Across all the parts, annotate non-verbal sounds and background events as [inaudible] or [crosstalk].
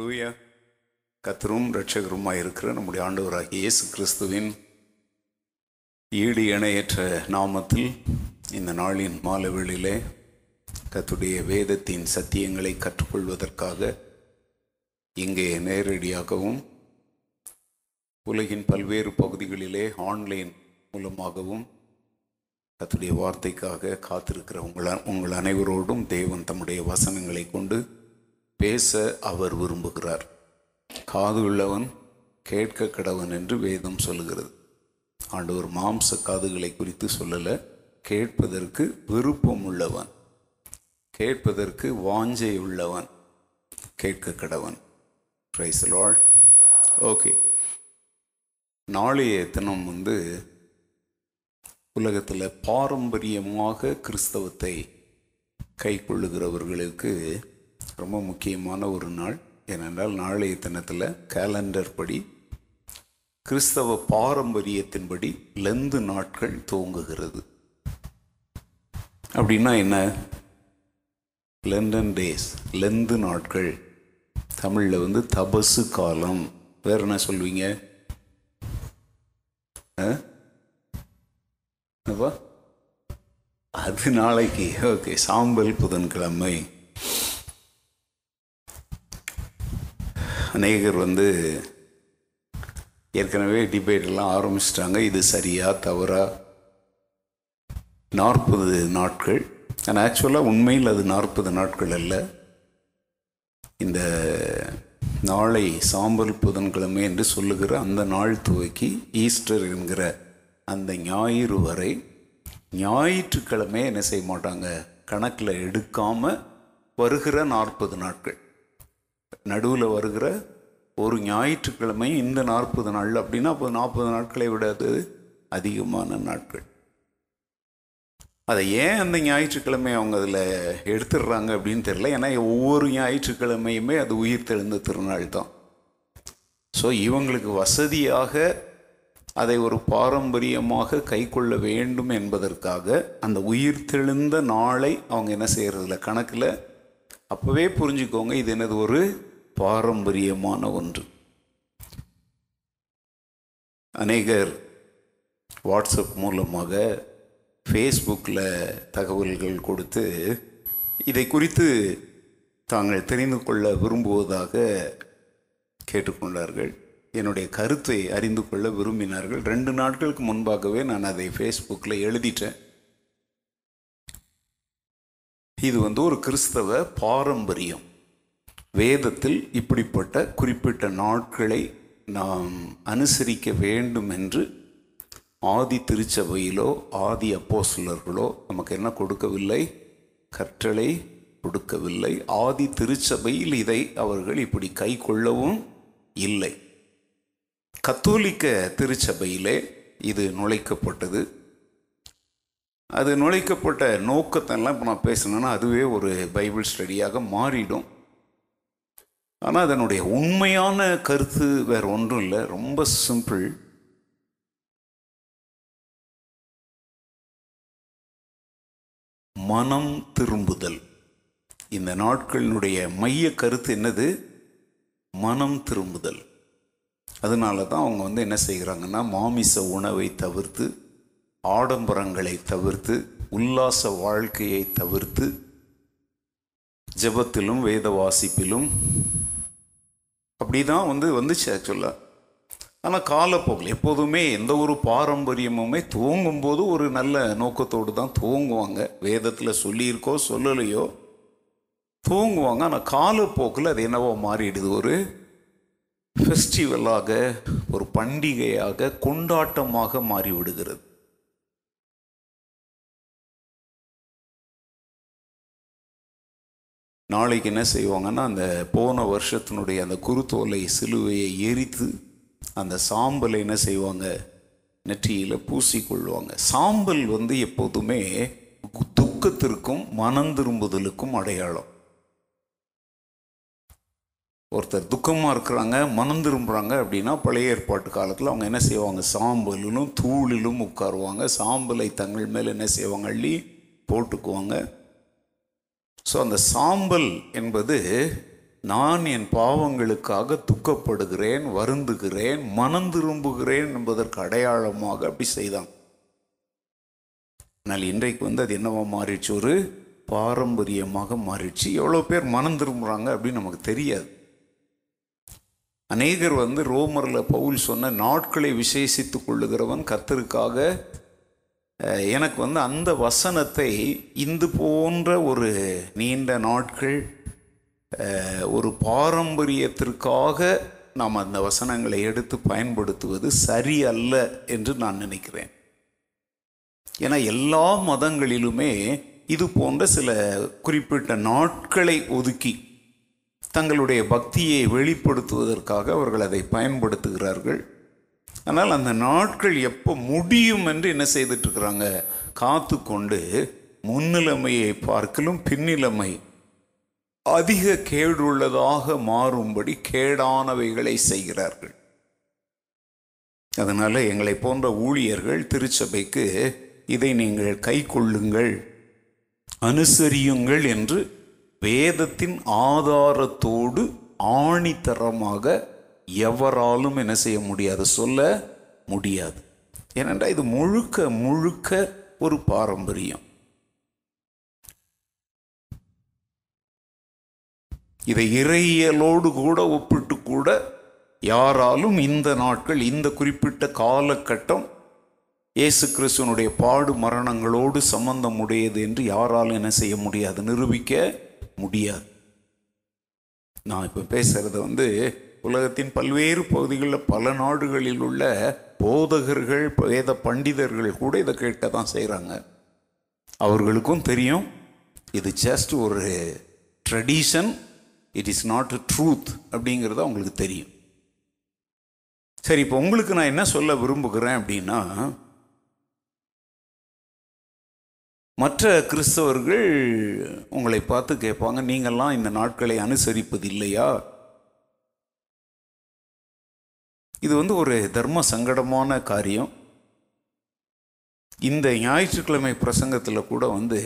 Price கத்தரும் இருக்கிற நம்முடைய ஆண்டவராகிய இயேசு கிறிஸ்துவின் ஈடு இணையற்ற நாமத்தில் இந்த நாளின் மாலவெளியிலே கத்துடைய வேதத்தின் சத்தியங்களை கற்றுக்கொள்வதற்காக இங்கே நேரடியாகவும் உலகின் பல்வேறு பகுதிகளிலே ஆன்லைன் மூலமாகவும் கத்துடைய வார்த்தைக்காக காத்திருக்கிற உங்கள் உங்கள் அனைவரோடும் தேவன் தம்முடைய வசனங்களை கொண்டு பேச அவர் விரும்புகிறார். காது உள்ளவன் கேட்க கடவன் என்று வேதம் சொல்லுகிறது. ஆண்டவர் மாம்ச காதுகளை குறித்து சொல்லலை. கேட்பதற்கு விருப்பம் உள்ளவன் கேட்பதற்கு வாஞ்சை உள்ளவன் கேட்க கடவன். ப்ரைஸ் ஓகே நாளைய தினம் வந்து உலகத்தில் பாரம்பரியமாக கிறிஸ்தவத்தை கை கொள்ளுகிறவர்களுக்கு ரொம்ப முக்கியமான ஒரு நாள். ஏனென்றால் நாளைய தினத்தில் கேலண்டர் படி கிறிஸ்தவ பாரம்பரியத்தின்படி லெந்து நாட்கள் துவங்குகிறது. அப்படின்னா என்ன? லெண்டன் டேஸ் லெந்து நாட்கள். தமிழில் வந்து தபசு காலம். வேற என்ன சொல்வீங்க? அது நாளைக்கு. ஓகே சாம்பல் புதன்கிழமை. அநேகர் வந்து ஏற்கனவே டிபேட்லாம் ஆரம்பிச்சிட்டாங்க. இது சரியா தவறா? நாற்பது நாட்கள். ஆனால் ஆக்சுவலாக உண்மையில் அது நாற்பது நாட்கள் அல்ல. இந்த நாளை சாம்பல் புதன்கிழமை என்று சொல்லுகிற அந்த நாள் துவக்கி ஈஸ்டர் என்கிற அந்த ஞாயிறு வரை ஞாயிற்றுக்கிழமை என்ன செய்ய மாட்டாங்க? கணக்கில் எடுக்காமல் வருகிற நாற்பது நாட்கள். நடுவில் வருகிற ஒரு ஞாயிற்றுக்கிழமை இந்த நாற்பது நாள் அப்படின்னா அப்போ நாற்பது நாட்களை விட அது அதிகமான நாட்கள். அதை ஏன் அந்த ஞாயிற்றுக்கிழமை அவங்க அதில் எடுத்துடுறாங்க அப்படின்னு தெரியல. ஏன்னா ஒவ்வொரு ஞாயிற்றுக்கிழமையுமே அது உயிர் தெழுந்த திருநாள் தான். ஸோ இவங்களுக்கு வசதியாக அதை ஒரு பாரம்பரியமாக கை கொள்ள வேண்டும் என்பதற்காக அந்த உயிர் தெழுந்த நாளை அவங்க என்ன செய்கிறதுல கணக்கில் அப்போவே புரிஞ்சுக்கோங்க இது எனது ஒரு பாரம்பரியமான ஒன்று. அநேகர் வாட்ஸ்அப் மூலமாக ஃபேஸ்புக்கில் தகவல்கள் கொடுத்து இதை குறித்து தாங்கள் தெரிந்து கொள்ள விரும்புவதாக கேட்டுக்கொண்டார்கள். என்னுடைய கருத்தை அறிந்து கொள்ள விரும்பினார்கள். ரெண்டு நாட்களுக்கு முன்பாகவே நான் அதை ஃபேஸ்புக்கில் எழுதிட்டேன். இது வந்து ஒரு கிறிஸ்தவ பாரம்பரியம். வேதத்தில் இப்படிப்பட்ட குறிப்பிட்ட நாட்களை நாம் அனுசரிக்க வேண்டும் என்று ஆதி திருச்சபையிலோ ஆதி அப்போஸ்லர்களோ நமக்கு என்ன கொடுக்கவில்லை? கற்றலை கொடுக்கவில்லை. ஆதி திருச்சபையில் இதை அவர்கள் இப்படி கை கொள்ளவும் இல்லை. கத்தோலிக்க திருச்சபையிலே இது நுழைக்கப்பட்டது. அது நுழைக்கப்பட்ட நோக்கத்தெல்லாம் இப்போ நான் பேசணுன்னா அதுவே ஒரு பைபிள் ஸ்டடியாக மாறிடும். ஆனால் அதனுடைய உண்மையான கருத்து வேற ஒன்றும் இல்லை. ரொம்ப சிம்பிள். மனம் திரும்புதல். இந்த நாட்களினுடைய மைய கருத்து என்னது? மனம் திரும்புதல். அதனால தான் அவங்க வந்து என்ன செய்கிறாங்கன்னா மாமிச உணவை தவிர்த்து ஆடம்பரங்களை தவிர்த்து உல்லாச வாழ்க்கையை தவிர்த்து ஜபத்திலும் வேத வாசிப்பிலும் அப்படி தான் வந்து வந்துச்சு ஆக்சுவலாக ஆனால் காலப்போக்கில் எப்போதுமே எந்த ஒரு பாரம்பரியமுமே தூங்கும்போது ஒரு நல்ல நோக்கத்தோடு தான் துவங்குவாங்க. வேதத்தில் சொல்லியிருக்கோ சொல்லலையோ துவங்குவாங்க. ஆனால் காலப்போக்கில் அது என்னவோ மாறிடுது. ஒரு ஃபெஸ்டிவலாக ஒரு பண்டிகையாக கொண்டாட்டமாக மாறிவிடுகிறது. நாளைக்கு என்ன செய்வாங்கன்னா அந்த போன வருஷத்தினுடைய அந்த குருத்தோலை சிலுவையை எரித்து அந்த சாம்பலை என்ன செய்வாங்க? நெற்றியில் பூசிக்கொள்வாங்க. சாம்பல் வந்து எப்போதுமே துக்கத்திற்கும் மனம் திரும்புதலுக்கும் அடையாளம். ஒருத்தர் துக்கமாக இருக்கிறாங்க மனம் திரும்புகிறாங்க அப்படின்னா பழைய ஏற்பாட்டு காலத்தில் அவங்க என்ன செய்வாங்க? சாம்பலிலும் தூளிலும் உட்காருவாங்க. சாம்பலை தங்கள் மேலே என்ன செய்வாங்க? அள்ளி போட்டுக்குவாங்க. ஸோ அந்த சாம்பல் என்பது நான் என் பாவங்களுக்காக துக்கப்படுகிறேன் வருந்துகிறேன் மனம் திரும்புகிறேன் என்பதற்கு அடையாளமாக அப்படி செய்தான். ஆனால் இன்றைக்கு வந்து அது என்னவா மாறிடுச்சு? ஒரு பாரம்பரியமாக மாறிடுச்சு. எவ்வளோ பேர் மனம் திரும்புகிறாங்க அப்படின்னு நமக்கு தெரியாது. அநேகர் வந்து ரோமரில் பவுல் சொன்ன நாட்களை விசேஷித்துக் கொள்ளுகிறவன் கத்தருக்காக எனக்கு வந்து அந்த வசனத்தை இந்து போன்ற ஒரு நீண்ட நாட்கள் ஒரு பாரம்பரியத்திற்காக நாம் அந்த வசனங்களை எடுத்து பயன்படுத்துவது சரி அல்ல என்று நான் நினைக்கிறேன். ஏன்னா எல்லா மதங்களிலுமே இது போன்ற சில குறிப்பிட்ட நாட்களை ஒதுக்கி தங்களுடைய பக்தியை வெளிப்படுத்துவதற்காக அவர்கள் அதை பயன்படுத்துகிறார்கள். ஆனால் அந்த நாட்கள் எப்போ முடியும் என்று என்ன செய்துட்ருக்குறாங்க காத்து கொண்டு முன்னிலைமையை பார்க்கலும் பின்னிலைமை அதிக கேடுள்ளதாக மாறும்படி கேடானவைகளை செய்கிறார்கள். அதனால் எங்களை போன்ற ஊழியர்கள் திருச்சபைக்கு இதை நீங்கள் கை கொள்ளுங்கள் அனுசரியுங்கள் என்று வேதத்தின் ஆதாரத்தோடு ஆணித்தரமாக எவராலும் என்ன செய்ய முடியாது சொல்ல முடியாது. ஏனென்றால் இது முழுக்க முழுக்க ஒரு பாரம்பரியம். இதை இறையியலோடு கூட ஒப்பிட்டு கூட யாராலும் இந்த நாட்கள் இந்த குறிப்பிட்ட காலகட்டம் இயேசு கிறிஸ்துவனுடைய பாடு மரணங்களோடு சம்பந்தம் உடையது என்று யாராலும் என்ன செய்ய முடியாது நிரூபிக்க முடியாது. நான் இப்போ பேசுகிறத வந்து உலகத்தின் பல்வேறு பகுதிகளில் பல நாடுகளில் உள்ள போதகர்கள் வேத பண்டிதர்கள் கூட இதை கேட்க தான் செய்கிறாங்க அவர்களுக்கும் தெரியும் இது ஜஸ்ட் ஒரு tradition it is not truth அப்படிங்கிறது அவங்களுக்கு தெரியும். சரி இப்போ உங்களுக்கு நான் என்ன சொல்ல விரும்புகிறேன் அப்படின்னா மற்ற கிறிஸ்தவர்கள் உங்களை பார்த்து கேட்பாங்க நீங்கள்லாம் இந்த நாட்களை அனுசரிப்பது இல்லையா இது வந்து ஒரு தர்ம சங்கடமான காரியம். இந்த ஞாயிற்றுக்கிழமை பிரசங்கத்தில் கூட வந்து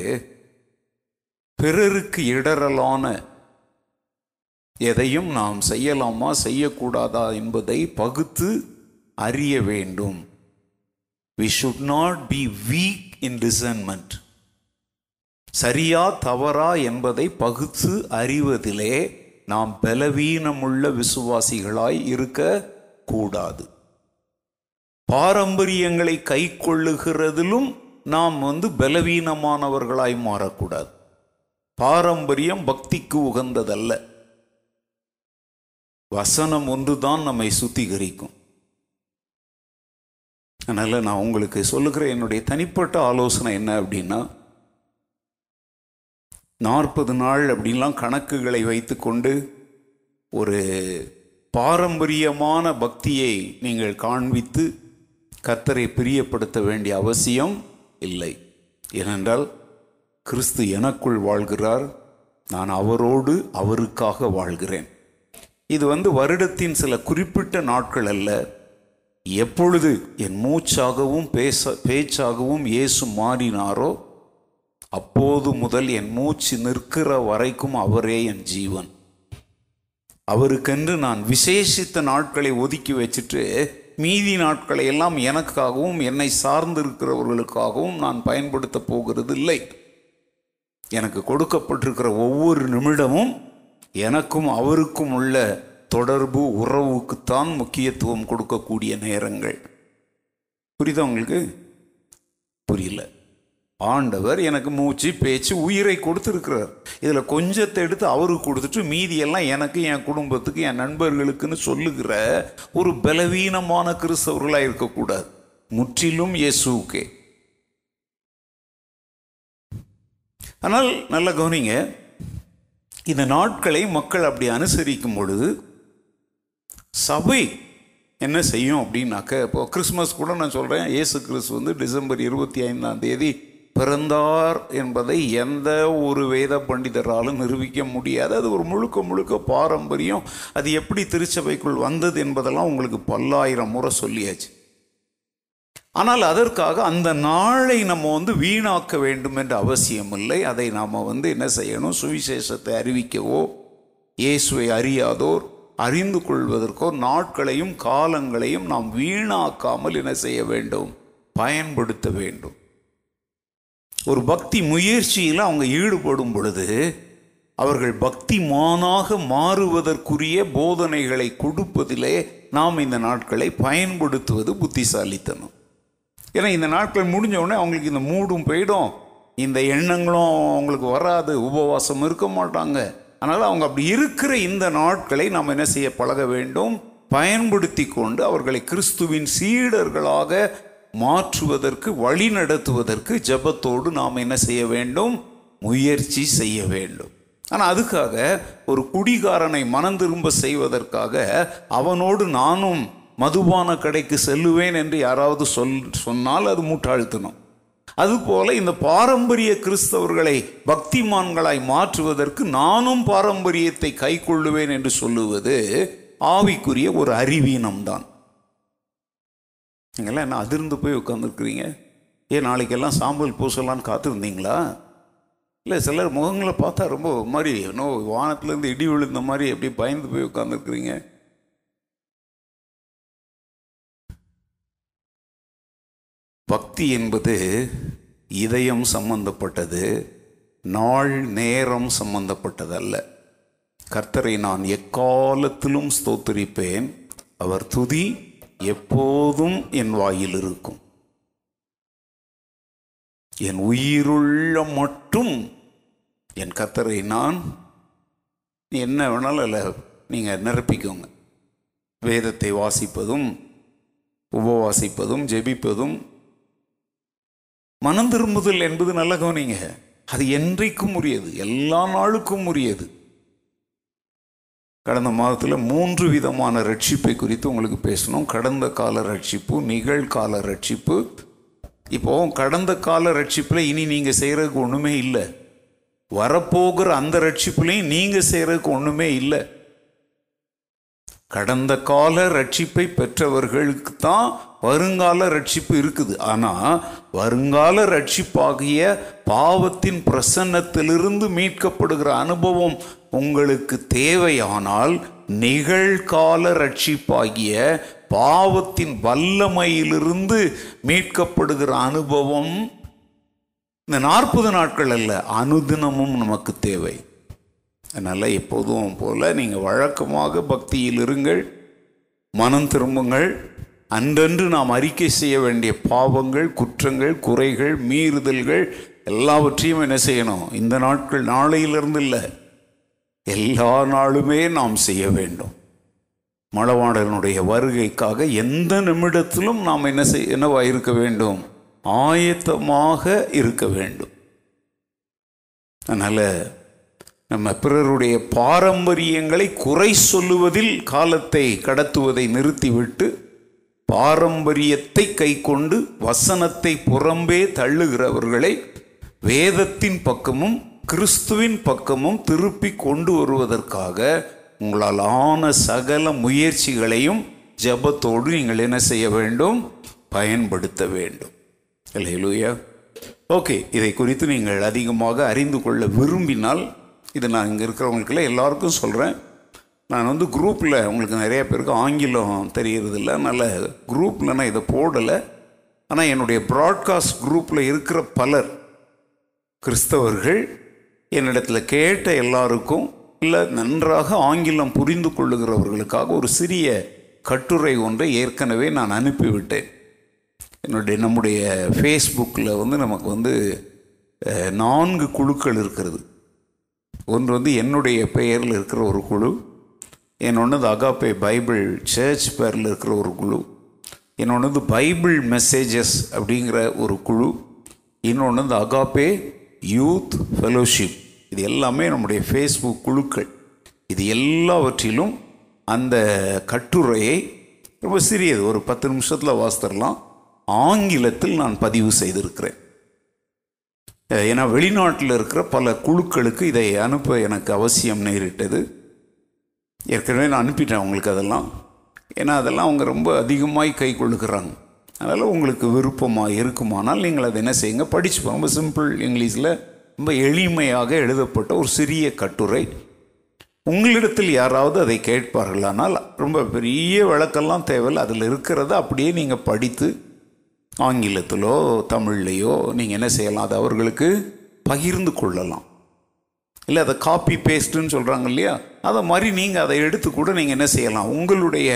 பிறருக்கு இடரலான எதையும் நாம் செய்யலாமா செய்யக்கூடாதா என்பதை பகுத்து அறிய வேண்டும். We should not be weak in discernment சரியா தவறா என்பதை பகுத்து அறிவதிலே நாம் பலவீனமுள்ள விசுவாசிகளாய் இருக்க கூடாது. பாரம்பரியங்களை கை கொள்ளுகிறதிலும் நாம் வந்து பலவீனமானவர்களாய் மாறக்கூடாது. பாரம்பரியம் பக்திக்கு உகந்ததல்ல. வசனம் ஒன்றுதான் நம்மை சுத்திகரிக்கும். அதனால் நான் உங்களுக்கு சொல்லுகிற என்னுடைய தனிப்பட்ட ஆலோசனை என்ன அப்படின்னா நாற்பது நாள் அப்படின்லாம் கணக்குகளை வைத்துக்கொண்டு ஒரு பாரம்பரியமான பக்தியை நீங்கள் காண்பித்து கர்த்தரை பிரியப்படுத்த வேண்டிய அவசியம் இல்லை. ஏனென்றால் கிறிஸ்து எனக்குள் வாழ்கிறார். நான் அவரோடு அவருக்காக வாழ்கிறேன். இது வந்து வருடத்தின் சில குறிப்பிட்ட நாட்கள் அல்ல. எப்பொழுது என் மூச்சாகவும் பேச பேச்சாகவும் இயேசு மாறினாரோ அப்போது முதல் என் மூச்சு நிற்கிற வரைக்கும் அவரே என் ஜீவன். அவருக்கென்று நான் விசேஷித்த நாட்களை ஒதுக்கி வச்சுட்டு மீதி நாட்களை எல்லாம் எனக்காகவும் என்னை சார்ந்திருக்கிறவர்களுக்காகவும் நான் பயன்படுத்த போகிறது இல்லை எனக்கு கொடுக்கப்பட்டிருக்கிற ஒவ்வொரு நிமிடமும் எனக்கும் அவருக்கும் உள்ள தொடர்பு உறவுக்குத்தான் முக்கியத்துவம் கொடுக்கக்கூடிய நேரங்கள். புரியுதா உங்களுக்கு? புரியல. ஆண்டவர் எனக்கு மூச்சு பேச்சு உயிரை கொடுத்துருக்கிறார். இதில் கொஞ்சத்தை எடுத்து அவருக்கு கொடுத்துட்டு மீதியெல்லாம் எனக்கு என் குடும்பத்துக்கு என் நண்பர்களுக்குன்னு சொல்லுகிற ஒரு பலவீனமான கிறிஸ்தவர்களாக இருக்கக்கூடாது. முற்றிலும் இயேசுக்கே ஆனால் நல்ல கவனிங்க இந்த நாட்களை மக்கள் அப்படி அனுசரிக்கும் பொழுது சபை என்ன செய்யும் அப்படின்னாக்க இப்போ கிறிஸ்மஸ் கூட நான் சொல்கிறேன் ஏசு கிறிஸ்து வந்து டிசம்பர் இருபத்தி ஐந்தாம் தேதி பிறந்தார் என்பதை எந்த ஒரு வேத பண்டிதராலும் நிரூபிக்க முடியாது. அது ஒரு முழுக்க முழுக்க பாரம்பரியம். அது எப்படி திருச்சபைக்குள் வந்தது என்பதெல்லாம் உங்களுக்கு பல்லாயிரம் முறை சொல்லியாச்சு. ஆனால் அதற்காக அந்த நாளை நம்ம வந்து வீணாக்க வேண்டும் என்ற அவசியம் இல்லை அதை நாம் வந்து என்ன செய்யணும்? சுவிசேஷத்தை அறிவிக்கவோ இயேசுவை அறியாதோர் அறிந்து கொள்வதற்கோ நாட்களையும் காலங்களையும் நாம் வீணாக்காமல் என்ன செய்ய வேண்டும்? பயன்படுத்த வேண்டும். ஒரு பக்தி முயற்சியில் அவங்க ஈடுபடும் பொழுது அவர்கள் பக்திமானாக மாறுவதற்குரிய போதனைகளை கொடுப்பதிலே நாம் இந்த நாட்களை பயன்படுத்துவது புத்திசாலித்தனம். ஏன்னா இந்த நாட்கள் முடிஞ்ச உடனே அவங்களுக்கு இந்த மூடும் போயிடும். இந்த எண்ணங்களும் அவங்களுக்கு வராது உபவாசம் இருக்க மாட்டாங்க. அதனால் அவங்க அப்படி இருக்கிற இந்த நாட்களை நாம் என்ன செய்ய பழக வேண்டும்? பயன்படுத்தி கொண்டு அவர்களை கிறிஸ்துவின் சீடர்களாக மாற்றுவதற்கு வழி நடத்துவதற்கு ஜபத்தோடு நாம் என்ன செய்ய வேண்டும்? முயற்சி செய்ய வேண்டும். ஆனால் அதுக்காக ஒரு குடிகாரனை மனம் திரும்ப செய்வதற்காக அவனோடு நானும் மதுபான கடைக்கு செல்லுவேன் என்று யாராவது சொல் சொன்னால் அது மூட்டாழ்த்தணும் அதுபோல இந்த பாரம்பரிய கிறிஸ்தவர்களை பக்திமான்களாய் மாற்றுவதற்கு நானும் பாரம்பரியத்தை கை கொள்ளுவேன் என்று சொல்லுவது ஆவிக்குரிய ஒரு அறிவீனம்தான். நீங்கள்லாம் என்ன அதிர்ந்து போய் உட்காந்துருக்குறீங்க ஏன் நாளைக்கெல்லாம் சாம்பல் பூசலான்னு காத்திருந்தீங்களா? இல்லை சிலர் முகங்களை பார்த்தா ரொம்ப மாதிரி இன்னும் வானத்துலேருந்து இடி விழுந்த மாதிரி எப்படி பயந்து போய் உட்காந்துருக்குறீங்க பக்தி என்பது இதயம் சம்பந்தப்பட்டது நாள் நேரம் சம்பந்தப்பட்டதல்ல. கர்த்தரை நான் எக்காலத்திலும் ஸ்தோத்திரிப்பேன். அவர் துதி எப்போதும் என் வாயில் இருக்கும். என் உயிருள்ள மட்டும் என் கத்தரை நான் என்ன வேணாலும் இல்லை நீங்கள் நிரப்பிக்கோங்க. வேதத்தை வாசிப்பதும் உபவாசிப்பதும் ஜெபிப்பதும் மனம் திரும்புதல் என்பது நல்ல கவனிங்க. அது என்றைக்கும் உரியது எல்லா நாளுக்கும் உரியது. கடந்த மாதத்தில் மூன்று விதமான ரட்சிப்பை குறித்து உங்களுக்கு பேசணும். கடந்த கால ரட்சிப்பு நிகழ்கால ரட்சிப்பு. இப்போ கடந்த கால ரட்சிப்பில் இனி நீங்கள் செய்கிறதுக்கு ஒன்றுமே இல்லை. வரப்போகிற அந்த ரட்சிப்புலையும் நீங்கள் செய்கிறதுக்கு ஒன்றுமே இல்லை. கடந்த கால ரட்சிப்பை பெற்றவர்களுக்கு தான் வருங்கால ரட்சிப்பு இருக்குது. ஆனால் வருங்கால ரட்சிப்பாகிய பாவத்தின் பிரசன்னத்திலிருந்து மீட்கப்படுகிற அனுபவம் உங்களுக்கு தேவையானால் நிகழ்கால ரட்சிப்பாகிய பாவத்தின் வல்லமையிலிருந்து மீட்கப்படுகிற அனுபவம் இந்த நாற்பது நாட்கள் அல்ல அனுதினமும் நமக்கு தேவை. அதனால் எப்போதும் போல் நீங்கள் வழக்கமாக பக்தியில் இருங்கள் மனம் திரும்புங்கள் அன்றன்று நாம் அறிக்கை செய்ய வேண்டிய பாவங்கள் குற்றங்கள் குறைகள் மீறுதல்கள் எல்லாவற்றையும் என்ன செய்யணும்? இந்த நாட்கள் நாளையிலிருந்து இல்லை. எல்லா நாளுமே நாம் செய்ய வேண்டும். மணவாளனுடைய வருகைக்காக எந்த நிமிடத்திலும் நாம் என்ன செய் என்னவாக இருக்க வேண்டும்? ஆயத்தமாக இருக்க வேண்டும். அதனால் நம்ம பிறருடைய பாரம்பரியங்களை குறை சொல்லுவதில் காலத்தை கடத்துவதை நிறுத்திவிட்டு பாரம்பரியத்தை கை கொண்டு வசனத்தை புறம்பே தள்ளுகிறவர்களை வேதத்தின் பக்கமும் கிறிஸ்துவின் பக்கமும் திருப்பி கொண்டு வருவதற்காக உங்களால் ஆன சகல முயற்சிகளையும் ஜபத்தோடு நீங்கள் என்ன செய்ய வேண்டும்? பயன்படுத்த வேண்டும். இல்லையிலூயா ஓகே இதை குறித்து நீங்கள் அதிகமாக அறிந்து கொள்ள விரும்பினால் இது நான் இங்கே இருக்கிறவங்களுக்கெல்லாம் எல்லாருக்கும் சொல்கிறேன் நான் வந்து குரூப்பில் உங்களுக்கு நிறைய பேருக்கு ஆங்கிலம் தெரியறதில்ல. அதனால் குரூப்பில் நான் இதை போடலை. ஆனால் என்னுடைய ப்ராட்காஸ்ட் குரூப்பில் இருக்கிற பலர் கிறிஸ்தவர்கள் என்னிடத்தில் கேட்ட எல்லாருக்கும் இல்லை நன்றாக ஆங்கிலம் புரிந்து கொள்ளுகிறவர்களுக்காக ஒரு சிறிய கட்டுரை ஒன்றை ஏற்கனவே நான் அனுப்பிவிட்டேன். என்னுடைய நம்முடைய ஃபேஸ்புக்கில் வந்து நமக்கு வந்து நான்கு குழுக்கள் இருக்கிறது. ஒன்று வந்து என்னுடைய பெயரில் இருக்கிற ஒரு குழு என்னொன்று அகாப்பே பைபிள் சர்ச் பேரில் இருக்கிற ஒரு குழு இன்னொன்று பைபிள் மெசேஜஸ் அப்படிங்கிற ஒரு குழு இன்னொன்று அகாப்பே யூத் ஃபெலோஷிப் இது எல்லாமே நம்முடைய ஃபேஸ்புக் குழுக்கள். இது எல்லாவற்றிலும் அந்த கட்டுரையை ரொம்ப சிறியது ஒரு பத்து நிமிஷத்தில் வாசித்தரலாம். ஆங்கிலத்தில் நான் பதிவு செய்திருக்கிறேன். ஏன்னா வெளிநாட்டில் இருக்கிற பல குழுக்களுக்கு இதை அனுப்ப எனக்கு அவசியம் நேரிட்டது. ஏற்கனவே நான் அனுப்பிட்டேன் அவங்களுக்கு அதெல்லாம். ஏன்னா அதெல்லாம் அவங்க ரொம்ப அதிகமாய் கை கொள்ளுகிறாங்க. அதனால் உங்களுக்கு விருப்பமாக இருக்குமானால் நீங்கள் அதை என்ன செய்யுங்க? படிச்சு ரொம்ப சிம்பிள் இங்கிலீஷில் ரொம்ப எளிமையாக எழுதப்பட்ட ஒரு சிறிய கட்டுரை. உங்களிடத்தில் யாராவது அதை கேட்பார்களானால் ரொம்ப பெரிய விளக்கெல்லாம் தேவையில்லை. அதில் இருக்கிறத அப்படியே நீங்கள் படித்து ஆங்கிலத்திலோ தமிழ்லையோ நீங்கள் என்ன செய்யலாம்? அதை அவர்களுக்கு பகிர்ந்து கொள்ளலாம். இல்லை அதை காப்பி பேஸ்ட்டுன்னு சொல்கிறாங்க இல்லையா? அதை மாதிரி நீங்கள் அதை எடுத்து கூட நீங்கள் என்ன செய்யலாம்? உங்களுடைய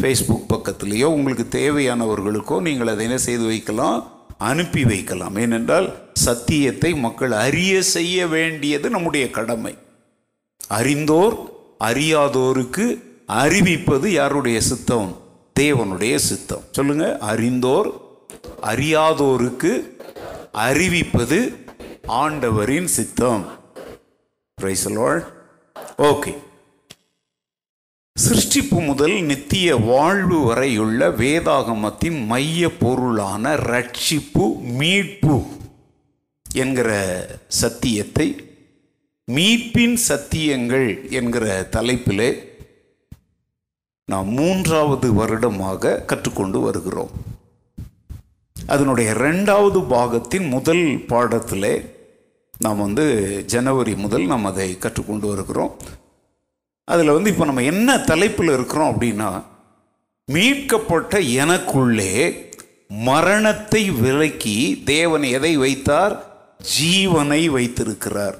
ஃபேஸ்புக் பக்கத்துலேயோ உங்களுக்கு தேவையானவர்களுக்கோ நீங்கள் அதை என்ன செய்து வைக்கலாம்? அனுப்பி வைக்கலாம். ஏனென்றால் சத்தியத்தை மக்கள் அறிய செய்ய வேண்டியது நம்முடைய கடமை. அறிந்தோர் அறியாதோருக்கு அறிவிப்பது யாருடைய சித்தம்? தேவனுடைய சித்தம். சொல்லுங்க. அறிந்தோர் அறியாதோருக்கு அறிவிப்பது ஆண்டவரின் சித்தம். ஓகே சிருஷ்டிப்பு முதல் நித்திய வாழ்வு வரையுள்ள வேதாகமத்தின் மைய பொருளான ரட்சிப்பு மீட்பு என்கிற சத்தியத்தை மீட்பின் சத்தியங்கள் என்கிற தலைப்பிலே நாம் மூன்றாவது வருடமாக கற்றுக்கொண்டு வருகிறோம். அதனுடைய ரெண்டாவது பாகத்தின் முதல் பாடத்திலே நாம் வந்து ஜனவரி முதல் நாம் அதை கற்றுக்கொண்டு வருகிறோம். அதில் வந்து இப்போ நம்ம என்ன தலைப்பில் இருக்கிறோம் அப்படின்னா மீட்கப்பட்ட எனக்குள்ளே மரணத்தை விலக்கி தேவன் எதை வைத்தார்? ஜீவனை வைத்திருக்கிறார்.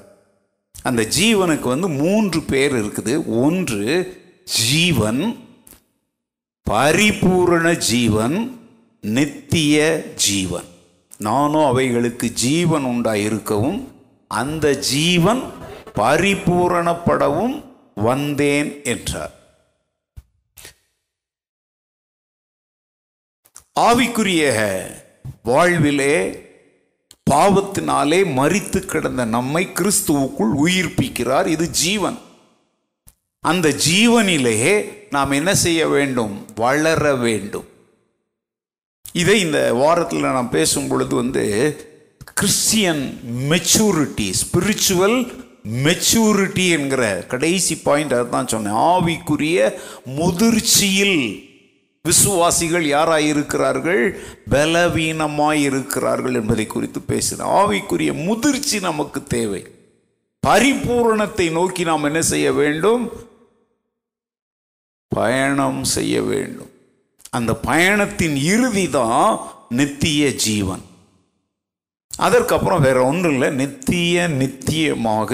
அந்த ஜீவனுக்கு வந்து மூன்று பேர் இருக்குது. ஒன்று ஜீவன் பரிபூரண ஜீவன் நித்திய ஜீவன். நானும் அவைகளுக்கு ஜீவன் உண்டாயிருக்கவும் அந்த ஜீவன் பரிபூரணப்படவும் வந்தேன் என்றார். ஆவிக்குரிய வாழ்விலே பாவத்தினாலே மறித்து கிடந்த நம்மை கிறிஸ்துவுக்குள் உயிர்ப்பிக்கிறார் இது ஜீவன். அந்த ஜீவனிலே நாம் என்ன செய்ய வேண்டும்? வளர வேண்டும். இதை இந்த வாரத்தில் நான் பேசும் பொழுது வந்து கிறிஸ்டியன் மெச்சூரிட்டி ஸ்பிரிச்சுவல் மெச்சூரிட்டி என்கிற கடைசி பாயிண்ட் அதுதான் சொன்னேன். ஆவிக்குரிய முதிர்ச்சியில் விசுவாசிகள் யாராக இருக்கிறார்கள்? பலவீனமாய் இருக்கிறார்கள் என்பதை குறித்து பேசினேன். ஆவிக்குரிய முதிர்ச்சி நமக்கு தேவை. பரிபூரணத்தை நோக்கி நாம் என்ன செய்ய வேண்டும்? பயணம் செய்ய வேண்டும். அந்த பயணத்தின் இறுதி தான் நித்திய ஜீவன். அதற்கப்புறம் வேற ஒன்றும் இல்லை. நித்திய நித்தியமாக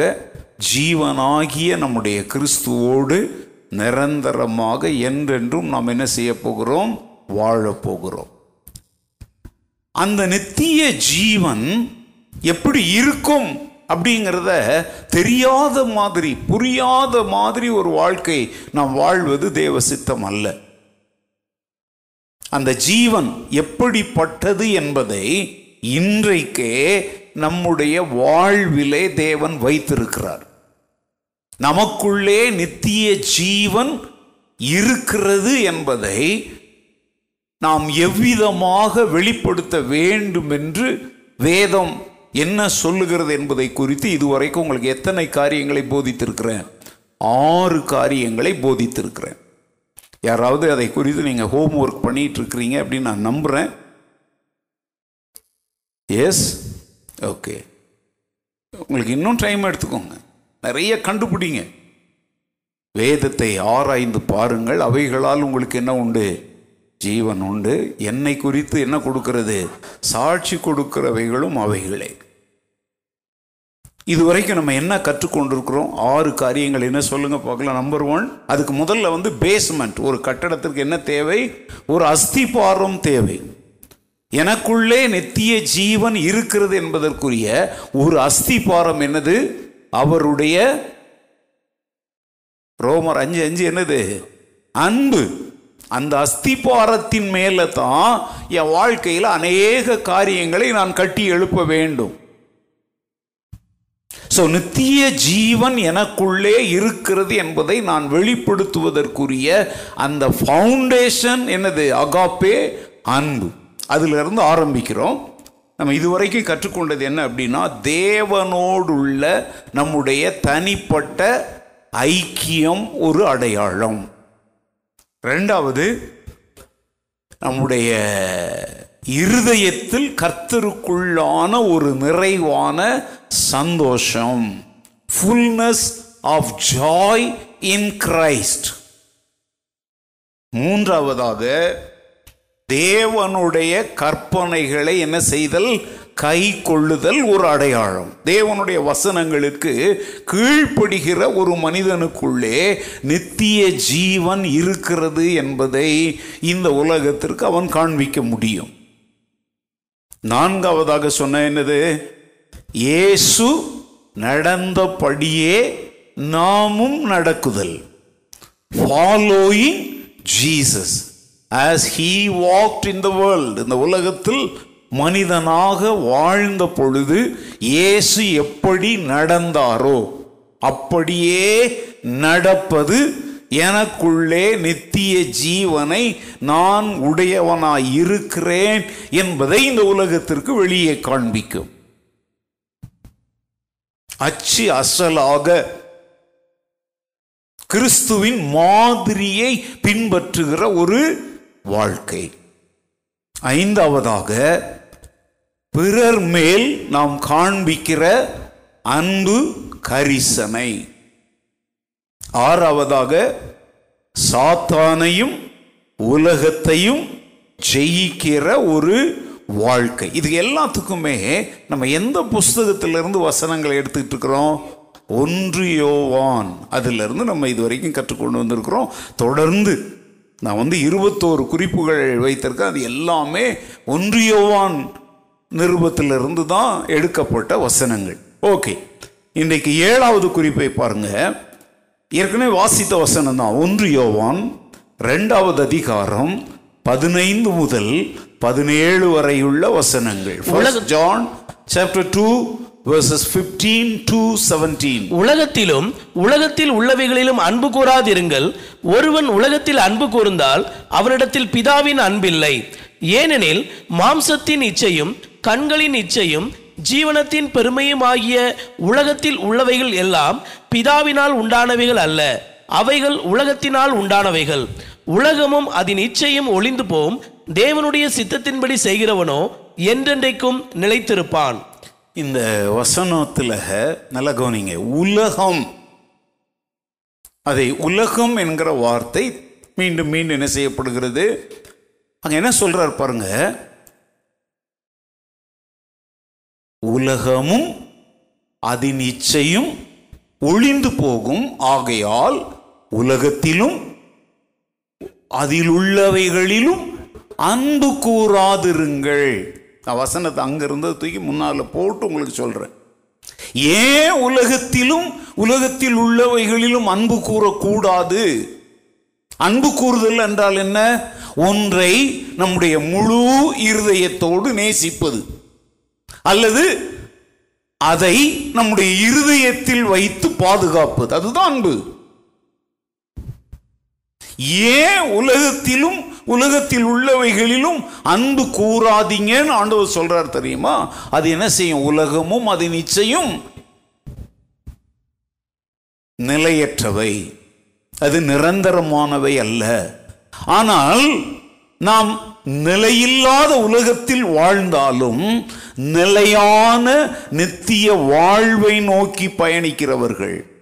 ஜீவனாகிய நம்முடைய கிறிஸ்துவோடு நிரந்தரமாக என்றென்றும் நாம் என்ன செய்ய போகிறோம்? வாழப் போகிறோம். அந்த நித்திய ஜீவன் எப்படி இருக்கும் அப்படிங்கிறத தெரியாத மாதிரி புரியாத மாதிரி ஒரு வாழ்க்கை நாம் வாழ்வது தேவ சித்தம் அல்ல. அந்த ஜீவன் எப்படிப்பட்டது என்பதை இன்றைக்கே நம்முடைய வாழ்விலே தேவன் வைத்திருக்கிறார். நமக்குள்ளே நித்திய ஜீவன் இருக்கிறது என்பதை நாம் எவ்விதமாக வெளிப்படுத்த வேண்டும் என்று வேதம் என்ன சொல்லுகிறது என்பதை குறித்து இதுவரைக்கும் உங்களுக்கு எத்தனை காரியங்களை போதித்திருக்கிறேன்? ஆறு காரியங்களை போதித்திருக்கிறேன். யாராவது அதை குறித்து நீங்கள் ஹோம் ஒர்க் பண்ணிட்டு இருக்கிறீங்க அப்படின்னு நான் நம்புகிறேன் எஸ் ஓகே உங்களுக்கு இன்னும் டைம் எடுத்துக்கோங்க. நிறைய கண்டுபிடிங்க. வேதத்தை ஆராய்ந்து பாருங்கள். அவைகளால் உங்களுக்கு என்ன உண்டு? ஜீவன் உண்டு. என்னை குறித்து என்ன கொடுக்கிறது? சாட்சி கொடுக்கிறவைகளும் அவைகளே. இதுவரைக்கும் நம்ம என்ன கற்றுக்கொண்டிருக்கிறோம்? ஆறு காரியங்கள் என்ன சொல்லுங்க பார்க்கலாம். நம்பர் ஒன் அதுக்கு முதல்ல வந்து பேஸ்மெண்ட் ஒரு கட்டடத்திற்கு என்ன தேவை? ஒரு அஸ்திபாரம் தேவை. எனக்குள்ளே நித்திய ஜீவன் இருக்கிறது என்பதற்குரிய ஒரு அஸ்திபாரம் என்னது? அவருடைய ரோமர் அஞ்சு அஞ்சு என்னது? அன்பு. அந்த அஸ்திபாரத்தின் மேல தான் என் வாழ்க்கையில் அநேக காரியங்களை நான் கட்டி எழுப்ப வேண்டும். ஸோ நித்திய ஜீவன் எனக்குள்ளே இருக்கிறது என்பதை நான் வெளிப்படுத்துவதற்குரிய அந்த ஃபவுண்டேஷன் என்னது? அகாப்பே அன்பு. அதிலிருந்து ஆரம்பிக்கிறோம். நம்ம இதுவரைக்கும் கற்றுக்கொண்டது என்ன அப்படின்னா தேவனோடுள்ள நம்முடைய தனிப்பட்ட ஐக்கியம் ஒரு அடையாளம். ரெண்டாவது நம்முடைய இருதயத்தில் கர்த்தருக்குள்ளான ஒரு நிறைவான சந்தோஷம். Fullness of joy in Christ மூன்றாவதாக தேவனுடைய கற்பனைகளை என்ன செய்தல்? கை கொள்ளுதல் ஒரு அடையாளம். தேவனுடைய வசனங்களுக்கு கீழ்ப்படுகிற ஒரு மனிதனுக்குள்ளே நித்திய ஜீவன் இருக்கிறது என்பதை இந்த உலகத்திற்கு அவன் காண்பிக்க முடியும். நான்காவதாக சொன்ன என்னது? இயேசு நடந்தபடியே நாமும் நடக்குதல். Following Jesus as he walked in the world இந்த உலகத்தில் மனிதனாக வாழ்ந்த பொழுது இயேசு எப்படி நடந்தாரோ அப்படியே நடப்பது எனக்குள்ளே நித்திய ஜீவனை நான் உடையவனாய் இருக்கிறேன் என்பதை இந்த உலகத்திற்கு வெளியே காண்பிக்கும். அச்சு அசலாக கிறிஸ்துவின் மாதிரியை பின்பற்றுகிற ஒரு வாழ்க்கை. ஐந்தாவதாக பிறர் மேல் நாம் காண்பிக்கிற அன்பு கரிசனை. ஆறாவதாக சாத்தானையும் உலகத்தையும் ஜெயிக்கிற ஒரு வாழ்க்கை. இது எல்லாத்துக்குமே நம்ம எந்த புஸ்தகத்திலிருந்து வசனங்களை எடுத்துக்கிட்டு இருக்கிறோம்? ஒன்று யோவான். அதிலிருந்து நம்ம இது வரைக்கும் கற்றுக்கொண்டு வந்திருக்கிறோம். தொடர்ந்து நான் வந்து இருபத்தோரு குறிப்புகள் வைத்திருக்கேன். அது எல்லாமே ஒன்று யோவான் நிருபத்திலிருந்து தான் எடுக்கப்பட்ட வசனங்கள். ஓகே. இன்றைக்கு ஏழாவது குறிப்பை பாருங்க. ஏற்கனவே வாசித்த வசனம் தான். ஒன்று யோவான் ரெண்டாவது அதிகாரம் பதினைந்து முதல் பதினேழு வரையுள்ள வசனங்கள். John chapter two verses 15 to 17 உலகத்திலும் உலகத்தில் உள்ளவைகளிலும் அன்பு கூறாதிருங்கள். ஒருவன் உலகத்தில் அன்பு கூர்ந்தால் அவரிடத்தில் பிதாவின் அன்பில்லை. ஏனெனில் மாம்சத்தின் இச்சையும் கண்களின் இச்சையும் ஜீவனத்தின் பெருமையும் ஆகிய உலகத்தில் உள்ளவைகள் எல்லாம் பிதாவினால் உண்டானவைகள் அல்ல. அவைகள் உலகத்தினால் உண்டானவைகள். உலகமும் அதன் இச்சையும் ஒளிந்து போம். தேவனுடைய சித்தத்தின்படி செய்கிறவனோ என்றென்றைக்கும் நிலைத்திருப்பான். இந்த வசனத்தில் நல்ல கவனிங்க. உலகம். அதை உலகம் என்கிற வார்த்தை மீண்டும் மீண்டும் என்ன செய்யப்படுகிறது? அங்க என்ன சொல்றார் பாருங்க. உலகமும் அதன் இச்சையும் ஒளிந்து போகும். ஆகையால் உலகத்திலும் அதில் உள்ளவைகளிலும் அன்பு கூறாதிருங்கள். நான் வசனத்தை அங்கிருந்து தூக்கி முன்னால் போட்டு உங்களுக்கு சொல்கிறேன் ஏன் உலகத்திலும் உலகத்தில் உள்ளவைகளிலும் அன்பு கூறக்கூடாது? அன்பு கூறுதல் என்றால் என்ன? ஒன்றை நம்முடைய முழு இருதயத்தோடு நேசிப்பது. அல்லது அதை நம்முடைய இருதயத்தில் வைத்து பாதுகாப்பது. அதுதான் அன்பு. ஏன் உலகத்திலும் உலகத்தில் உள்ளவைகளிலும் அன்பு கூறாதீங்கன்னு ஆண்டவர் சொல்றார் தெரியுமா? அது என்ன செய்யும்? உலகமும் அது நிச்சயம் நிலையற்றவை. அது நிரந்தரமானவை அல்ல. ஆனால் நாம் நிலையில்லாத உலகத்தில் வாழ்ந்தாலும் நிலையான நித்திய வாழ்வை நோக்கி பயணிக்கிறவர்கள்.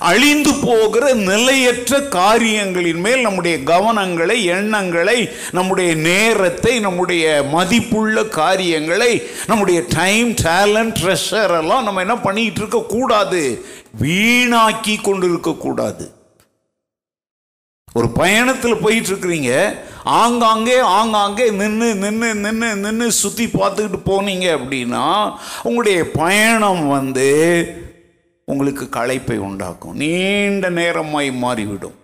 அழிந்து போகிற நிலையற்ற காரியங்களின் மேல் நம்முடைய கவனங்களை எண்ணங்களை நம்முடைய நேரத்தை நம்முடைய மதிப்புள்ள காரியங்களை நம்முடைய டைம் டேலண்ட் ட்ரெஷர் எல்லாம் நம்ம என்ன பண்ணிட்டு இருக்க கூடாது. வீணாக்கி கொண்டு இருக்கக்கூடாது ஒரு பயணத்தில் போயிட்டு இருக்கிறீங்க. ஆங்காங்கே ஆங்காங்கே நின்று நின்று நின்று நின்று சுற்றி பார்த்துக்கிட்டு போனீங்க அப்படின்னா உங்களுடைய பயணம் வந்து உங்களுக்கு களைப்பை உண்டாக்கும். நீண்ட நேரமாய் மாறிவிடும்.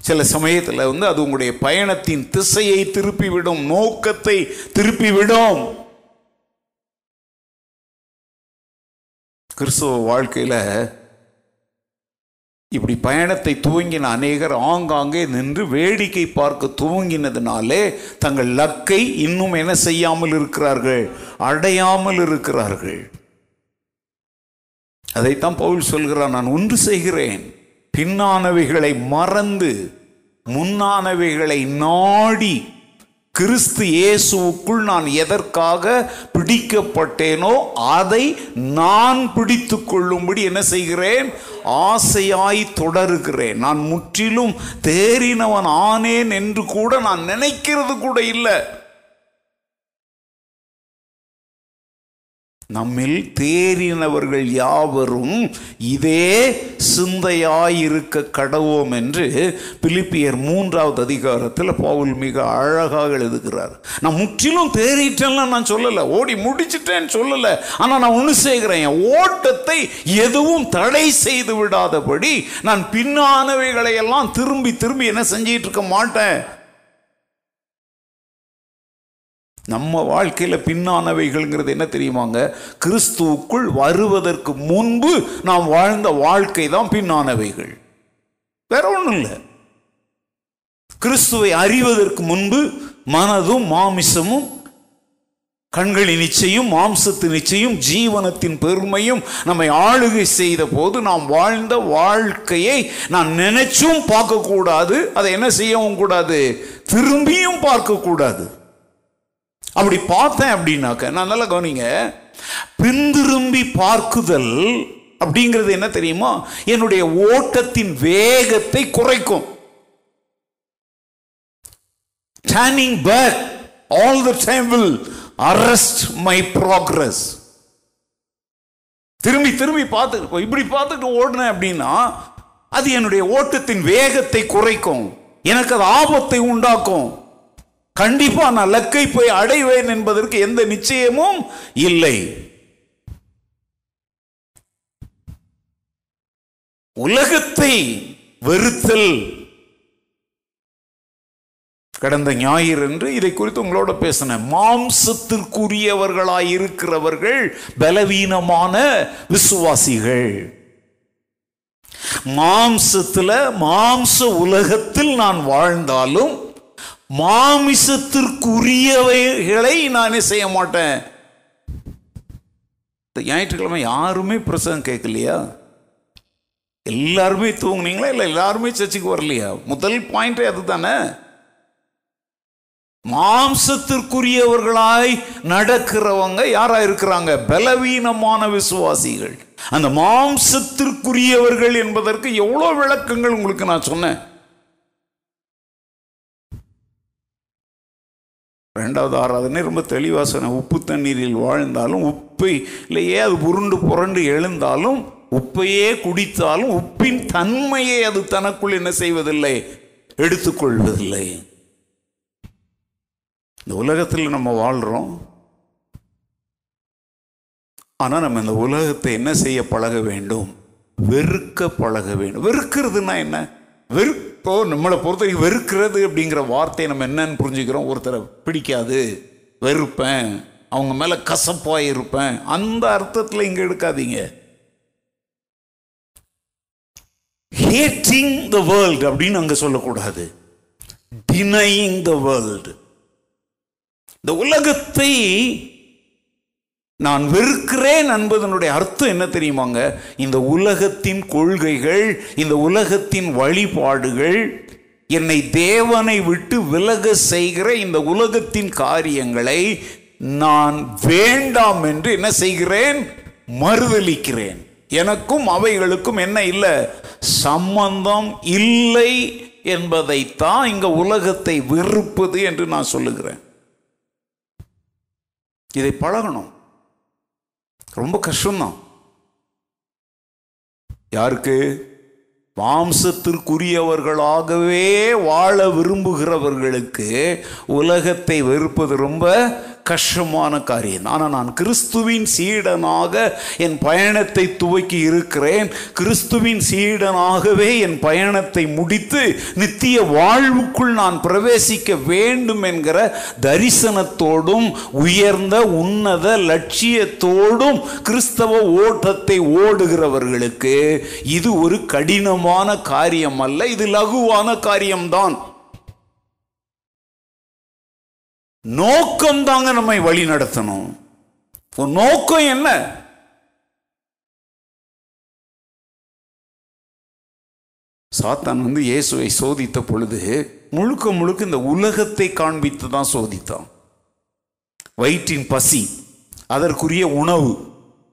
சில சமயத்தில் வந்து அது உங்களுடைய பயணத்தின் திசையை திருப்பிவிடும் நோக்கத்தை திருப்பிவிடும். கிறிஸ்துவ வாழ்க்கையில் இப்படி பயணத்தை துவங்கின அநேகர் ஆங்காங்கே நின்று வேடிக்கை பார்க்க துவங்கினதுனாலே தங்கள் லக்கை இன்னும் என்ன செய்யாமல் இருக்கிறார்கள்? அடையாமல் இருக்கிறார்கள். அதைத்தான் பவுல் சொல்கிறான் நான் ஒன்று செய்கிறேன். பின்னானவைகளை மறந்து முன்னானவைகளை நாடி கிறிஸ்து இயேசுவுக்குள் நான் எதற்காக பிடிக்கப்பட்டேனோ அதை நான் பிடித்து கொள்ளும்படி என்ன செய்கிறேன்? ஆசையாய் தொடருகிறேன். நான் முற்றிலும் தேறினவன் ஆனேன் என்று கூட நான் நினைக்கிறது கூட இல்லை. நம்மில் தேறினவர்கள் யாவரும் இதே சிந்தையாயிருக்க கடவோம் என்று பிலிப்பியர் மூன்றாவது அதிகாரத்தில் பவுல் மிக அழகாக எழுதுகிறார். நான் முற்றிலும் தேறிட்டேன்லாம் நான் சொல்லலை ஓடி முடிச்சிட்டேன்னு சொல்லலை. ஆனால் நான் ஒன்று செய்கிறேன் என் ஓட்டத்தை எதுவும் தடை செய்து விடாதபடி நான் பின்னானவைகளை எல்லாம் திரும்பி திரும்பி என்ன செஞ்சிட்டு இருக்க மாட்டேன். நம்ம வாழ்க்கையில் பின்னானவைகள்ங்கிறது என்ன தெரியுமாங்க? கிறிஸ்துவுக்குள் வருவதற்கு முன்பு நாம் வாழ்ந்த வாழ்க்கை தான் பின்னானவைகள். வேற ஒன்றும் இல்லை. கிறிஸ்துவை அறிவதற்கு முன்பு மனதும் மாமிசமும் கண்களின் நிச்சயம் மாம்சத்து நிச்சயம் ஜீவனத்தின் பெருமையும் நம்மை ஆளுகை செய்த போது நாம் வாழ்ந்த வாழ்க்கையை நான் நினைச்சும் பார்க்கக்கூடாது. அதை என்ன செய்யவும் கூடாது? திரும்பியும் பார்க்கக்கூடாது. அப்படி பார்த்தேன் அப்படின்னாக்க நான் நல்லா கவனிங்க பின்திரும்பி பார்க்குதல் அப்படிங்கிறது என்ன தெரியுமா? என்னுடைய ஓட்டத்தின் வேகத்தை குறைக்கும். Turning back all the time will arrest my progress திரும்பி திரும்பி பார்த்து இப்படி பார்த்துட்டு ஓடினேன் அப்படின்னா அது என்னுடைய ஓட்டத்தின் வேகத்தை குறைக்கும். எனக்கு அது ஆபத்தை உண்டாக்கும். கண்டிப்பா நான் லக்கை போய் அடைவேன் என்பதற்கு எந்த நிச்சயமும் இல்லை. உலகத்தை வெறுத்தல். கடந்த ஞாயிறு என்று இதை குறித்து உங்களோட பேசினேன். மாம்சத்திற்குரியவர்களாய் இருக்கிறவர்கள் பலவீனமான விசுவாசிகள். மாம்சத்துல மாம்ச உலகத்தில் நான் வாழ்ந்தாலும் மாமிசத்திற்குரியவைகளை நானே செய்ய மாட்டேன். இந்த ஞாயிற்றுக்கிழமை யாருமே பிரசங்கம் கேட்கலையா? எல்லாருமே தூங்குனீங்களா? இல்லை எல்லாருமே சர்ச்சுக்கு வரலையா? முதல் பாயிண்டே அதுதானே. மாம்சத்திற்குரியவர்களாய் நடக்கிறவங்க யாரா இருக்கிறாங்க? பலவீனமான விசுவாசிகள். அந்த மாம்சத்திற்குரியவர்கள் என்பதற்கு எவ்வளோ விளக்கங்கள் உங்களுக்கு நான் சொன்னேன். ரெண்டாவது ஆராதனை ரொம்ப தெளிவாக சொன்னேன் உப்பு தண்ணீரில் வாழ்ந்தாலும் உப்பையிலேயே அது புருண்டு புரண்டு எழுந்தாலும் உப்பையே குடித்தாலும் உப்பின் தன்மையை அது தனக்குள் என்ன செய்வதில்லை? எடுத்துக்கொள்வதில்லை. இந்த உலகத்தில் நம்ம வாழ்கிறோம் ஆனால் நம்ம இந்த உலகத்தை என்ன செய்ய பழக வேண்டும்? வெறுக்க பழக வேண்டும். வெறுக்கிறதுனா என்ன? வெறு இப்போது நம்மளை பொறுத்தவரைக்கும் வெறுக்கிறது அப்படிங்கிற வார்த்தையை நம்ம என்னன்னு புரிஞ்சுக்கிறோம். ஒருத்தரை பிடிக்காது வெறுப்பேன் அவங்க மேலே கசப்பாக இருப்பேன். அந்த அர்த்தத்தில் இங்கே எடுக்காதீங்க. ஹேட்டிங் த வேர்ல்டு அப்படின்னு அங்கே சொல்லக்கூடாது. டினையிங் த வேர்ல்டு இந்த உலகத்தை நான் வெறுக்கிறேன் என்பதனுடைய அர்த்தம் என்ன தெரியுமாங்க? இந்த உலகத்தின் கொள்கைகள் இந்த உலகத்தின் வழிபாடுகள் என்னை தேவனை விட்டு விலக செய்கிற இந்த உலகத்தின் காரியங்களை நான் வேண்டாம் என்று என்ன செய்கிறேன்? மறுதளிக்கிறேன் எனக்கும் அவைகளுக்கும் என்ன இல்லை? சம்பந்தம் இல்லை என்பதைத்தான் இங்க உலகத்தை வெறுப்பது என்று நான் சொல்லுகிறேன். இதை பழகணும். ரொம்ப கஷ்டம்தான். யாருக்கு? மாம்சத்திற்குரியவர்களாகவே வாழ விரும்புகிறவர்களுக்கு உலகத்தை வெறுப்பது ரொம்ப கஷ்டமான காரியம். ஆனால் நான் கிறிஸ்துவின் சீடனாக என் பயணத்தை துவக்கி இருக்கிறேன். கிறிஸ்துவின் சீடனாகவே என் பயணத்தை முடித்து நித்திய வாழ்வுக்குள் நான் பிரவேசிக்க வேண்டும் என்கிற தரிசனத்தோடும் உயர்ந்த உன்னத லட்சியத்தோடும் கிறிஸ்தவ ஓட்டத்தை ஓடுகிறவர்களுக்கு இது ஒரு கடினமான காரியம் அல்ல இது லகுவான காரியம்தான். நோக்கம் தாங்க நம்மை வழி நடத்தணும். உன் நோக்கம் என்ன? சாத்தான் வந்து இயேசுவை சோதித்த பொழுது முழுக்க முழுக்க இந்த உலகத்தை காண்பித்து தான் சோதித்தான். வயிற்றின் பசி அதற்குரிய உணவு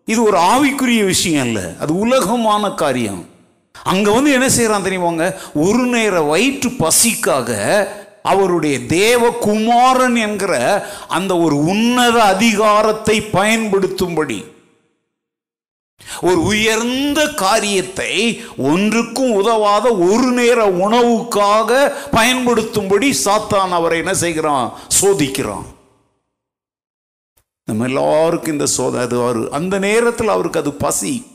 இது ஒரு ஆவிக்குரிய விஷயம் அல்ல. அது உலகமான காரியம். அங்க வந்து என்ன செய்யறான் தெரியுமாங்க? ஒரு நேர வயிற்று பசிக்காக அவருடைய தேவகுமாரன் என்கிற அந்த ஒரு உன்னத அதிகாரத்தை பயன்படுத்தும்படி. ஒரு உயர்ந்த காரியத்தை ஒன்றுக்கும் உதவாத ஒரு நேர உணவுக்காக பயன்படுத்தும்படி சாத்தான் அவரை என்ன செய்கிறான்? சோதிக்கிறான். நம்ம எல்லாருக்கும் இந்த சோதனை அது அவர் அந்த நேரத்தில் அவருக்கு அது பசி.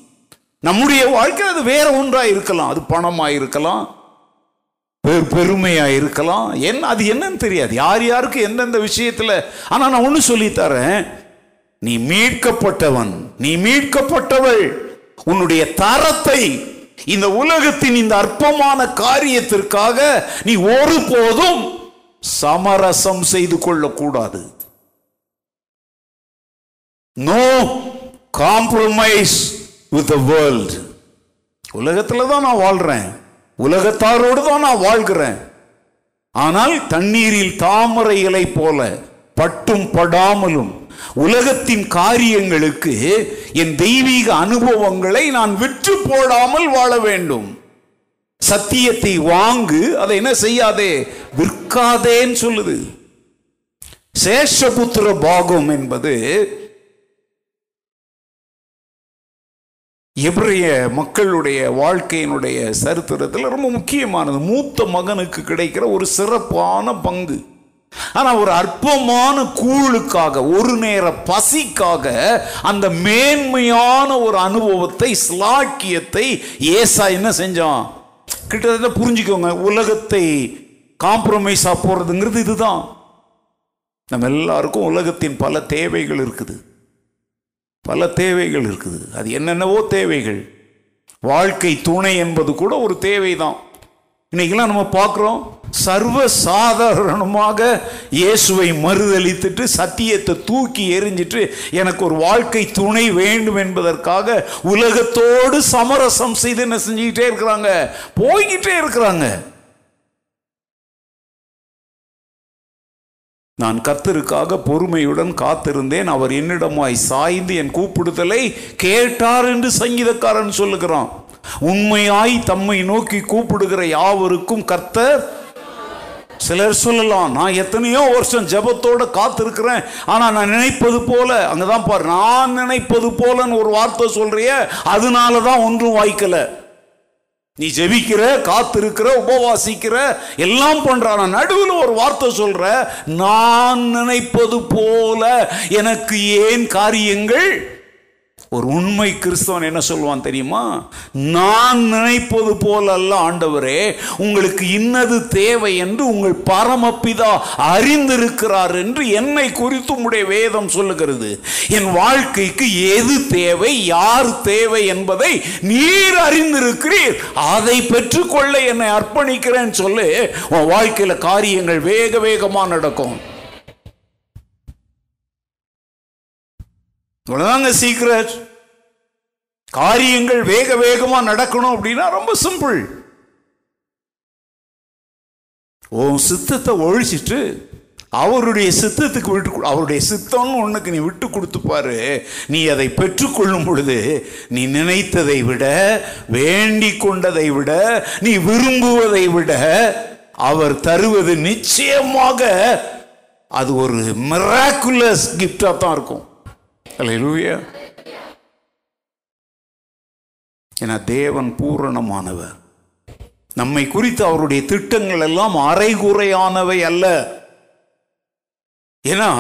நம்முடைய வாழ்க்கை அது வேற ஒன்றாக இருக்கலாம் அது பணமாக இருக்கலாம் பெரு- பெருமையாக இருக்கலாம். என்ன அது என்னன்னு தெரியாது. யார் யாருக்கு எந்தெந்த விஷயத்தில் ஆனால் நான் ஒன்று சொல்லித்தரேன் நீ மீட்கப்பட்டவன் நீ மீட்கப்பட்டவள். உன்னுடைய தரத்தை இந்த உலகத்தின் இந்த அற்பமான காரியத்திற்காக நீ ஒருபோதும் சமரசம் செய்து கொள்ளக்கூடாது. No compromise with the world உலகத்தில் தான் நான் வாழ்றேன். உலகத்தாரோடு தான் நான் வாழ்கிறேன். ஆனால் தண்ணீரில் தாமரை இலை போல பட்டும் படாமலும் உலகத்தின் காரியங்களுக்கு என் தெய்வீக அனுபவங்களை நான் விற்று போடாமல் வாழ வேண்டும். சத்தியத்தை வாங்கு அதை என்ன செய்யாதே? விற்காதேன்னு சொல்லுது. சேஷபுத்திர பாகம் என்பது எபிரிய மக்களுடைய வாழ்க்கையினுடைய சரித்திரத்தில் ரொம்ப முக்கியமானது. மூத்த மகனுக்கு கிடைக்கிற ஒரு சிறப்பான பங்கு. ஆனால் ஒரு அற்பமான கூழுக்காக ஒரு நேர பசிக்காக அந்த மேன்மையான ஒரு அனுபவத்தை ஸ்லாக்கியத்தை ஏசா என்ன செஞ்சான்? கிட்டத்தட்ட புரிஞ்சுக்கோங்க உலகத்தை காம்ப்ரமைஸாக போறதுங்கிறது இதுதான். நம்ம எல்லாருக்கும் உலகத்தின் பல தேவைகள் இருக்குது. பல தேவைகள் இருக்குது. அது என்னென்னவோ தேவைகள். வாழ்க்கை துணை என்பது கூட ஒரு தேவை தான் இன்னைக்கெல்லாம் நம்ம பார்க்குறோம் சர்வ சாதாரணமாக இயேசுவை மறுதளித்துட்டு சத்தியத்தை தூக்கி எரிஞ்சிட்டு எனக்கு ஒரு வாழ்க்கை துணை வேண்டும் என்பதற்காக உலகத்தோடு சமரசம் செய்து என்ன செஞ்சுக்கிட்டே இருக்கிறாங்க? போய்கிட்டே இருக்கிறாங்க. நான் கர்த்தருக்காக பொறுமையுடன் காத்திருந்தேன். அவர் என்னிடமாய் சாய்ந்து என் கூப்பிடுதலை கேட்டார் என்று சங்கீதக்காரன் சொல்லுகிறான். உண்மையாய் தம்மை நோக்கி கூப்பிடுகிற யாவருக்கும் கர்த்தர் சிலர் சொல்லலாம் நான் எத்தனையோ வருஷம் ஜபத்தோடு காத்திருக்கிறேன். ஆனால் நான் நினைப்பது போல. அங்கதான் பாரு நான் நினைப்பது போலன்னு ஒரு வார்த்தை சொல்கிறிய அதனால தான் ஒன்றும் வாய்க்கலை. நீ ஜெபிக்கிற காத்திருக்கிற உபவாசிக்கிற எல்லாம் பண்றான நடுவில் ஒரு வார்த்தை சொல்ற நான் நினைப்பது போல எனக்கு ஏன் காரியங்கள் ஒரு உண்மை கிறிஸ்தவன் என்ன சொல்லுவான் தெரியுமா? நான் நினைப்பது போல அல்ல ஆண்டவரே உங்களுக்கு இன்னது தேவை என்று உங்கள் பரமப்பிதா அறிந்திருக்கிறார் என்று என்னை குறித்து உடைய வேதம் சொல்லுகிறது. என் வாழ்க்கைக்கு எது தேவை யார் தேவை என்பதை நீர் அறிந்திருக்கிறீர். அதை பெற்றுக்கொள்ள என்னை அர்ப்பணிக்கிறேன் சொல்லு. உன் வாழ்க்கையில காரியங்கள் வேக வேகமாக நடக்கும். இவ்வளவுதாங்க சீக்ரெட் காரியங்கள் வேக வேகமா நடக்கணும் அப்படின்னா ரொம்ப சிம்பிள். உன் சித்தத்தை ஒழிச்சிட்டு அவருடைய சித்தத்துக்கு விட்டு அவருடைய சித்தம்னு உனக்கு நீ விட்டு கொடுத்து பாரு. நீ அதை பெற்றுக்கொள்ளும் பொழுது நீ நினைத்ததை விட வேண்டி கொண்டதை விட நீ விரும்புவதை விட அவர் தருவது நிச்சயமாக அது ஒரு மிராக்குலஸ் கிஃப்டாக தான் இருக்கும். அலையிலூயா ஏன்னா தேவன் பூரணமானவர். நம்மை குறித்து அவருடைய திட்டங்கள் எல்லாம் அரைகுறையானவை அல்ல. ஏன்னா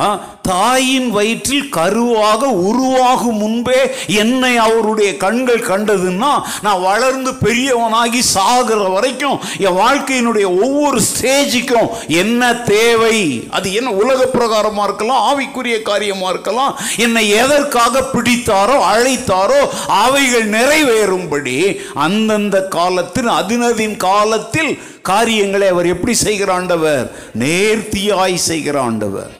தாயின் வயிற்றில் கருவாக உருவாகும் முன்பே என்னை அவருடைய கண்கள் கண்டதுன்னா நான் வளர்ந்து பெரியவனாகி சாகிற வரைக்கும் என் வாழ்க்கையினுடைய ஒவ்வொரு ஸ்டேஜுக்கும் என்ன தேவை? அது என்ன உலக பிரகாரமாக இருக்கலாம் ஆவிக்குரிய காரியமாக இருக்கலாம் என்னை எதற்காக பிடித்தாரோ அழைத்தாரோ அவைகள் நிறைவேறும்படி அந்தந்த காலத்தில் அதினதின் காலத்தில் காரியங்களை அவர் எப்படி செய்கிறாண்டவர் நேர்த்தியாய் செய்கிறாண்டவர்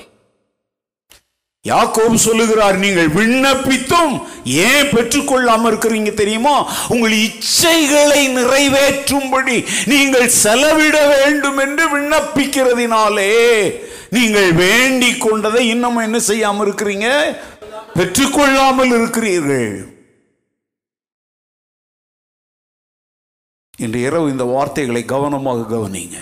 ஆண்டவர் யாக்கோபு சொல்லுகிறார் நீங்கள் விண்ணப்பித்தும் ஏன் பெற்றுக்கொள்ளாம இருக்கிறீங்க தெரியுமா? உங்கள் இச்சைகளை நிறைவேற்றும்படி நீங்கள் செலவிட வேண்டும் என்று விண்ணப்பிக்கிறதினாலே நீங்கள் வேண்டி கொண்டதை இன்னமும் என்ன செய்யாமல் இருக்கிறீங்க? பெற்றுக்கொள்ளாமல் இருக்கிறீர்கள். இன்று இரவு இந்த வார்த்தைகளை கவனமாக கவனிங்க.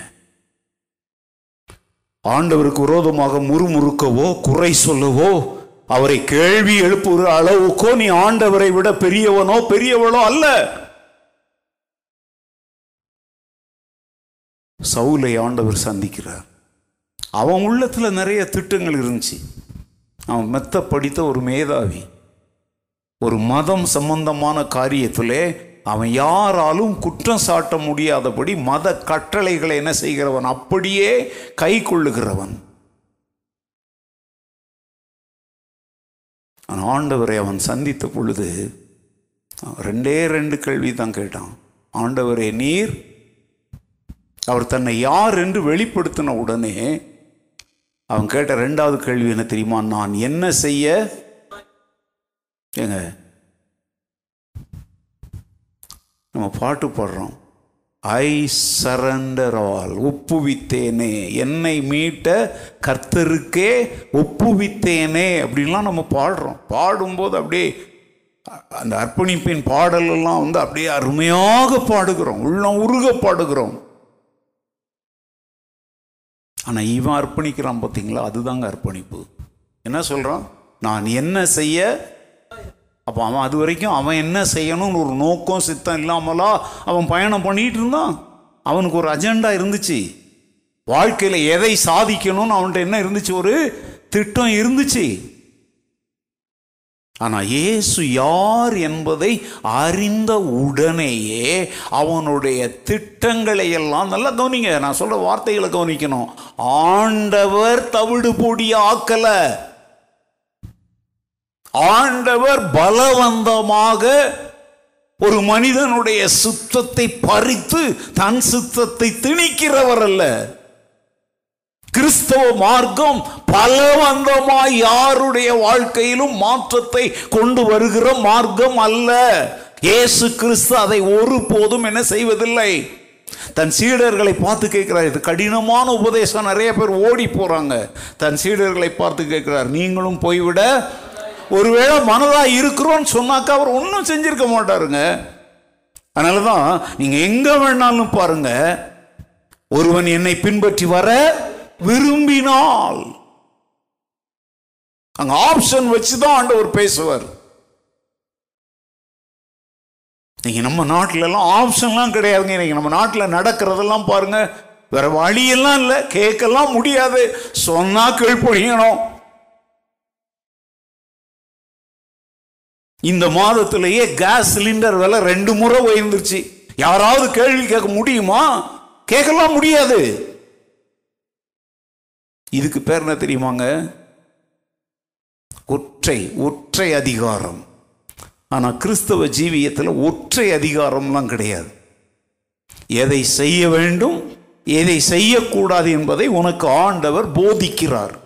ஆண்டவருக்கு விரோதமாக முறுமுறுக்கவோ குறை சொல்லவோ அவரை கேள்வி எழுப்புகிற அளவுக்கோ நீ ஆண்டவரை விட பெரியவனோ பெரியவளோ அல்ல. சவுலை ஆண்டவர் சந்திக்கிறார். அவன் உள்ளத்தில் நிறைய திட்டங்கள் இருந்துச்சு. அவன் மெத்த படித்த ஒரு மேதாவி. ஒரு மதம் சம்பந்தமான காரியத்திலே அவன் யாராலும் குற்றம் சாட்ட முடியாதபடி மத கட்டளைகளை என்ன செய்கிறவன்? அப்படியே கை கொள்ளுகிறவன். ஆண்டவரை அவன் சந்தித்த பொழுது அவன் ரெண்டே ரெண்டு கேள்வி தான் கேட்டான். ஆண்டவரே நீர் அவர் தன்னை யார் என்று வெளிப்படுத்தின உடனே அவன் கேட்ட ரெண்டாவது கேள்வி என்ன தெரியுமா? நான் என்ன செய்ய? ஏங்க நம்ம பாட்டு பாடுறோம். ஐ சரண்டர் ஆல் ஒப்புவித்தேனே என்னை மீட்ட கர்த்தருக்கே ஒப்புவித்தேனே அப்படின்லாம் நம்ம பாடுறோம். பாடும்போது அப்படியே அந்த அர்ப்பணிப்பின் பாடலெல்லாம் வந்து அப்படியே அருமையாக பாடுகிறோம். உள்ளம் உருக பாடுகிறோம். ஆனால் இவன் அர்ப்பணிக்கிறான் பார்த்தீங்களா அதுதாங்க அர்ப்பணிப்பு. என்ன சொல்கிறான் நான் என்ன செய்ய அப்போ அவன் அது வரைக்கும் அவன் என்ன செய்யணும்னு ஒரு நோக்கம் சித்தம் இல்லாமலா அவன் பயணம் பண்ணிட்டு இருந்தான். அவனுக்கு ஒரு அஜெண்டா இருந்துச்சு. வாழ்க்கையில் எதை சாதிக்கணும்னு அவன்கிட்ட என்ன இருந்துச்சு? ஒரு திட்டம் இருந்துச்சு. ஆனால் இயேசு யார் என்பதை அறிந்த உடனேயே அவனுடைய திட்டங்களை எல்லாம் நல்லா கவனிங்க. நான் சொல்கிற வார்த்தைகளை கவனிக்கணும். ஆண்டவர் தவிடு பொடி ஆக்கலை. ஆண்டவர் பலவந்தமாக ஒரு மனிதனுடைய சுத்தத்தை பறித்து தன் சுத்தத்தை திணிக்கிறவர் அல்ல. கிறிஸ்தவ மார்க்கம் பலவந்தமாய் யாருடைய வாழ்க்கையிலும் மாற்றத்தை கொண்டு வருகிற மார்க்கம் அல்ல. இயேசு கிறிஸ்து அதை ஒருபோதும் என்ன செய்வதில்லை. தன் சீடர்களை பார்த்து கேட்கிறார். இது கடினமான உபதேசம். நிறைய பேர் ஓடி போறாங்க. தன் சீடர்களை பார்த்து கேட்கிறார். நீங்களும் போய்விட ஒருவேளை மனதாக இருக்கிறோன்னு சொன்னாக்கா அவர் ஒன்றும் செஞ்சிருக்க மாட்டாருங்க. அதனால தான் நீங்கள் எங்கே வேணாலும் பாருங்க. ஒருவன் என்னை பின்பற்றி வர விரும்பினால். அங்கே ஆப்ஷன் வச்சு தான் ஆண்டவர் பேசுவார். நீங்கள் நம்ம நாட்டிலலாம் ஆப்ஷன்லாம் கிடையாதுங்க. இன்றைக்கி நம்ம நாட்டில் நடக்கிறதெல்லாம் பாருங்கள் வேற வழியெல்லாம் இல்லை. கேட்கலாம் முடியாது. சொன்னால் கீழ்ப்பொழியணும் இந்த மாதத்திலேயே கேஸ் சிலிண்டர் விலை ரெண்டு முறை உயர்ந்துருச்சு. யாராவது கேள்வி கேட்க முடியுமா? கேட்கலாம் முடியாது. இதுக்கு பேர் என்ன தெரியுமாங்க? ஒற்றை ஒற்றை அதிகாரம். ஆனால் கிறிஸ்தவ ஜீவியத்தில் ஒற்றை அதிகாரம்லாம் கிடையாது. எதை செய்ய வேண்டும் எதை செய்யக்கூடாது என்பதை உனக்கு ஆண்டவர் போதிக்கிறார்.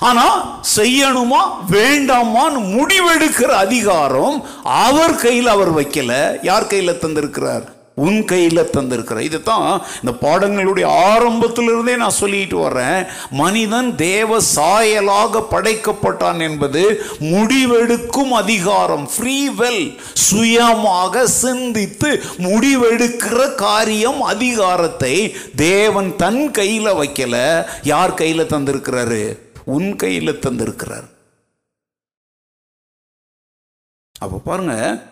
ஆனா செய்யணுமா வேண்டாமான்னு முடிவெடுக்கிற அதிகாரம் அவர் கையில் அவர் வைக்கல. யார் கையில் தந்திருக்கிறார்? உன் கையில் தந்திருக்கிறார். இதுதான் இந்த பாடங்களுடைய ஆரம்பத்திலிருந்தே நான் சொல்லிட்டு வர்றேன். மனிதன் தேவ சாயலாக படைக்கப்பட்டான் என்பது முடிவெடுக்கும் அதிகாரம். ஃப்ரீ வெல் சுயமாக சிந்தித்து முடிவெடுக்கிற காரியம் அதிகாரத்தை தேவன் தன் கையில் வைக்கல. யார் கையில் தந்திருக்கிறாரு? உன் கையில் தந்திருக்கிறார். அப்போ பாருங்க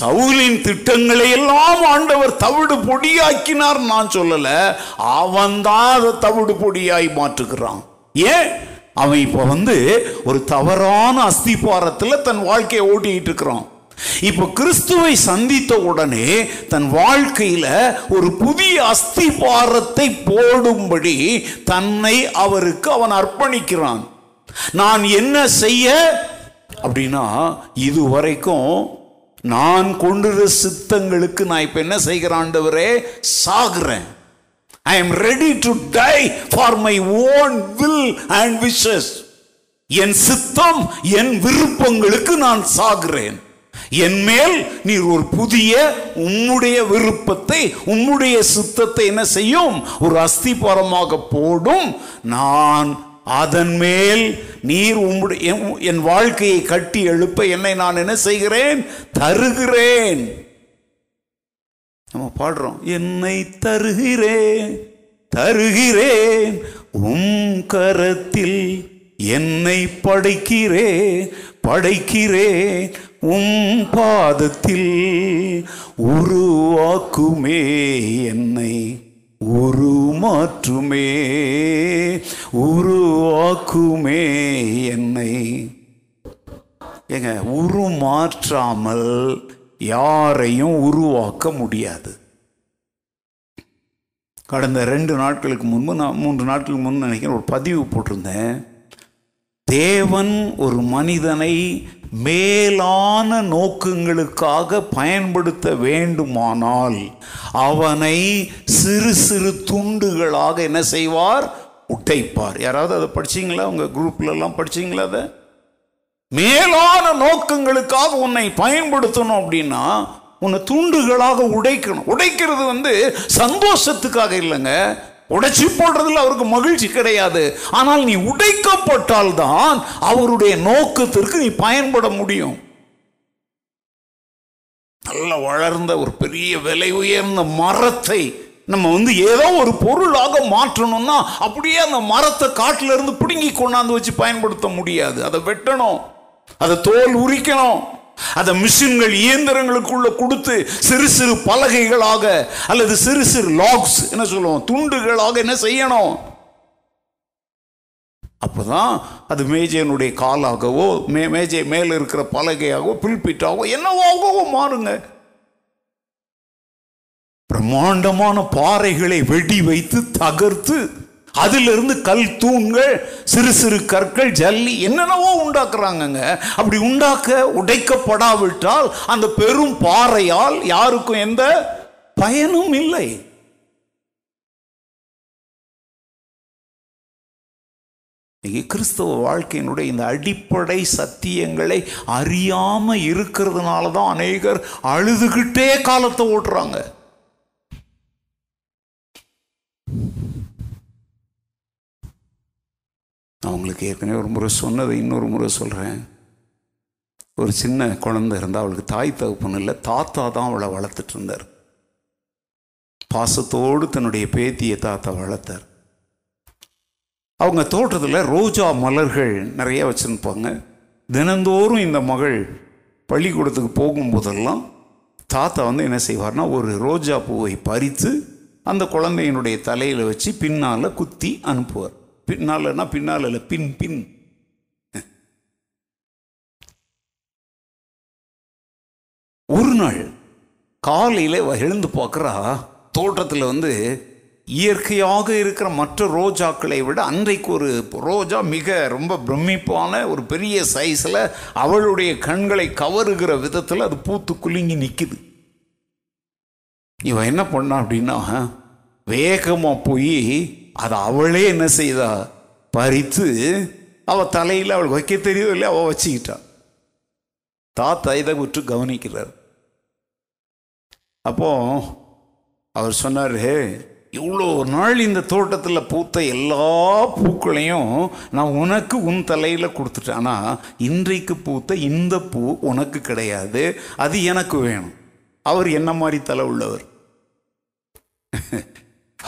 சவுலின் திட்டங்களை எல்லாம் ஆண்டவர் தவிடு பொடியாக்கினார் நான் சொல்லல அவன்தான் அதை தவிடு பொடியாய் மாற்றுகிறான். ஏன்? அவன் இப்ப வந்து ஒரு தவறான அஸ்திபாரத்தில் தன் வாழ்க்கையை ஓட்டிக்கிட்டு இருக்கிறான். இப்போ கிறிஸ்துவை சந்தித்த உடனே தன் வாழ்க்கையில் ஒரு புதிய அஸ்திபாரத்தை போடும்படி தன்னை அவருக்கு அவன் அர்ப்பணிக்கிறான். நான் என்ன செய்ய? அப்படின்னா இதுவரைக்கும் நான் கொண்டிருந்த சித்தங்களுக்கு நான் இப்போ என்ன செய்கிறாண்டவரே சாகிறேன் சாகுறேன். I am ready to die for my own will and wishes என் சித்தம் என் விருப்பங்களுக்கு நான் சாகிறேன். என் மேல் நீர் ஒரு புதிய உம்முடைய விருப்பத்தை உம்முடைய சித்தத்தை என்ன செய்யும்? ஒரு அஸ்திபாரமாக போடும். நான் அதன் மேல் நீர் உம்முடைய என்- என் வாழ்க்கையை கட்டி எழுப்ப என்னை நான் என்ன செய்கிறேன்? தருகிறேன். நம்ம பாடுறோம் என்னை தருகிறேன் தருகிறேன் உம் கரத்தில் என்னை படைக்கிறேன் படைக்கிறேன் உம் பாதத்தில் உருவாக்குமே என்னை உருமாற்றுமே உருவாக்குமே என்னை. ஏங்க உருமாற்றாமல் யாரையும் உருவாக்க முடியாது. கடந்த ரெண்டு நாட்களுக்கு முன்பு நான் மூன்று நாட்களுக்கு முன்பு நினைக்கிறேன் ஒரு பதிவு போட்டிருந்தேன். தேவன் ஒரு மனிதனை மேலான நோக்கங்களுக்காக பயன்படுத்த வேண்டுமானால் அவனை சிறு சிறு துண்டுகளாக என்ன செய்வார்? உடைப்பார். யாராவது அதை படிச்சிங்களா? உங்க குரூப்ல படிச்சிங்களா அதை? மேலான நோக்கங்களுக்காக உன்னை பயன்படுத்தணும் அப்படின்னா உன்னை துண்டுகளாக உடைக்கணும். உடைக்கிறது வந்து சந்தோஷத்துக்காக இல்லைங்க. உடைச்சி போடுறதுல அவருக்கு மகிழ்ச்சி கிடையாது. ஆனால் நீ உடைக்கப்பட்டால் தான் அவருடைய நோக்கத்திற்கு நீ பயன்பட முடியும். நல்ல வளர்ந்த ஒரு பெரிய விலை உயர்ந்த மரத்தை நம்ம வந்து ஏதோ ஒரு பொருளாக மாற்றணும்னா அப்படியே அந்த மரத்தை காட்டிலிருந்து பிடுங்கி கொண்டாந்து வச்சு பயன்படுத்த முடியாது. அதை வெட்டணும். அதை தோல் உரிக்கணும். அதை மிஷின்கள் இயந்திரங்களுக்குள்ள கொடுத்து சிறு சிறு பலகைகளாக அல்லது சிறு சிறு லாக்ஸ் என்ன சொல்லுவோம்? துண்டுகளாக என்ன செய்யணும்? அப்போதான் அது மேஜையினுடைய காலாகவோ மே மேஜை மேலே இருக்கிற பலகையாகவோ பில்பிட்டாகவோ என்னவாகவோ மாறுங்க. பிரம்மாண்டமான பாறைகளை வெடி வைத்து தகர்த்து அதிலிருந்து கல் தூண்கள் சிறு சிறு கற்கள் ஜல்லி என்னென்னவோ உண்டாக்குறாங்கங்க. அப்படி உண்டாக்க உடைக்கப்படாவிட்டால் அந்த பெரும் பாறையால் யாருக்கும் எந்த பயனும் இல்லை. இன்னைக்கு கிறிஸ்தவ வாழ்க்கையினுடைய இந்த அடிப்படை சத்தியங்களை அறியாமல் இருக்கிறதுனால தான் அநேகர் அழுதுகிட்டே காலத்தை ஓட்டுறாங்க. நான் உங்களுக்கு ஏற்கனவே ஒரு முறை சொன்னதை இன்னொரு முறை சொல்கிறேன் ஒரு சின்ன குழந்தை இருந்தால் அவளுக்கு தாய் தகப்பன் இல்லை தாத்தா தான் அவளை வளர்த்துட்டு இருந்தார். பாசத்தோடு தன்னுடைய பேத்தியை தாத்தா வளர்த்தார். அவங்க தோட்டத்தில் ரோஜா மலர்கள் நிறைய வச்சுருப்பாங்க. தினந்தோறும் இந்த மகள் பள்ளிக்கூடத்துக்கு போகும்போதெல்லாம் தாத்தா வந்து என்ன செய்வார்னா ஒரு ரோஜா பூவை பறித்து அந்த குழந்தையினுடைய தலையில் வச்சு பின்னால் குத்தி அனுப்புவார். பின்னாலன்னா பின்னால் இல்லை பின் பின். ஒரு நாள் காலையில் எழுந்து பார்க்குறா தோட்டத்தில் வந்து இயற்கையாக இருக்கிற மற்ற ரோஜாக்களை விட அன்றைக்கு ஒரு ரோஜா மிக ரொம்ப பிரமிப்பான ஒரு பெரிய சைஸில் அவளுடைய கண்களை கவருகிற விதத்தில் அது பூத்து குலுங்கி நிற்குது இவன் என்ன பண்ணா அப்படின்னா வேகமாக போய் அதை அவளே என்ன செய்தா? பறித்து அவள் தலையில் அவளுக்கு வைக்க தெரியும் இல்லை அவள் வச்சுக்கிட்டா. தாத்தா இதை விட்டு கவனிக்கிறார். அப்போ அவர் சொன்னார் இவ்வளோ நாள் இந்த தோட்டத்தில் பூத்த எல்லா பூக்களையும் நான் உனக்கு உன் தலையில் கொடுத்துட்டேன். ஆனால் இன்றைக்கு பூத்த இந்த பூ உனக்கு கிடையாது அது எனக்கு வேணும். அவர் என்ன மாதிரி தலை உள்ளவர்?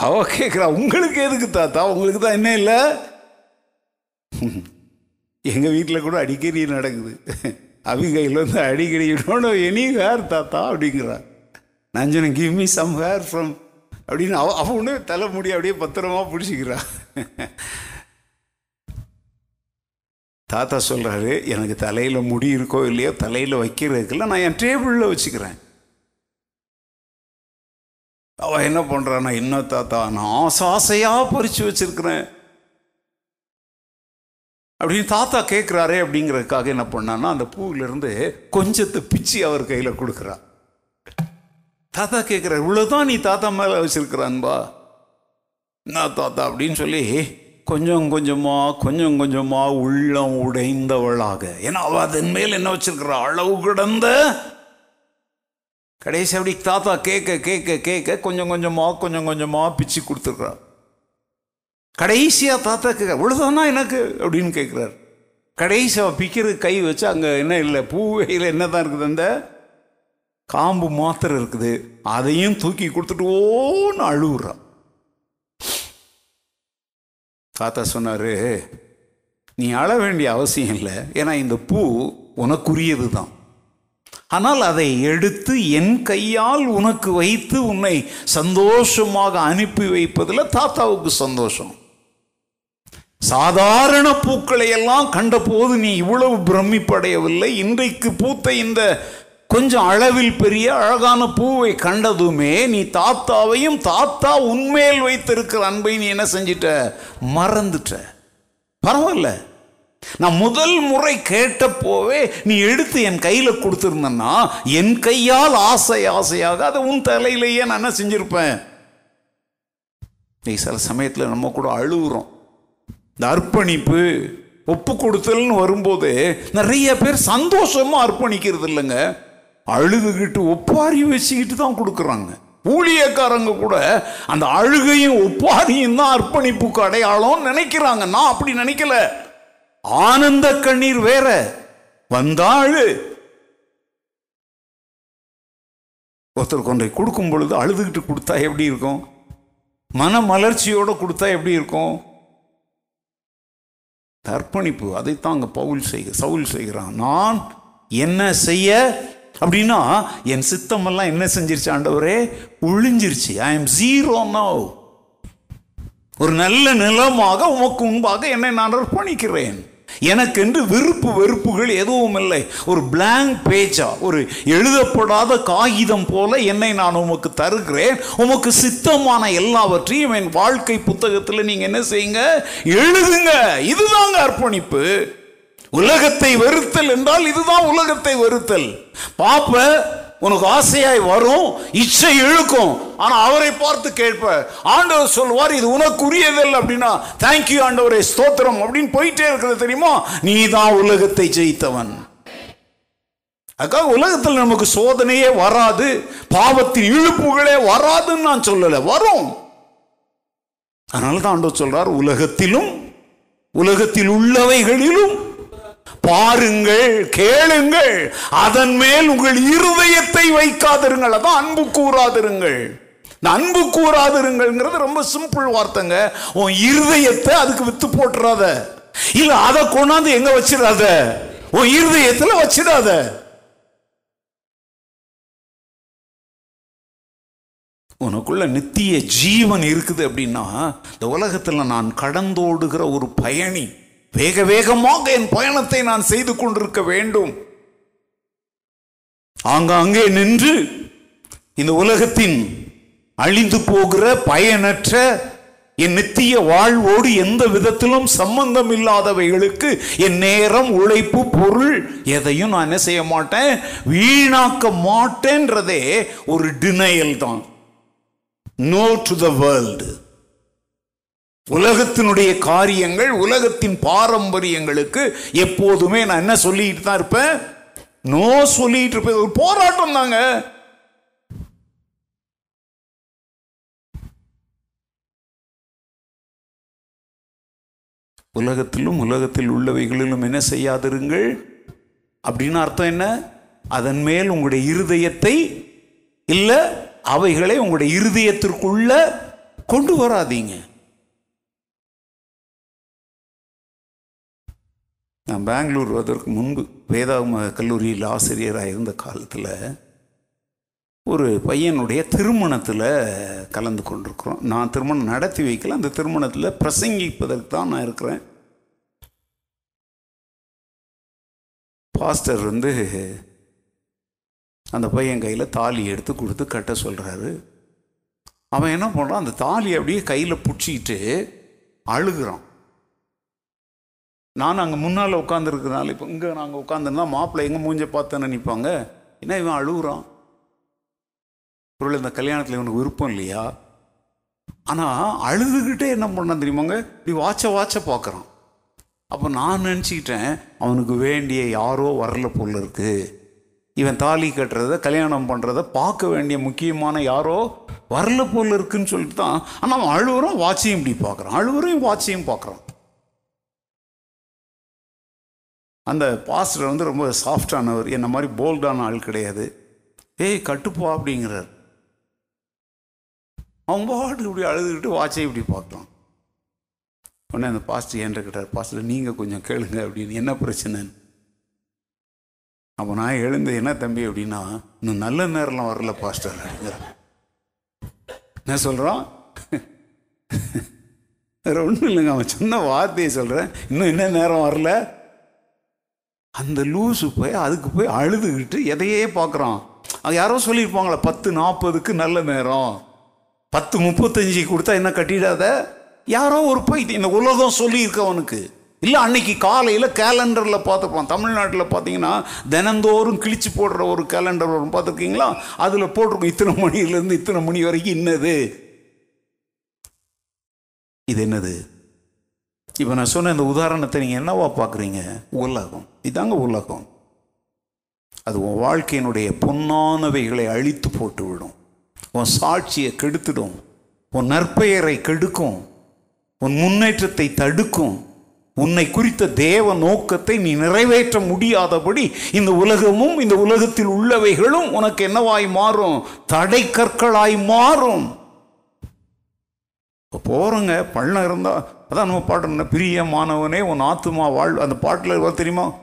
அவ கேட்குறா உங்களுக்கு எதுக்கு தாத்தா? உங்களுக்கு தான் என்ன இல்லை? எங்கள் வீட்டில் கூட அடிக்கடி நடக்குது. அவிகையில் வந்து அடிக்கடி இன்னொன்று எனி ஹேர் தாத்தா அப்படிங்கிறா. நான் சொன்னேன் give me some hair from அப்படின்னு அவ அவ ஒன்று தலை முடி அப்படியே பத்திரமா பிடிச்சிக்கிறா. தாத்தா சொல்கிறாரு எனக்கு தலையில் முடி இருக்கோ இல்லையோ தலையில் வைக்கிறதுக்கெல்லாம் நான் என் டேபிளில் வச்சுக்கிறேன். அவ என்ன பண்ணுறான்னா இன்னும் தாத்தா நான் ஆசை ஆசையாக பறித்து வச்சிருக்கிறேன். அப்படின்னு தாத்தா கேட்குறாரே அப்படிங்கிறதுக்காக என்ன பண்ணான்னா அந்த பூவிலிருந்து கொஞ்சத்தை பிச்சு அவர் கையில் கொடுக்குறா தாத்தா கேட்குறாரு இவ்வளோதான் நீ தாத்தா மேலே வச்சிருக்கிறான்பா என்ன தாத்தா? அப்படின்னு சொல்லி கொஞ்சம் கொஞ்சமா கொஞ்சம் கொஞ்சமா உள்ளம் உடைந்தவளாக. ஏன்னா அவ அதன் மேல் என்ன வச்சிருக்கிறா? அளவு கிடந்த கடைசி அப்படி தாத்தா கேட்க கேட்க கேட்க கொஞ்சம் கொஞ்சமாக கொஞ்சம் கொஞ்சமாக பிச்சு கொடுத்துருக்குறார் கடைசியாக தாத்தா கேட்க இவ்வளோதானா எனக்கு? அப்படின்னு கேட்குறாரு கடைசியாக பிக்கிறது கை வச்சு அங்கே என்ன இல்லை பூவையில் என்ன தான் இருக்குது அந்த காம்பு மாத்திரம் இருக்குது. அதையும் தூக்கி கொடுத்துட்டு ஓன்னு அழுகுறா தாத்தா சொன்னார் நீ அழ வேண்டிய அவசியம் இல்லை. ஏன்னா இந்த பூ உனக்குரியது தான் ஆனால் அதை எடுத்து என் கையால் உனக்கு வைத்து உன்னை சந்தோஷமாக அனுப்பி வைப்பதில் தாத்தாவுக்கு சந்தோஷம். சாதாரண பூக்களை எல்லாம் கண்டபோது நீ இவ்வளவு பிரமிப்படையவில்லை. இன்றைக்கு பூத்த இந்த கொஞ்சம் அளவில் பெரிய அழகான பூவை கண்டதுமே நீ தாத்தாவையும் தாத்தா உன்மேல் வைத்திருக்கிற அன்பை நீ என்ன செஞ்சிட்ட? மறந்துட்ட. பரவாயில்ல. நான் முதல் முறை கேட்டப்போவே நீ எடுத்து என் கையில் கொடுத்துருந்தன்னா என் கையால் ஆசை ஆசையாக அதை உன் தலையிலேயே நான் என்ன செஞ்சிருப்பேன்? நீ சில சமயத்தில் நம்ம கூட அழுகுறோம் இந்த அர்ப்பணிப்பு ஒப்பு கொடுத்தல்னு வரும்போது நிறைய பேர் சந்தோஷமாக அர்ப்பணிக்கிறது இல்லைங்க. அழுதுகிட்டு ஒப்பாரி வச்சுக்கிட்டு தான் கொடுக்குறாங்க. ஊழியக்காரங்க கூட அந்த அழுகையும் ஒப்பாரியும் தான் அர்ப்பணிப்புக்கு அடையாளம் நினைக்கிறாங்க. நான் அப்படி நினைக்கல. ஆனந்த கண்ணீர் வேற வந்தாழு. ஒருத்தர் ஒருத்தருக்கு ஒன்றை கொடுக்கும் பொழுது அழுதுகிட்டு கொடுத்தா எப்படி இருக்கும்? மன மலர்ச்சியோட கொடுத்தா எப்படி இருக்கும்? அர்ப்பணிப்பு அதைத்தான் அங்கே பவுல் செய்க சவுல் செய்கிறான். நான் என்ன செய்ய? அப்படின்னா என் சித்தமெல்லாம் என்ன செஞ்சிருச்சு ஆண்டவரே? ஒழிஞ்சிருச்சு ஐ எம் ஜீரோ நோ ஒரு நல்ல நிலமாக உமக்கு முன்பாக என்னை நான் அர்ப்பணிக்கிறேன். எனக்கென்று விருப்பு வெறுப்புகள் எதுவும் இல்லை. ஒரு பிளாங்க் பேஜா ஒரு எழுதப்படாத காகிதம் போல என்னை நான் உமக்கு தருகிறேன். உமக்கு சித்தமான எல்லாவற்றையும் என் வாழ்க்கை புத்தகத்தில் நீங்க என்ன செய்யுங்க? எழுதுங்க. இதுதாங்க அர்ப்பணிப்பு. உலகத்தை வெறுத்தல் என்றால் இதுதான் உலகத்தை வெறுத்தல். பாப்ப உனக்கு ஆசையாய் வரும் இச்சை இழுக்கும். ஆனா அவரை பார்த்து கேட்ப ஆண்டவர் சொல்வார் இது உனக்குரியதல்ல அப்படின்னா தேங்க்யூ ஆண்டவரே ஸ்தோத்திரம் அப்படின்னு போயிட்டே இருக்கிறது தெரியுமா? நீ தான் உலகத்தை ஜெயித்தவன். அதுக்காக உலகத்தில் நமக்கு சோதனையே வராது பாவத்தின் இழுப்புகளே வராதுன்னு நான் சொல்லல வரும். அதனால தான் ஆண்டவர் சொல்றார் உலகத்திலும் உலகத்தில் உள்ளவைகளிலும் பாருங்கள் கேளுங்கள் அதன் மேல் உங்கள் இருதயத்தை வைக்காதிருங்கள். அதான் அன்பு கூறாதிருங்கள். இந்த அன்பு கூறாதிருங்கள்ங்கிறது ரொம்ப சிம்பிள் வார்த்தைங்க. உன் இருதயத்தை அதுக்கு வித்து போட்டுறாத. இல்ல அதை கொண்டாந்து எங்க வச்சிடாத? உன் இருதயத்துல வச்சிடாத. உனக்குள்ள நித்திய ஜீவன் இருக்குது அப்படின்னா இந்த உலகத்தில் நான் கடந்தோடுகிற ஒரு பயணி. வேக வேகமாக என் பயணத்தை நான் செய்து கொண்டிருக்க வேண்டும். ஆங்காங்கே நின்று இந்த உலகத்தின் அழிந்து போகிற பயனற்ற என் நித்திய வாழ்வோடு எந்த விதத்திலும் சம்பந்தம் இல்லாதவைகளுக்கு என் நேரம் உழைப்பு பொருள் எதையும் நான் என்ன செய்ய மாட்டேன்? வீணாக்க மாட்டேன்றதே ஒரு டினையல் தான். நோ டு த வேர்ல்டு உலகத்தினுடைய காரியங்கள் உலகத்தின் பாரம்பரியங்களுக்கு எப்போதுமே நான் என்ன சொல்லிட்டு தான் இருப்பேன்? நோ சொல்லிட்டு இருப்பேன். ஒரு போராட்டம் தாங்க. உலகத்திலும் உலகத்தில் உள்ளவைகளிலும் என்ன செய்யாதிருங்கள்? அப்படின்னு அர்த்தம் என்ன? அதன் மேல் உங்களுடைய இருதயத்தை இல்லை அவைகளை உங்களுடைய இருதயத்திற்குள்ள கொண்டு வராதீங்க. நான் பெங்களூர் வருவதற்கு முன்பு வேதாகம கல்லூரியில் ஆசிரியராக இருந்த காலத்தில் ஒரு பையனுடைய திருமணத்தில் கலந்து கொண்டிருக்கிறோம். நான் திருமணம் நடத்தி வைக்கல. அந்த திருமணத்தில் பிரசங்கிப்பதற்கு தான் நான் இருக்கிறேன். பாஸ்டர் வந்து அந்த பையன் கையில் தாலி எடுத்து கொடுத்து கட்ட சொல்கிறாரு அவன் என்ன பண்ணுறான் அந்த தாலி அப்படியே கையில் பிடிச்சிக்கிட்டு அழுகிறான். நான் அங்கே முன்னால் உட்காந்துருக்கிறனால இப்போ இங்கே நாங்கள் உட்காந்துருந்தா மாப்பிள்ளை எங்கே மூஞ்ச பார்த்து நினைப்பாங்க என்ன இவன் அழுகுறான் பொருள் இந்த கல்யாணத்தில் இவனுக்கு விருப்பம் இல்லையா? ஆனால் அழுதுகிட்டே என்ன பண்ணான் தெரியுமாங்க? இப்படி வாட்ச வாட்ச பார்க்குறான். அப்போ நான் நினச்சிக்கிட்டேன் அவனுக்கு வேண்டிய யாரோ வரல பொருள் இருக்குது இவன் தாலி கட்டுறத கல்யாணம் பண்ணுறத பார்க்க வேண்டிய முக்கியமான யாரோ வரல பொருள் இருக்குன்னு சொல்லிட்டு தான் ஆனால் அவன் அழுவரும் வாட்சையும் இப்படி பார்க்குறான். அழுவரும் வாட்சையும் பார்க்குறான். அந்த பாஸ்டர் வந்து ரொம்ப சாஃப்டானவர் என்ன மாதிரி போல்டான ஆள் கிடையாது. ஏய் கட்டுப்பா அப்படிங்கிறார். அவங்க பாட்டு இப்படி அழுதுகிட்டு வாட்சை இப்படி பார்த்தான். உடனே அந்த பாஸ்டர் என்கிட்ட கேட்டார் பாஸ்டர் நீங்கள் கொஞ்சம் கேளுங்க அப்படின்னு. என்ன பிரச்சனைன்னு அப்போ நான் எழுந்து என்ன தம்பி? அப்படின்னா இன்னும் நல்ல நேரம்லாம் வரல பாஸ்டர் அப்படிங்கிறான் என்ன சொல்கிறான் வேற ஒன்றும் இல்லைங்க. அவன் சொன்ன வார்த்தையை சொல்கிறேன் இன்னும் என்ன நேரம் வரல? அந்த லூசு போய் அதுக்கு போய் அழுதுகிட்டு எதையே பார்க்குறான். அது யாரோ சொல்லியிருப்பாங்களே பத்து நாற்பதுக்கு நல்ல நேரம். பத்து முப்பத்தஞ்சு கொடுத்தா என்ன கட்டிடாத? யாரோ ஒரு போய் இந்த உலகம் சொல்லியிருக்கவனுக்கு இல்லை அன்னைக்கு காலையில் கேலண்டரில் பார்த்துருப்பான் தமிழ்நாட்டில் பார்த்தீங்கன்னா தினந்தோறும் கிழிச்சு போடுற ஒரு கேலண்டர் வரும் பார்த்துருக்கீங்களா? அதில் போட்டிருக்கோம் இத்தனை மணிலேருந்து இத்தனை மணி வரைக்கும் இன்னது. இது என்னது? இப்போ நான் சொன்ன இந்த உதாரணத்தை நீங்கள் என்னவா பார்க்குறீங்க? உலகம். இதாங்க உலகம். அது உன் வாழ்க்கையினுடைய பொன்னானவைகளை அழித்து போட்டு விடும் உன் சாட்சியை கெடுத்துடும். உன் நற்பெயரை கெடுக்கும். உன் முன்னேற்றத்தை தடுக்கும். உன்னை குறித்த தேவ நோக்கத்தை நீ நிறைவேற்ற முடியாதபடி இந்த உலகமும் இந்த உலகத்தில் உள்ளவைகளும் உனக்கு என்னவாய் மாறும்? தடை கற்களாய் மாறும். இப்போ போகிறோங்க பள்ளம் இருந்தால் அதான் நம்ம பாட்டுன்ன பிரிய மாணவனே உன் ஆத்துமா வாழ் அந்த பாட்டில் வர தெரியுமா?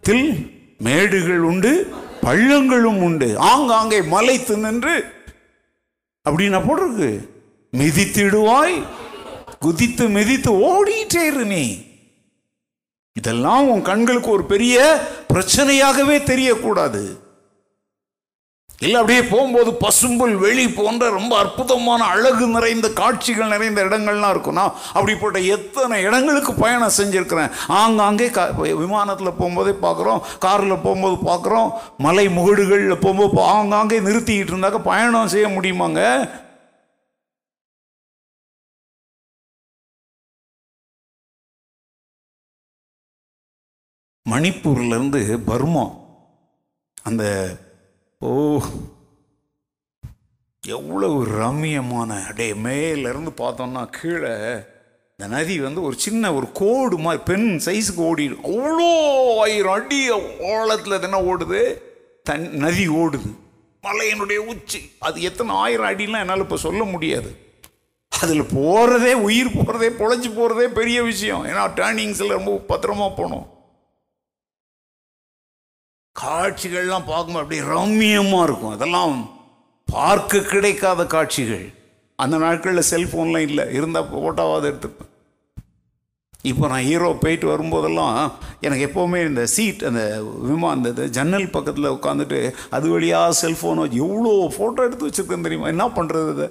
தில் மேடுகள் உண்டு பள்ளங்களும் உண்டு. ஆங்காங்கே மலைத்து நின்று. அப்படின்னா போட்டிருக்கு? மிதித்திடுவாய் குதித்து மிதித்து ஓடிட்டே இரு நீ. இதெல்லாம் உன் கண்களுக்கு ஒரு பெரிய பிரச்சனையாகவே தெரியக்கூடாது. இல்லை அப்படியே போகும்போது பசும்புல் வெளி போன்ற ரொம்ப அற்புதமான அழகு நிறைந்த காட்சிகள் நிறைந்த இடங்கள்லாம் இருக்கும்னா அப்படிப்பட்ட எத்தனை இடங்களுக்கு பயணம் செஞ்சுருக்கிறேன். ஆங்காங்கே க விமானத்தில் போகும்போதே பார்க்குறோம் காரில் போகும்போது பார்க்குறோம் மலை முகடுகளில் போகும்போது ஆங்காங்கே நிறுத்திக்கிட்டு இருந்தாக்க பயணம் செய்ய முடியுமாங்க? மணிப்பூர்லேருந்து பர்மா அந்த ஓ. எவ்வளவு ரம்மியமான அடே மேலேருந்து பார்த்தோம்னா கீழே இந்த நதி வந்து ஒரு சின்ன ஒரு கோடு மாதிரி பெண் சைஸுக்கு ஓடி அவ்வளோ ஆயிரம் அடி ஓலத்தில் தானே ஓடுது. தன் நதி ஓடுது. மலையினுடைய உச்சி. அது எத்தனை ஆயிரம் அடிலாம் என்னால் இப்போ சொல்ல முடியாது. அதில் போகிறதே உயிர் போகிறதே பொழைச்சி போகிறதே பெரிய விஷயம். ஏன்னா டேர்னிங்ஸில் ரொம்ப பத்திரமா போகணும் காட்சிகள்லாம் பார்க்கும்போது அப்படியே ரம்மியமாக இருக்கும். அதெல்லாம் பார்க்க கிடைக்காத காட்சிகள். அந்த நாட்களில் செல்ஃபோன்லாம் இல்லை. இருந்தால் ஃபோட்டோவாவது எடுத்துப்பேன் இப்போ நான் ஹீரோ போயிட்டு வரும்போதெல்லாம் எனக்கு எப்போவுமே இந்த சீட் அந்த விமானம் அந்த இது ஜன்னல் பக்கத்தில் உட்காந்துட்டு அது வழியாக செல்ஃபோனோ எவ்வளோ ஃபோட்டோ எடுத்து வச்சுருக்கேன் தெரியுமா? என்ன பண்ணுறது அதை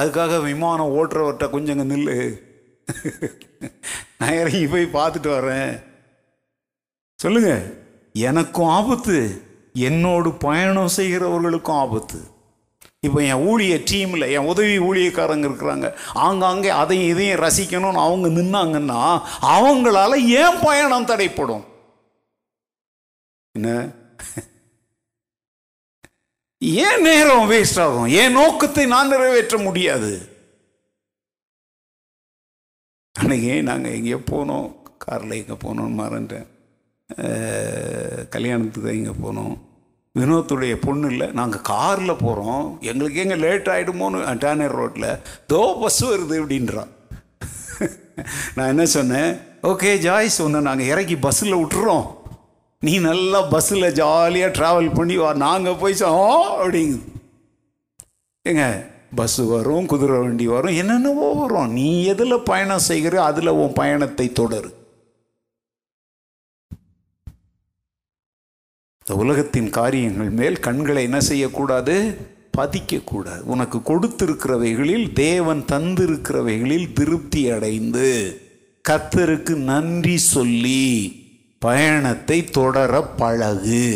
அதுக்காக விமானம் ஓட்டுறவர்கிட்ட கொஞ்சம் நில்லு. நான் இறங்கி போய் பார்த்துட்டு வரேன். சொல்லுங்க. எனக்கும் ஆபத்து என்னோடு பயணம் செய்கிறவர்களுக்கும் ஆபத்து. இப்போ என் ஊழிய டீமில் என் உதவி ஊழியக்காரங்க இருக்கிறாங்க. ஆங்காங்கே அதையும் இதையும் ரசிக்கணும்னு அவங்க நின்னாங்கன்னா அவங்களால ஏன் பயணம் தடைப்படும்? என்ன? ஏன் நேரம் வேஸ்ட் ஆகும்? என் நோக்கத்தை நான் நிறைவேற்ற முடியாது? அன்னைக்கு நாங்கள் எங்கேயோ போனோம். காரில் எங்கே போனோம்னு மறந்துட்டேன். கல்யாணத்துக்கு இங்கே போனோம். வினோத்துடைய பொண்ணு இல்லை. நாங்கள் காரில் போகிறோம் எங்களுக்கு எங்கே லேட் ஆகிடுமோன்னு டானர் ரோட்டில் தோ பஸ் வருது அப்படின்றான். [laughs] நான் என்ன சொன்னேன்? ஓகே ஜாய் சொன்னேன் நாங்கள் இறக்கி பஸ்ஸில் விட்டுறோம். நீ நல்லா பஸ்ஸில் ஜாலியாக ட்ராவல் பண்ணி வா. நாங்கள் போய் சோ அப்படிங்குது ஏங்க பஸ் வரும் குதிரை வண்டி வரும் என்னென்னவோ வரும். நீ எதில் பயணம் செய்கிற அதில் உன் பயணத்தை தொடரு. இந்த உலகத்தின் காரியங்கள் மேல் கண்களை என்ன செய்யக்கூடாது பதிக்கக்கூடாது. உனக்கு கொடுத்திருக்கிறவைகளில் தேவன் தந்திருக்கிறவைகளில் திருப்தி அடைந்து கத்தருக்கு நன்றி சொல்லி பயணத்தை தொடர பழகு.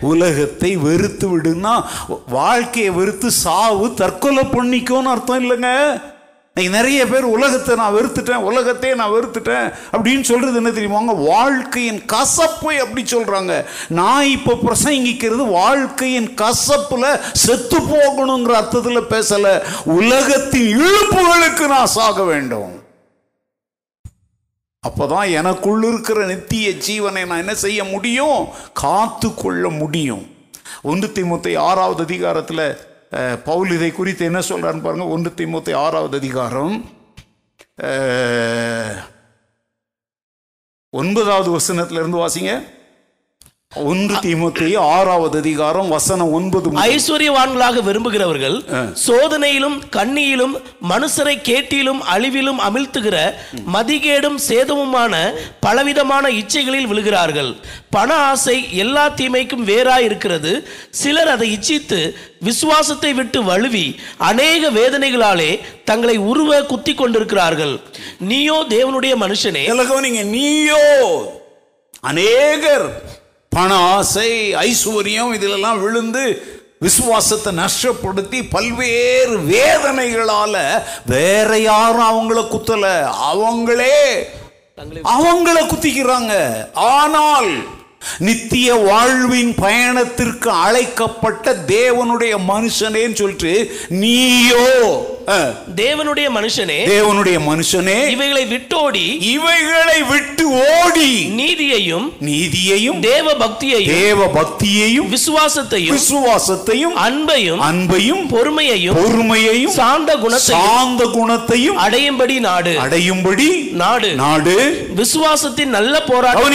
உலகத்தை வெறுத்து விடுன்னா வாழ்க்கையை வெறுத்து சாவு தற்கொலை பண்ணிக்கோன்னு அர்த்தம் இல்லைங்க. இன்னைக்கு நிறைய பேர் உலகத்தை நான் வெறுத்துட்டேன் உலகத்தையே நான் வெறுத்துட்டேன் அப்படின்னு சொல்றது என்ன தெரியுமாங்க வாழ்க்கையின் கசப்பை அப்படி சொல்றாங்க. நான் இப்போ பிரசங்கிக்கிறது வாழ்க்கையின் கசப்புல செத்து போகணுங்கிற அர்த்தத்தில் பேசல. உலகத்தின் இழுப்புகளுக்கு நான் சாக வேண்டும். அப்போதான் எனக்குள் இருக்கிற நித்திய ஜீவனை நான் என்ன செய்ய முடியும்? காத்து கொள்ள முடியும். ஒன்று திமுத்தை ஆறாவது அதிகாரத்தில் பவுல் இதை குறித்து என்ன சொல்கிறான்னு பாருங்க ஒன்று திமுத்தி ஆறாவது அதிகாரம் ஒன்பதாவது வசனத்திலிருந்து வாசிங்க. ஒன்று திமுத்தை ஆறாவது அதிகாரம் வசனம் ஒன்பது. ஐஸ்வர்யவான்களாக விரும்புகிறவர்கள் சோதனையிலும் கண்ணியிலும் மனுஷரை கேட்டிலும் அழிவிலும் அமிழ்த்துகிற மதிகேடும் சேதமுமான பலவிதமான இச்சைகளில் விழுகிறார்கள். பண ஆசை எல்லா தீமைக்கும் வேறாய் இருக்கிறது சிலர் அதை இச்சித்து விசுவாசத்தை விட்டு வழுவி அநேக வேதனைகளாலே தங்களை உருவ குத்தி கொண்டிருக்கிறார்கள். நீயோ தேவனுடைய மனுஷனே. நீயோ அநேகர் பண ஆசை ஐஸ்வர்யம் இதிலெல்லாம் விழுந்து விசுவாசத்தை நஷ்டப்படுத்தி பல்வேறு வேதனைகளால வேற யாரும் அவங்கள குத்தல. அவங்களே அவங்கள குத்திக்கிறாங்க. ஆனால் நித்திய வாழ்வின் பயணத்திற்கு அழைக்கப்பட்ட தேவனுடைய மனுஷனேன்னு சொல்லிட்டு நீயோ தேவனுடைய மனுஷனே தேவனுடைய மனுஷனே இவைகளை விட்டோடி இவைகளை விட்டு ஓடி நீதியையும் நீதியையும் தேவ பக்தியையும் தேவ பக்தியையும் விசுவாசத்தையும் விசுவாசத்தையும் அன்பையும் அன்பையும் பொறுமையையும் பொறுமையையும் சாந்த குணத்தையும் சாந்த குணத்தையும் அடையும்படி நாடு. அடையும்படி நாடு. நாடு. விசுவாசத்தின் நல்ல போராட்டம்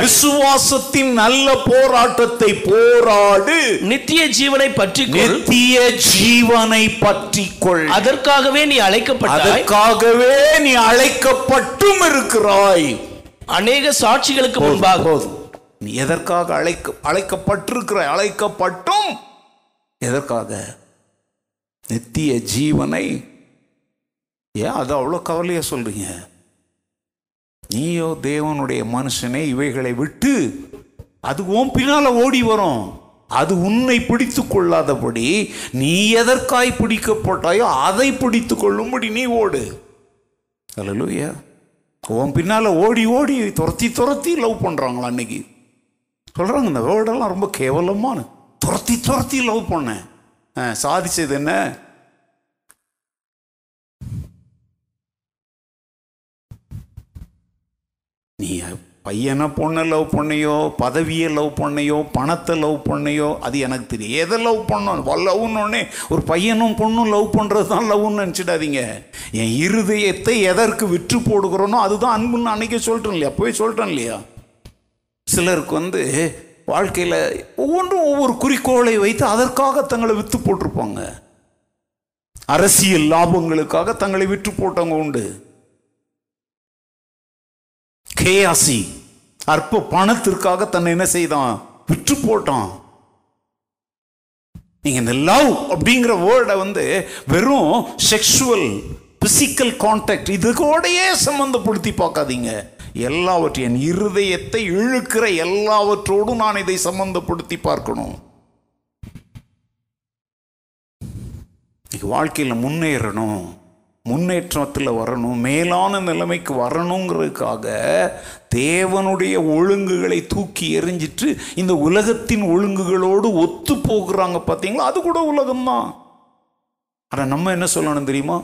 விசுவாசத்தின் நல்ல போராட்டத்தை போராடு. நித்திய ஜீவனை பற்றிக்கொள். நித்திய ஜீவனை பற்றிக்கொள். அதற்காகவே நீ அழைக்கப்பட்டாய். அதற்காகவே நீ அழைக்கப்பட்டும் இருக்கிறாய். அநேக சாட்சிகளுக்கு முன்பாக. போதும். நீ எதற்காக அழைக்க அழைக்கப்பட்டிருக்கிற அழைக்கப்பட்டும். எதற்காக? நித்திய ஜீவனை. ஏன் அது அவ்வளோ கவலையா சொல்றீங்க? நீயோ தேவனுடைய மனுஷனே இவைகளை விட்டு அது உன் பின்னால ஓடி வரும். அது உன்னை பிடித்து கொள்ளாதபடி நீ எதற்காய் பிடிக்கப்பட்டாயோ அதை பிடித்து கொள்ளும்படி நீ ஓடு. அல்லேலூயா. உன் பின்னால் ஓடி ஓடி துரத்தி துரத்தி லவ் பண்ணுறாங்களா அன்னைக்கு? சொல்கிறாங்க இந்த வேர்டெல்லாம் ரொம்ப கேவலமான. துரத்தி துரத்தி லவ் பண்ணேன். ஆ, சாதிச்சது என்ன? பையனை பொண்ணை லவ் பண்ணையோ பதவியை லவ் பண்ணையோ பணத்தை லவ் பண்ணையோ அது எனக்கு தெரியும். எதை லவ் பண்ணோம் லவ்னு ஒரு பையனும் பொண்ணும் லவ் பண்ணுறது தான் லவ்னு நினச்சிடாதீங்க. என் இருதயத்தை எதற்கு விற்று போடுகிறோனோ அதுதான் அன்புன்னு அன்றைக்கே சொல்லிட்டேன் இல்லையா? போய் சொல்லிட்டேன் இல்லையா? சிலருக்கு வந்து வாழ்க்கையில் ஒவ்வொன்றும் ஒவ்வொரு குறிக்கோளை வைத்து அதற்காக தங்களை விற்று போட்டிருப்பாங்க. அரசியல் லாபங்களுக்காக தங்களை விற்று போட்டவங்க உண்டு. கேயாசி. அற்ப பணத்திற்காக தன்னை என்ன செய்தான்? விற்று போட்டான் நீங்க இந்த லவ் அப்படிங்கிற வேர்டை வந்து வெறும் செக்ஷுவல் பிசிக்கல் கான்டாக்ட் இதுகூடையே சம்பந்தப்படுத்தி பார்க்காதீங்க. எல்லாவற்றையும் என் இருதயத்தை இழுக்கிற எல்லாவற்றோடும் நான் இதை சம்பந்தப்படுத்தி பார்க்கணும். வாழ்க்கையில் முன்னேறணும். முன்னேற்றத்தில் வரணும் மேலான நிலைமைக்கு வரணுங்கிறதுக்காக தேவனுடைய ஒழுங்குகளை தூக்கி எறிஞ்சிட்டு இந்த உலகத்தின் ஒழுங்குகளோடு ஒத்து போகிறாங்க பார்த்தீங்களா? அது கூட உலகம்தான் ஆனால் நம்ம என்ன சொல்லணும் தெரியுமா?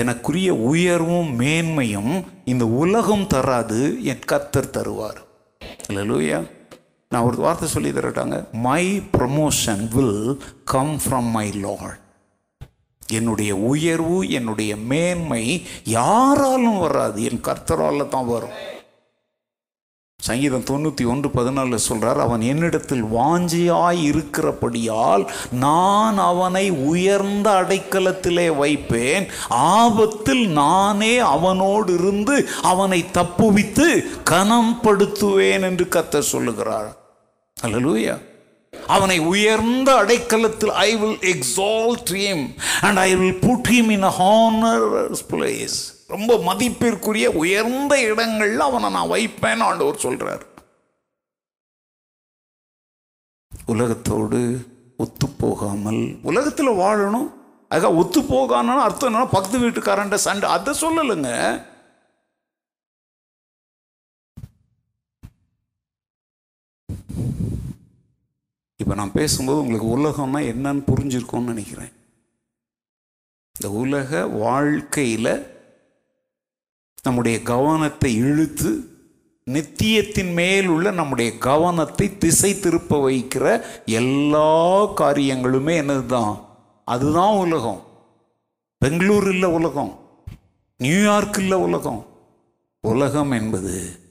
எனக்குரிய உயர்வும் மேன்மையும் இந்த உலகம் தராது என் கத்தர் தருவார். இல்லையா நான் ஒரு வார்த்தை சொல்லி தரட்டாங்க. My promotion will come from my Lord என்னுடைய உயர்வு என்னுடைய மேன்மை யாராலும் வராது. என் கர்த்தரால தான் வரும். சங்கீதம் தொண்ணூற்றி ஒன்று பதினாலில் சொல்கிறார் அவன் என்னிடத்தில் வாஞ்சியாய் இருக்கிறபடியால் நான் அவனை உயர்ந்த அடைக்கலத்திலே வைப்பேன். ஆபத்தில் நானே அவனோடு இருந்து அவனை தப்புவித்து கனம்படுத்துவேன் என்று கத்த சொல்லுகிறார். அல்லலூயா அவனை உயர்ந்த அடைக்கலத்தில் I will exalt him and I will put him in a place ரொம்ப மதிப்பிற்குரிய உயர்ந்த இடங்களில் அவனை நான் வைப்பேன்னு ஆண்டவர் சொல்கிறார் உலகத்தோடு ஒத்து போகாமல் உலகத்தில் வாழணும். அதுக்காக ஒத்து போகான்னு அர்த்தம் என்னன்னா பக்கத்து வீட்டுக்காரன்ட்ட சண்டை அதை சொல்லலைங்க. இப்போ நான் பேசும்போது உங்களுக்கு உலகம்னா என்னன்னு புரிஞ்சிருக்கும்னு நினைக்கிறேன். இந்த உலக வாழ்க்கையில் நம்முடைய கவனத்தை இழுத்து நித்தியத்தின் மேல் உள்ள நம்முடைய கவனத்தை திசை திருப்ப வைக்கிற எல்லா காரியங்களுமே என்னதுதான்? அதுதான் உலகம். பெங்களூர் இல்லை உலகம். நியூயார்க் இல்லை உலகம். உலகம் என்பது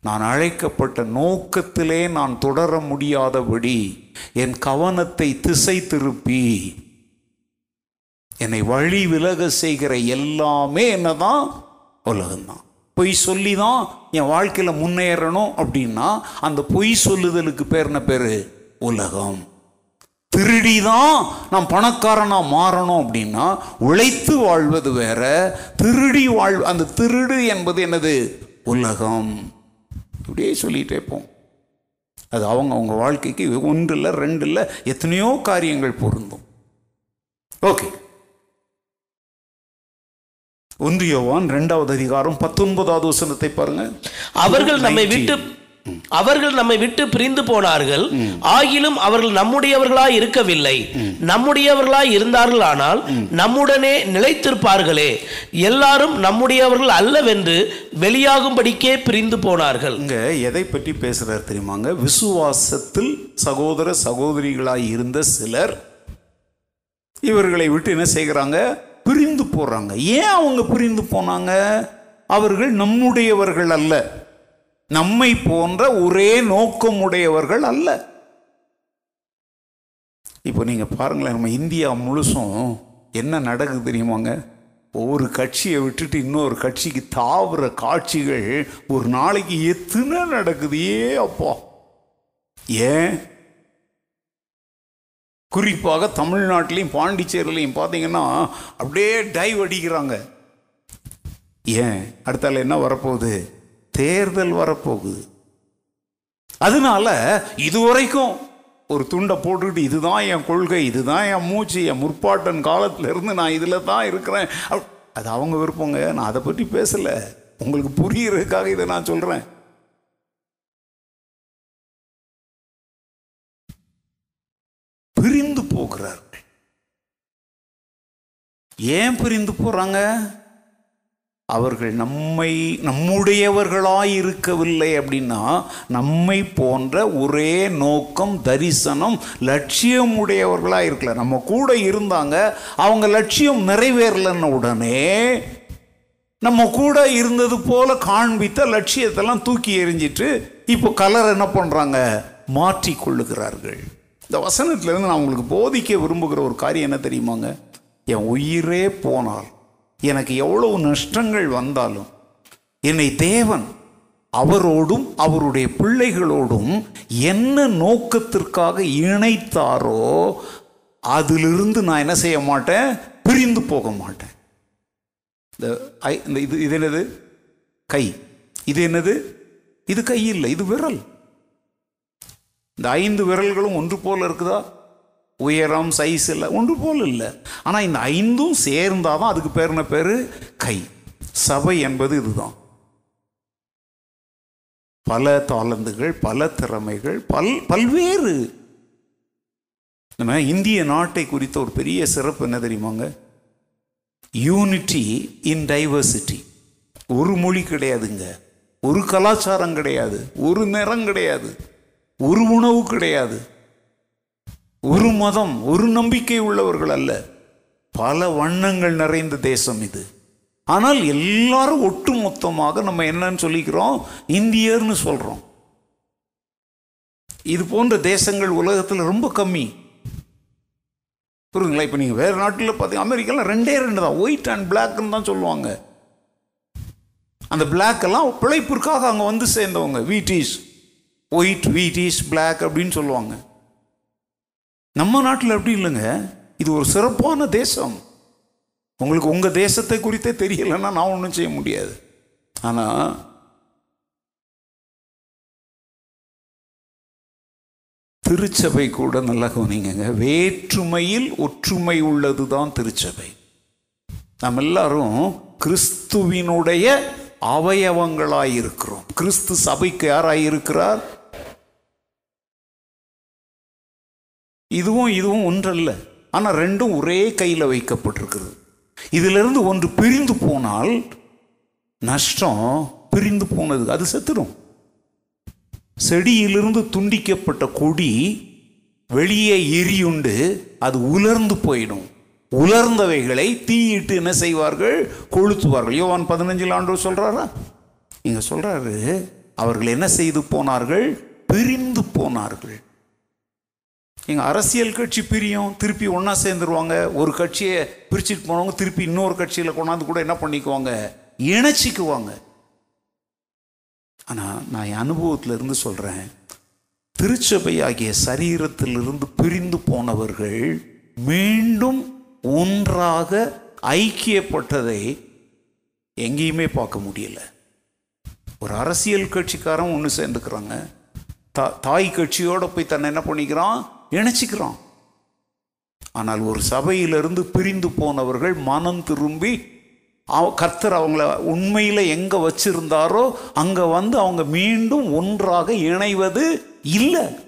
நான் அழைக்கப்பட்ட நோக்கத்திலே நான் தொடர முடியாதபடி என் கவனத்தை திசை திருப்பி என்னை வழி விலக செய்கிற எல்லாமே என்னதான்? உலகம்தான். பொய் சொல்லி தான் என் வாழ்க்கையில் முன்னேறணும் அப்படின்னா அந்த பொய் சொல்லுதலுக்கு பேர் என்ன பேர்? உலகம். திருடி தான் நான் பணக்காரனாக மாறணும் அப்படின்னா உழைத்து வாழ்வது வேற திருடி வாழ் அந்த திருடு என்பது என்னது? உலகம். இப்படியே சொல்லிட்டே போம் அது அவங்க அவங்க வாழ்க்கைக்கு ஒன்று இல்லை ரெண்டு இல்லை எத்தனையோ காரியங்கள் பொருந்தும். ஓகே. ஒன்று யோவான் இரண்டாவது அதிகாரம் பத்தொன்பதாவது வசனத்தை பாருங்க. அவர்கள் நம்மை விட்டு அவர்கள் நம்மை விட்டு பிரிந்து போனார்கள். ஆகிலும் அவர்கள் நம்முடையவர்களாய் இருக்கவில்லை. நம்முடையவர்களாய் இருந்தார்கள் ஆனால் நம்முடனே நிலைத்திருப்பார்களே. எல்லாரும் நம்முடையவர்கள் அல்லவென்று வெளியாகும்படிக்கே பிரிந்து போனார்கள். இங்க எதை பற்றி பேசுறார் தெரியுமாங்க? விசுவாசத்தில் சகோதர சகோதரிகளாய் இருந்த சிலர் இவர்களை விட்டு என்ன செய்கிறாங்க? பிரிந்து போறாங்க. ஏன் அவங்க பிரிந்து போனாங்க? அவர்கள் நம்முடையவர்கள் அல்ல. நம்மை போன்ற ஒரே நோக்கமுடையவர்கள் அல்ல. இப்போ நீங்கள் பாருங்களேன் நம்ம இந்தியா முழுசும் என்ன நடக்குது தெரியுமாங்க? ஒவ்வொரு கட்சியை விட்டுட்டு இன்னொரு கட்சிக்கு தாவுற காட்சிகள் ஒரு நாளைக்கு எத்தனை நடக்குது ஏ அப்பா. ஏன்? குறிப்பாக தமிழ்நாட்டிலையும் பாண்டிச்சேரிலையும் பார்த்தீங்கன்னா அப்படியே டைவ் அடிக்கிறாங்க. ஏன்? அடுத்தால என்ன வரப்போகுது? தேர்தல் வரப்போகுது. அதனால இதுவரைக்கும் ஒரு துண்டை போட்டுக்கிட்டு இதுதான் என் கொள்கை இதுதான் என் மூச்சு என் முற்பாட்டன் காலத்திலிருந்து நான் இதில் தான் இருக்கிறேன். அது அவங்க விருப்பங்க. நான் அதை பற்றி பேசலை. உங்களுக்கு புரியறதுக்காக இதை நான் சொல்கிறேன் பிரிந்து போகிறார்கள். ஏன் பிரிந்து போறாங்க? அவர்கள் நம்மை நம்முடையவர்களாய் இருக்கவில்லை அப்படின்னா நம்மை போன்ற ஒரே நோக்கம் தரிசனம் லட்சியம் உடையவர்களாக இருக்கல நம்ம கூட இருந்தாங்க அவங்க லட்சியம் நிறைவேறலன்னு உடனே நம்ம கூட இருந்தது போல காண்பித்த லட்சியத்தெல்லாம் தூக்கி எறிஞ்சிட்டு இப்போ கலர் என்ன பண்ணுறாங்க மாற்றி கொள்ளுகிறார்கள் இந்த வசனத்திலேருந்து நான் உங்களுக்கு போதிக்க விரும்புகிற ஒரு காரியம் என்ன தெரியுமாங்க? என் உயிரே போனால் எனக்கு எவ்வளவு நஷ்டங்கள் வந்தாலும் என்னை தேவன் அவரோடும் அவருடைய பிள்ளைகளோடும் என்ன நோக்கத்திற்காக இணைத்தாரோ அதிலிருந்து நான் என்ன செய்ய மாட்டேன்? பிரிந்து போக மாட்டேன். இந்த ஐ இந்த இது இது என்னது? கை. இது என்னது? இது கை இல்லை இது விரல். இந்த ஐந்து விரல்களும் ஒன்று போல இருக்குதா? உயரம் சைஸ் இல்லை ஒன்று போல் இல்லை. ஆனால் இந்த ஐந்தும் சேர்ந்தாதான் அதுக்கு பேர் என்ன பேர்? கை. சபை என்பது இதுதான். பல தாளந்துகள் பல திறமைகள் பல் பல்வேறு. நம்ம இந்திய நாட்டை குறித்த ஒரு பெரிய சிறப்பு என்ன தெரியுமாங்க? யூனிட்டி இன் டைவர்சிட்டி ஒரு மொழி கிடையாதுங்க. ஒரு கலாச்சாரம் கிடையாது. ஒரு நிறம் கிடையாது. ஒரு உணவு கிடையாது. ஒரு மதம் ஒரு நம்பிக்கை உள்ளவர்கள் அல்ல. பல வண்ணங்கள் நிறைந்த தேசம் இது. ஆனால் எல்லாரும் ஒட்டு மொத்தமாக நம்ம என்னன்னு சொல்லிக்கிறோம்? இந்தியர்னு சொல்றோம். இது போன்ற தேசங்கள் உலகத்தில் ரொம்ப கம்மி. புரியுங்களா இப்போ நீங்கள் வேறு நாட்டில் பார்த்தீங்க அமெரிக்காவில் ரெண்டே ரெண்டு தான். ஒயிட் அண்ட் பிளாக்னு தான் சொல்லுவாங்க. அந்த black எல்லாம் பிழைப்பிற்காக அங்கே வந்து சேர்ந்தவங்க. Wheat is white wheat is black அப்படின்னு சொல்லுவாங்க. நம்ம நாட்டில் அப்படி இல்லைங்க? இது ஒரு சிறப்பான தேசம். உங்களுக்கு உங்கள் தேசத்தை குறித்தே தெரியலைன்னா நான் ஒன்றும் செய்ய முடியாது. ஆனால் திருச்சபை கூட நல்லா கவனிங்க வேற்றுமையில் ஒற்றுமை உள்ளது தான் திருச்சபை. நாம் எல்லாரும் கிறிஸ்துவினுடைய அவயவங்களாக இருக்கிறோம் கிறிஸ்து சபைக்கு யாராக இருக்கிறார் இதுவும் இதுவும் ஒன்றல்ல. ஆனால் ரெண்டும் ஒரே கையில் வைக்கப்பட்டிருக்கிறது. இதிலிருந்து ஒன்று பிரிந்து போனால் நஷ்டம் பிரிந்து போனது. அது செத்துடும். செடியிலிருந்து துண்டிக்கப்பட்ட கொடி வெளியே எரியுண்டு அது உலர்ந்து போயிடும். உலர்ந்தவைகளை தீயிட்டு என்ன செய்வார்கள்? கொளுத்துவார்கள். யோவான் பதினஞ்சில் ஆண்டு சொல்கிறாரா இங்கே சொல்கிறாரு அவர்கள் என்ன செய்து போனார்கள்? பிரிந்து போனார்கள். எங்கள் அரசியல் கட்சி பிரியும் திருப்பி ஒன்றா சேர்ந்துருவாங்க. ஒரு கட்சியை பிரிச்சுட்டு போனவங்க திருப்பி இன்னொரு கட்சியில் கொண்டாந்து கூட என்ன பண்ணிக்குவாங்க? இணைச்சிக்குவாங்க. ஆனால் நான் என் அனுபவத்தில் இருந்து சொல்கிறேன் திருச்சபை ஆகிய சரீரத்திலிருந்து பிரிந்து போனவர்கள் மீண்டும் ஒன்றாக ஐக்கியப்பட்டதை எங்கேயுமே பார்க்க முடியல. ஒரு அரசியல் கட்சிக்காரன் ஒன்று சேர்ந்துக்கிறாங்க. தா தாய் கட்சியோடு போய் தன்னை என்ன பண்ணிக்கிறான்? இணைச்சிக்கிறோம். ஆனால் ஒரு சபையிலிருந்து பிரிந்து போனவர்கள் மனம் திரும்பி அவ- கர்த்தர் அவங்கள உண்மையில் எங்கே வச்சிருந்தாரோ அங்கே வந்து அவங்க மீண்டும் ஒன்றாக இணைவது இல்லை.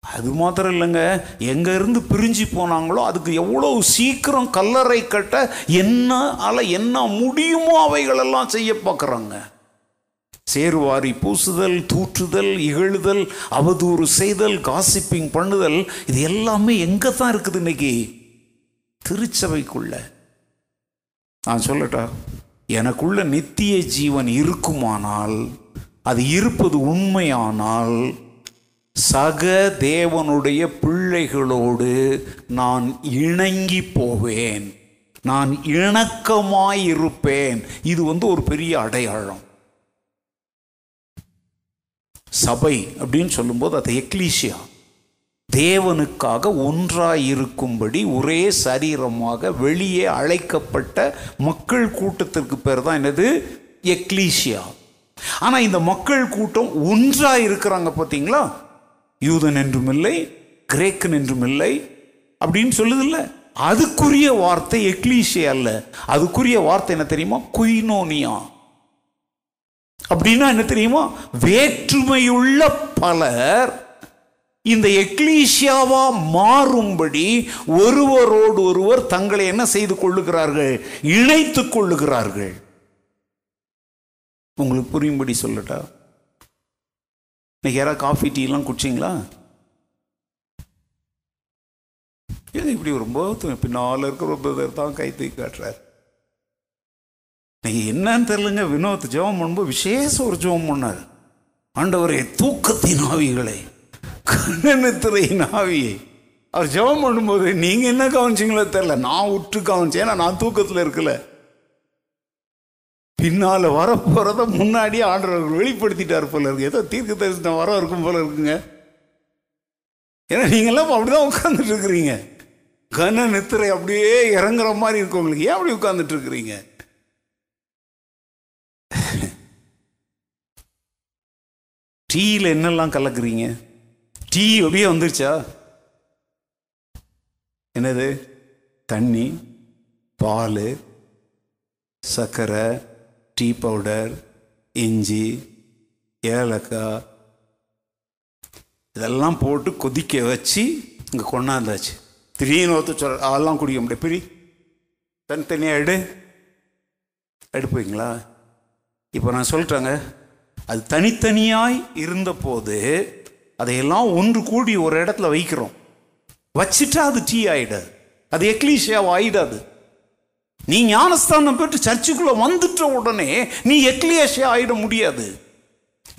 அது மாத்திரம் இல்லைங்க. எங்கேருந்து பிரிஞ்சு போனாங்களோ அதுக்கு எவ்வளவு சீக்கிரம் கல்லறை கட்ட என்ன அல என்ன முடியுமோ அவைகளெல்லாம் செய்ய பார்க்குறாங்க. சேருவாரி பூசுதல் தூற்றுதல் இகழுதல் அவதூறு செய்தல் காசிப்பிங் பண்ணுதல் இது எல்லாமே எங்கே தான் இருக்குது இன்னைக்கு? திருச்சபைக்குள்ள. நான் சொல்லட்டா எனக்குள்ள நித்திய ஜீவன் இருக்குமானால் அது இருப்பது உண்மையானால் சக தேவனுடைய பிள்ளைகளோடு நான் இணங்கி போவேன். நான் இணக்கமாயிருப்பேன். இது வந்து ஒரு பெரிய அடையாளம். சபை அப்படின்னு சொல்லும்போது அது எக்லீசியா தேவனுக்காக ஒன்றாய் இருக்கும்படி ஒரே சரீரமாக வெளியே அழைக்கப்பட்ட மக்கள் கூட்டத்திற்கு பேர் தான் என்னது? எக்லீசியா ஆனால் இந்த மக்கள் கூட்டம் ஒன்றாக இருக்கிறாங்க பார்த்தீங்களா? யூதன் என்றும் இல்லை கிரேக்கன் என்றும் இல்லை அப்படின்னு சொல்லுதில்ல அதுக்குரிய வார்த்தை எக்லீசியா அல்ல. அதுக்குரிய வார்த்தை என்ன தெரியுமா? குயினோனியா. அப்படின்னா என்ன தெரியுமா? வேற்றுமையுள்ள பலர் இந்த எக்லீசியாவா மாறும்படி ஒருவரோடு ஒருவர் தங்களை என்ன செய்து கொள்ளுகிறார்கள்? இணைத்துக் கொள்ளுகிறார்கள். உங்களுக்கு புரியும்படி சொல்லட்டா? இன்னைக்கு யாராவது காஃபி டீலாம் குடிச்சிங்களா? ஏன் இப்படி ரொம்ப பின்னால் இருக்கிற பிரதர் தான் கை தூக்கி காட்டுறார். நீங்க என்னன்னு தெரியலங்க. வினோத் ஜெபம் பண்ணும்போது விசேஷ ஒரு ஜெபம் பண்ணார். ஆண்டவரே தூக்கத்தின் ஆவிகளை கண்ணத்திரையின் ஆவியை. அவர் ஜெபம் பண்ணும்போது நீங்கள் என்ன கவனிச்சிங்களோ தெரில நான் உற்று கவனிச்சேன் ஏன்னா நான் தூக்கத்தில் இருக்கல. பின்னால் வர போகிறத முன்னாடியே ஆண்டவர் வெளிப்படுத்திட்டார் போல இருக்கு. ஏதோ தீர்க்க தரிசனம் வர இருக்கும் போல இருக்குங்க. ஏன்னா நீங்கெல்லாம் அப்படிதான் உட்காந்துட்டு இருக்கிறீங்க. கன நித்திரை அப்படியே இறங்குற மாதிரி இருக்கு உங்களுக்கு. ஏன் அப்படி உட்காந்துட்டு இருக்கிறீங்க? [laughs] டீயில் என்னெல்லாம் கலக்குறீங்க? டீ அப்படியே வந்துருச்சா? என்னது? தண்ணி பால் சர்க்கரை டீ பவுடர் இஞ்சி ஏலக்காய். இதெல்லாம் போட்டு கொதிக்க வச்சு இங்கே கொண்டாந்தாச்சு. திடீர்னு ஒருத்தர் சொல் அதெல்லாம் குடிக்க முடியாது பிரி தனித்தனியாக எடு. எடுப்பீங்களா? இப்போ நான் சொல்லிட்டேங்க அது தனித்தனியாய் இருந்தபோது அதையெல்லாம் ஒன்று கூடி ஒரு இடத்துல வைக்கிறோம். வச்சிட்டா அது டீ ஆகிடாது அது எக்லீஷியாவை ஆயிடாது. நீ ஞானஸ்தானம் பெற்று சர்ச்சுக்குள்ளே வந்துட்ட உடனே நீ எக்லியேஷியா ஆகிட முடியாது.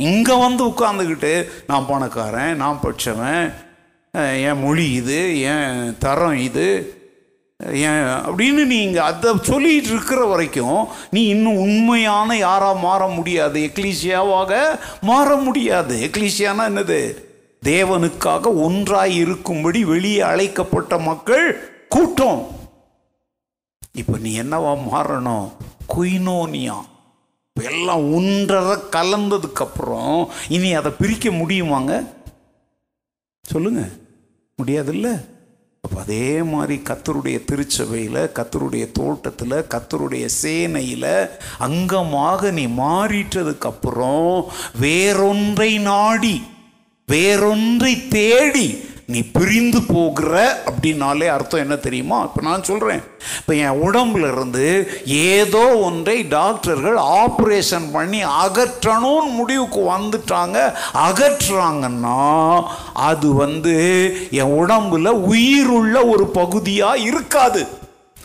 இங்கே வந்து உட்காந்துக்கிட்டு நான் பணக்காரன் நான் படிச்சவன் என் மொழி இது என் தரம் இது ஏன் அப்படின்னு நீங்கள் அதை சொல்லிட்டு இருக்கிற வரைக்கும் நீ இன்னும் உண்மையான யாராக மாற முடியாது. எக்லீசியாவாக மாற முடியாது. எக்லீசியானா என்னது? தேவனுக்காக ஒன்றாய் இருக்கும்படி வெளியே அழைக்கப்பட்ட மக்கள் கூட்டம். இப்போ நீ என்னவா மாறணும்? குயினோனியா. இப்போ எல்லாம் ஒன்றரை கலந்ததுக்கப்புறம் இனி அதை பிரிக்க முடியுமாங்க? சொல்லுங்கள் முடியாதுல்ல? அப்போ அதே மாதிரி கத்தருடைய திருச்சபையில் கத்தருடைய தோட்டத்தில் கத்தருடைய சேனையில் அங்கமாக நீ மாறிட்டதுக்கு அப்புறம் வேறொன்றை நாடி வேறொன்றை தேடி நீ பிரிந்து போகிற அப்படின்னாலே அர்த்தம் என்ன தெரியுமா? இப்போ நான் சொல்கிறேன் இப்போ என் உடம்புல இருந்து ஏதோ ஒன்றை டாக்டர்கள் ஆப்ரேஷன் பண்ணி அகற்றணும்னு முடிவுக்கு வந்துட்டாங்க. அகற்றுறாங்கன்னா அது வந்து என் உடம்புல உயிருள்ள ஒரு பகுதியாக இருக்காது.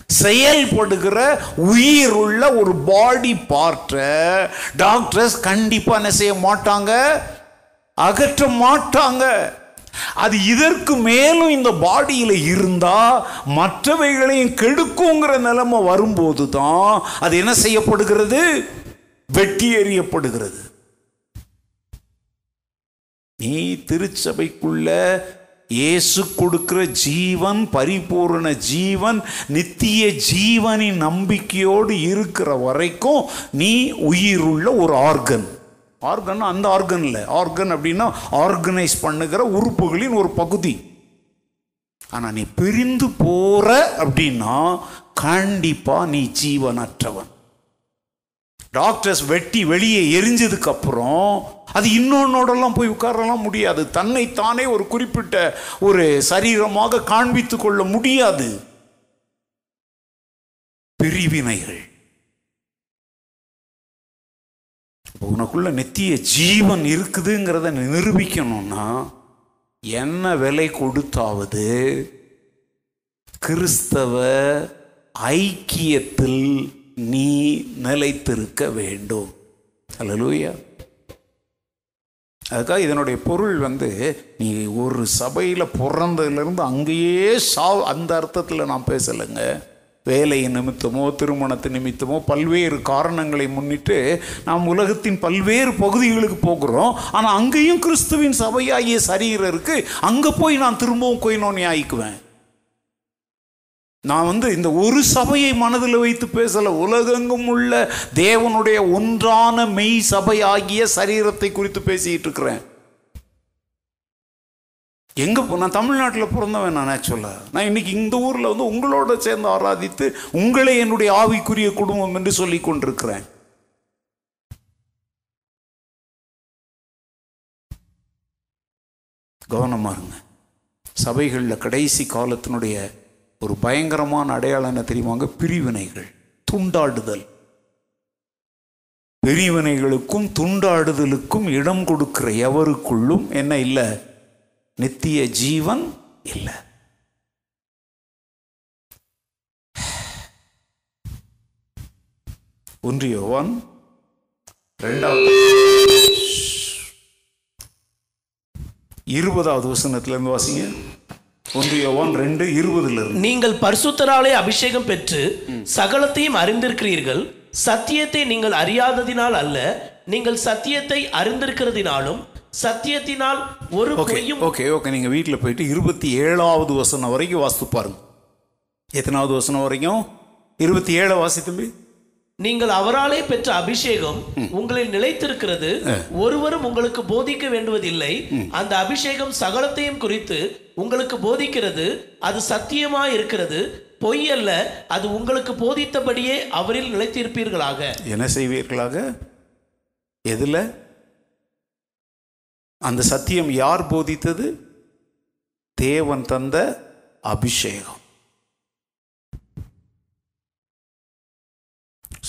செயல்படுகிற உயிர் உள்ள ஒரு பாடி பார்ட்டை டாக்டர்ஸ் கண்டிப்பாக என்ன செய்ய மாட்டாங்க? அகற்ற மாட்டாங்க. அது இதற்கு மேலும் இந்த பாடியில் இருந்தால் மற்றவைகளையும் கெடுக்குங்கிற நிலைமை வரும்போது தான் அது என்ன செய்யப்படுகிறது? வெட்டி எறியப்படுகிறது. நீ திருச்சபைக்குள்ள இயேசு கொடுக்கிற ஜீவன் பரிபூரண ஜீவன் நித்திய ஜீவனின் நம்பிக்கையோடு இருக்கிற வரைக்கும் நீ உயிருள்ள ஒரு ஆர்கன். ஆர்கன் அந்த ஆர்கன் இல்லை. ஆர்கன் அப்படின்னா ஆர்கனைஸ் பண்ணுகிற உறுப்புகளின் ஒரு பகுதி. ஆனால் நீ பிரிந்து போற அப்படின்னா கண்டிப்பாக நீ ஜீவனற்றவன். டாக்டர்ஸ் வெட்டி வெளியே எரிஞ்சதுக்கு அப்புறம் அது இன்னொன்னோடலாம் போய் உட்காரலாம் முடியாது. தன்னைத்தானே ஒரு குறிப்பிட்ட ஒரு சரீரமாக காண்பித்து கொள்ள முடியாது. பிரிவினைகள். உனக்குள்ள நித்திய ஜீவன் இருக்குதுங்கிறத நிரூபிக்கணும்னா என்ன விலை கொடுத்தாவது? கிறிஸ்தவ ஐக்கியத்தில் நீ நிலைத்திருக்க வேண்டும். அல்லலூயா அதுக்காக இதனுடைய பொருள் வந்து நீ ஒரு சபையில் பிறந்ததுலேருந்து அங்கேயே சா அந்த அர்த்தத்தில் நான் பேசலைங்க. வேலை நிமித்தமோ திருமணத்து நிமித்தமோ பல்வேறு காரணங்களை முன்னிட்டு நாம் உலகத்தின் பல்வேறு பகுதிகளுக்கு போகிறோம். ஆனால் அங்கேயும் கிறிஸ்துவின் சபையாகிய சரீரம் இருக்குது அங்கே போய் நான் திரும்பவும் கொயினோனி ஆயிக்குவேன். நான் வந்து இந்த ஒரு சபையை மனதில் வைத்து பேசல. உலகெங்கும் உள்ள தேவனுடைய ஒன்றான மெய் சபையாகிய சரீரத்தை குறித்து பேசிட்டு இருக்கிறேன். எங்கே நான் தமிழ்நாட்டில் பிறந்தவன் நான் ஆக்சுவலாக நான் இன்னைக்கு இந்த ஊரில் வந்து உங்களோட சேர்ந்து ஆராதித்து உங்களே என்னுடைய ஆவிக்குரிய குடும்பம் என்று சொல்லி கொண்டிருக்கிறேன். கவனமாக இருங்க. சபைகளில் கடைசி காலத்தினுடைய ஒரு பயங்கரமான அடையாளம் என்ன தெரியுமாங்க பிரிவினைகள் துண்டாடுதல். பிரிவினைகளுக்கும் துண்டாடுதலுக்கும் இடம் கொடுக்கிற எவருக்குள்ளும் என்ன இல்லை? நித்திய ஜீவன் இல்லை. ஒன்று யோவான் ரெண்டாவது இருபதாவது வசனத்திலிருந்து வாசிங்க. ஒன்று யோவான் ரெண்டு இருபதுல இருந்து நீங்கள் பரிசுத்தராலே அபிஷேகம் பெற்று சகலத்தையும் அறிந்திருக்கிறீர்கள். சத்தியத்தை நீங்கள் அறியாததினால் அல்ல நீங்கள் சத்தியத்தை அறிந்திருக்கிறதினாலும் சத்தியத்தினால் ஒரு பொய்யும் ஓகே ஓகே நீங்கள் வீட்டில் போயிட்டு இருபத்தி ஏழாவது வசனம் வரைக்கும் வாசித்து பாருங்க. எத்தனாவது வசனம் வரைக்கும்? இருபத்தி ஏழை வாசி தம்பி. நீங்கள் அவராலே பெற்ற அபிஷேகம் உங்களில் நிலைத்திருக்கிறது. ஒருவரும் உங்களுக்கு போதிக்க வேண்டுவதில்லை. அந்த அபிஷேகம் சகலத்தையும் குறித்து உங்களுக்கு போதிக்கிறது. அது சத்தியமாய் இருக்கிறது. பொய் அல்ல. அது உங்களுக்கு போதித்தபடியே அவரில் நிலைத்திருப்பீர்களாக. என்ன செய்வீர்களாக? எதில்? அந்த சத்தியம் யார் போதித்தது? தேவன் தந்த அபிஷேகம்.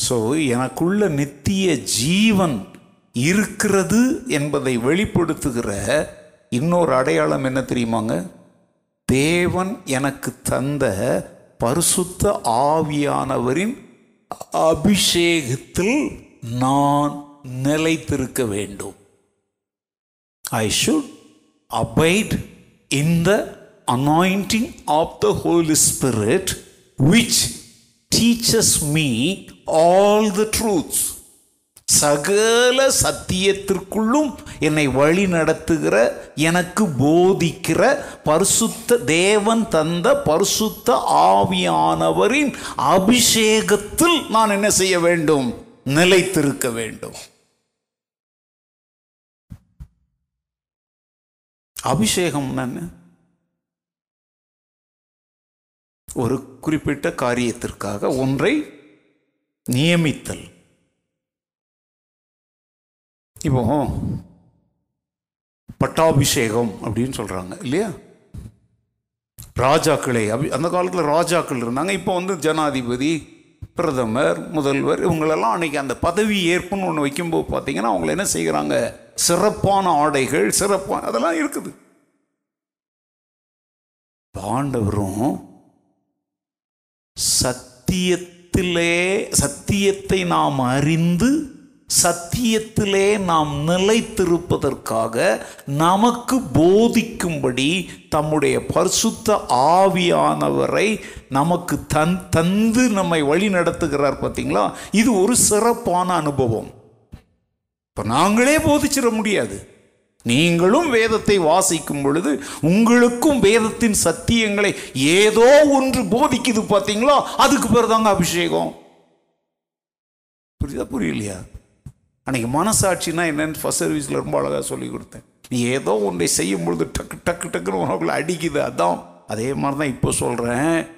ஸோ எனக்குள்ள நித்திய ஜீவன் இருக்கிறது என்பதை வெளிப்படுத்துகிற இன்னொரு அடையாளம் என்ன தெரியுமாங்க? தேவன் எனக்கு தந்த பரிசுத்த ஆவியானவரின் அபிஷேகத்தில் நான் நிலைத்திருக்க வேண்டும். I should abide in the anointing of the Holy Spirit, which teaches me all the truths. சகல சத்தியத்திற்குள்ளும் என்னை வழி நடத்துகிற எனக்கு போதிக்கிற பரிசுத்த தேவன் தந்த பரிசுத்த ஆவியானவரின் அபிஷேகத்தில் நான் என்ன செய்ய வேண்டும் நிலைத்திருக்க வேண்டும் அபிஷேகம் என்ன ஒரு குறிப்பிட்ட காரியத்திற்காக ஒன்றை நியமித்தல். இப்போ பட்டாபிஷேகம் அப்படின்னு சொல்கிறாங்க இல்லையா? ராஜாக்களே அபி அந்த காலத்தில் ராஜாக்கள் இருந்தாங்க இப்போ வந்து ஜனாதிபதி பிரதமர் முதல்வர் இவங்களெல்லாம் அன்னைக்கு அந்த பதவி ஏற்புன்னு ஒன்று வைக்கும்போது பார்த்தீங்கன்னா அவங்கள என்ன செய்கிறாங்க? சிறப்பான ஆடைகள் சிறப்பான அதெல்லாம் இருக்குது. ஆண்டவரும் சத்தியத்திலே சத்தியத்தை நாம் அறிந்து சத்தியத்திலே நாம் நிலைத்திருப்பதற்காக நமக்கு போதிக்கும்படி தம்முடைய பரிசுத்த ஆவியானவரை நமக்கு தன் தந்து நம்மை வழி நடத்துகிறார் பார்த்தீங்களா? இது ஒரு சிறப்பான அனுபவம். இப்போ நாங்களே போதிச்சிட முடியாது. நீங்களும் வேதத்தை வாசிக்கும் பொழுது உங்களுக்கும் வேதத்தின் சத்தியங்களை ஏதோ ஒன்று போதிக்குது பார்த்தீங்களோ? அதுக்கு பேர் தாங்க அபிஷேகம். புரியுதா புரியலையா? அன்னைக்கு மனசாட்சினா என்னன்னு ஃபர்ஸ்ட் சர்வீஸில் ரொம்ப அழகாக சொல்லி கொடுத்தேன். நீ ஏதோ ஒன்றை செய்யும் பொழுது டக்கு டக்கு டக்குன்னு உனக்குள்ள அடிக்குது அதான். அதே மாதிரி தான் இப்போ சொல்கிறேன்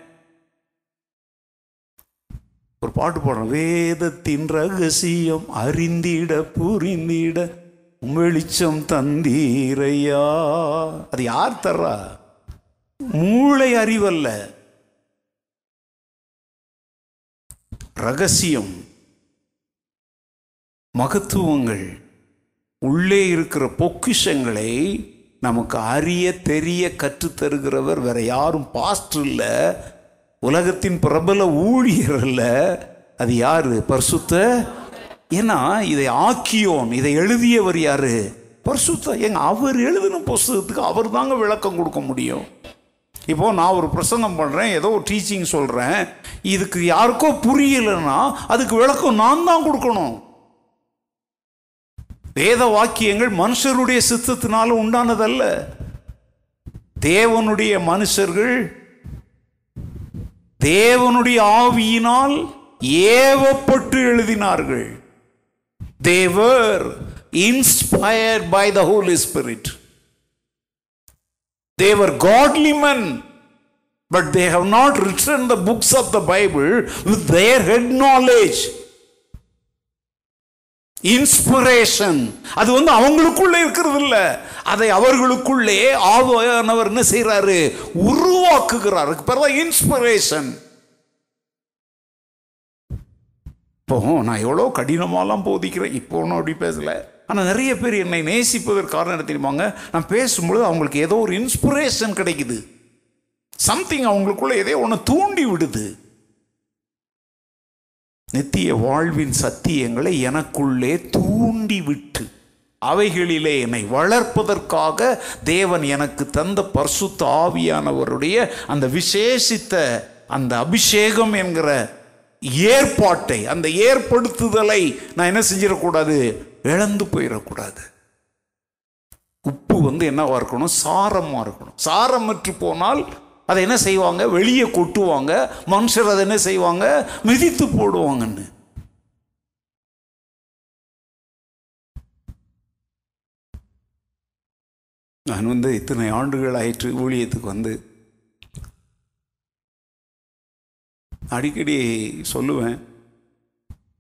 ஒரு பாட்டு பாடுறோம். வேதத்தின் ரகசியம் அறிந்திட புரிந்திட வெளிச்சம் தந்தீரையா? அது யார் தர்றா? மூளை அறிவல்ல. ரகசியம் மகத்துவங்கள் உள்ளே இருக்கிற பொக்கிஷங்களை நமக்கு அறிய தெரிய கற்றுத்தருகிறவர் வேற யாரும் பாஸ்ட் இல்லை. உலகத்தின் பிரபல ஊழியர் அல்ல அது யாரு? பரிசுத்த? ஏன்னா இதை ஆக்கியோன் இதை எழுதியவர் யாரு? பரிசுத்த. எங்க அவர் எழுதின புஸ்தகத்துக்கு அவர் தாங்க விளக்கம் கொடுக்க முடியும். இப்போ நான் ஒரு பிரசங்கம் பண்ணுறேன் ஏதோ ஒரு டீச்சிங் சொல்கிறேன் இதுக்கு யாருக்கோ புரியலைன்னா அதுக்கு விளக்கம் நான் தான் கொடுக்கணும். வேத வாக்கியங்கள் மனுஷருடைய சித்தத்தினால உண்டானதல்ல. தேவனுடைய மனுஷர்கள் தேவனுடைய ஆவியினால் ஏவப்பட்டு எழுதினார்கள் they were inspire by the Holy Spirit they were godly men but they not written the books of the Bible with their head knowledge inspiration அது வந்து அவங்களுக்குள்ளே இருக்கிறது இல்லை அதை அவர்களுக்குள்ளே ஆவியானவர் என்ன செய்கிறாரு உருவாக்குகிறார். அதுக்கு இன்ஸ்பிரேஷன் இப்போ நான் எவ்வளோ கடினமாலாம் போதிக்கிறேன். இப்போ ஒன்றும் அப்படி பேசல. ஆனால் நிறைய பேர் என்னை நேசிப்பதற்கு காரணம் என்ன தெரியுமாங்க? நான் பேசும்பொழுது அவங்களுக்கு ஏதோ ஒரு இன்ஸ்பிரேஷன் கிடைக்குது. சம்திங் அவங்களுக்குள்ள ஏதோ ஒன்று தூண்டி விடுது. நித்திய வாழ்வின் சத்தியங்களை எனக்குள்ளே தூண்டிவிட்டு அவைகளிலே என்னை வளர்ப்பதற்காக தேவன் எனக்கு தந்த பர்சுத்த ஆவியானவருடைய அந்த விசேஷித்த அந்த அபிஷேகம் என்கிற ஏற்பாட்டை அந்த ஏற்படுத்துதலை நான் என்ன செஞ்சிடக்கூடாது? இழந்து போயிடக்கூடாது. உப்பு வந்து என்னவா இருக்கணும்? சாரமாக இருக்கணும். சாரமற்று போனால் அதை என்ன செய்வாங்க? வெளியே கொட்டுவாங்க. மனுஷர் அதை என்ன செய்வாங்க? மிதித்து போடுவாங்கன்னு. நான் வந்து இத்தனை ஆண்டுகள் ஆயிற்று ஊழியத்துக்கு வந்து. அடிக்கடி சொல்லுவேன்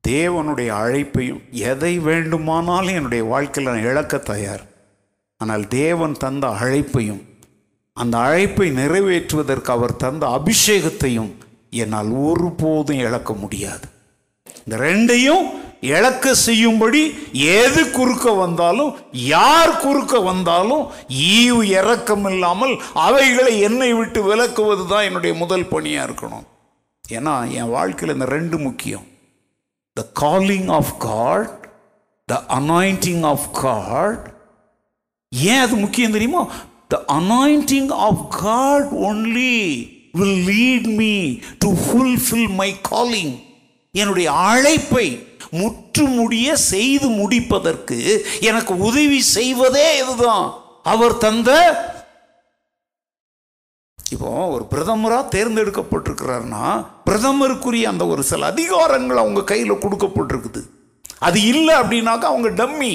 தேவனுடைய அழைப்பையும் எதை வேண்டுமானாலும் என்னுடைய வாழ்க்கையில் நான் இழக்க தயார். ஆனால் தேவன் தந்த அழைப்பையும் அந்த அழைப்பை நிறைவேற்றுவதற்கு அவர் தந்த அபிஷேகத்தையும் என்னால் ஒருபோதும் இழக்க முடியாது. இந்த ரெண்டையும் இழக்க செய்யும்படி எது குறுக்க வந்தாலும் யார் குறுக்க வந்தாலும் ஈவு இறக்கம் இல்லாமல் அவைகளை என்னை விட்டு விலக்குவது தான் என்னுடைய முதல் பணியாக இருக்கணும். ஏன்னா என் வாழ்க்கையில் இந்த ரெண்டு முக்கியம். The calling of God the anointing of God ஏன் அது முக்கியம் தெரியுமா? The anointing of God only will lead me to fulfil my calling என்னுடைய அழைப்பை முற்றுமுடிய செய்து முடிப்பதற்கு எனக்கு உதவி செய்வதே இதுதான். அவர் தந்த இப்போ ஒரு பிரதமராக தேர்ந்தெடுக்கப்பட்டிருக்கிறாருன்னா பிரதமருக்குரிய அந்த ஒரு சில அதிகாரங்கள் அவங்க கையில் கொடுக்கப்பட்டிருக்குது. அது இல்லை அப்படின்னாக்கா அவங்க டம்மி.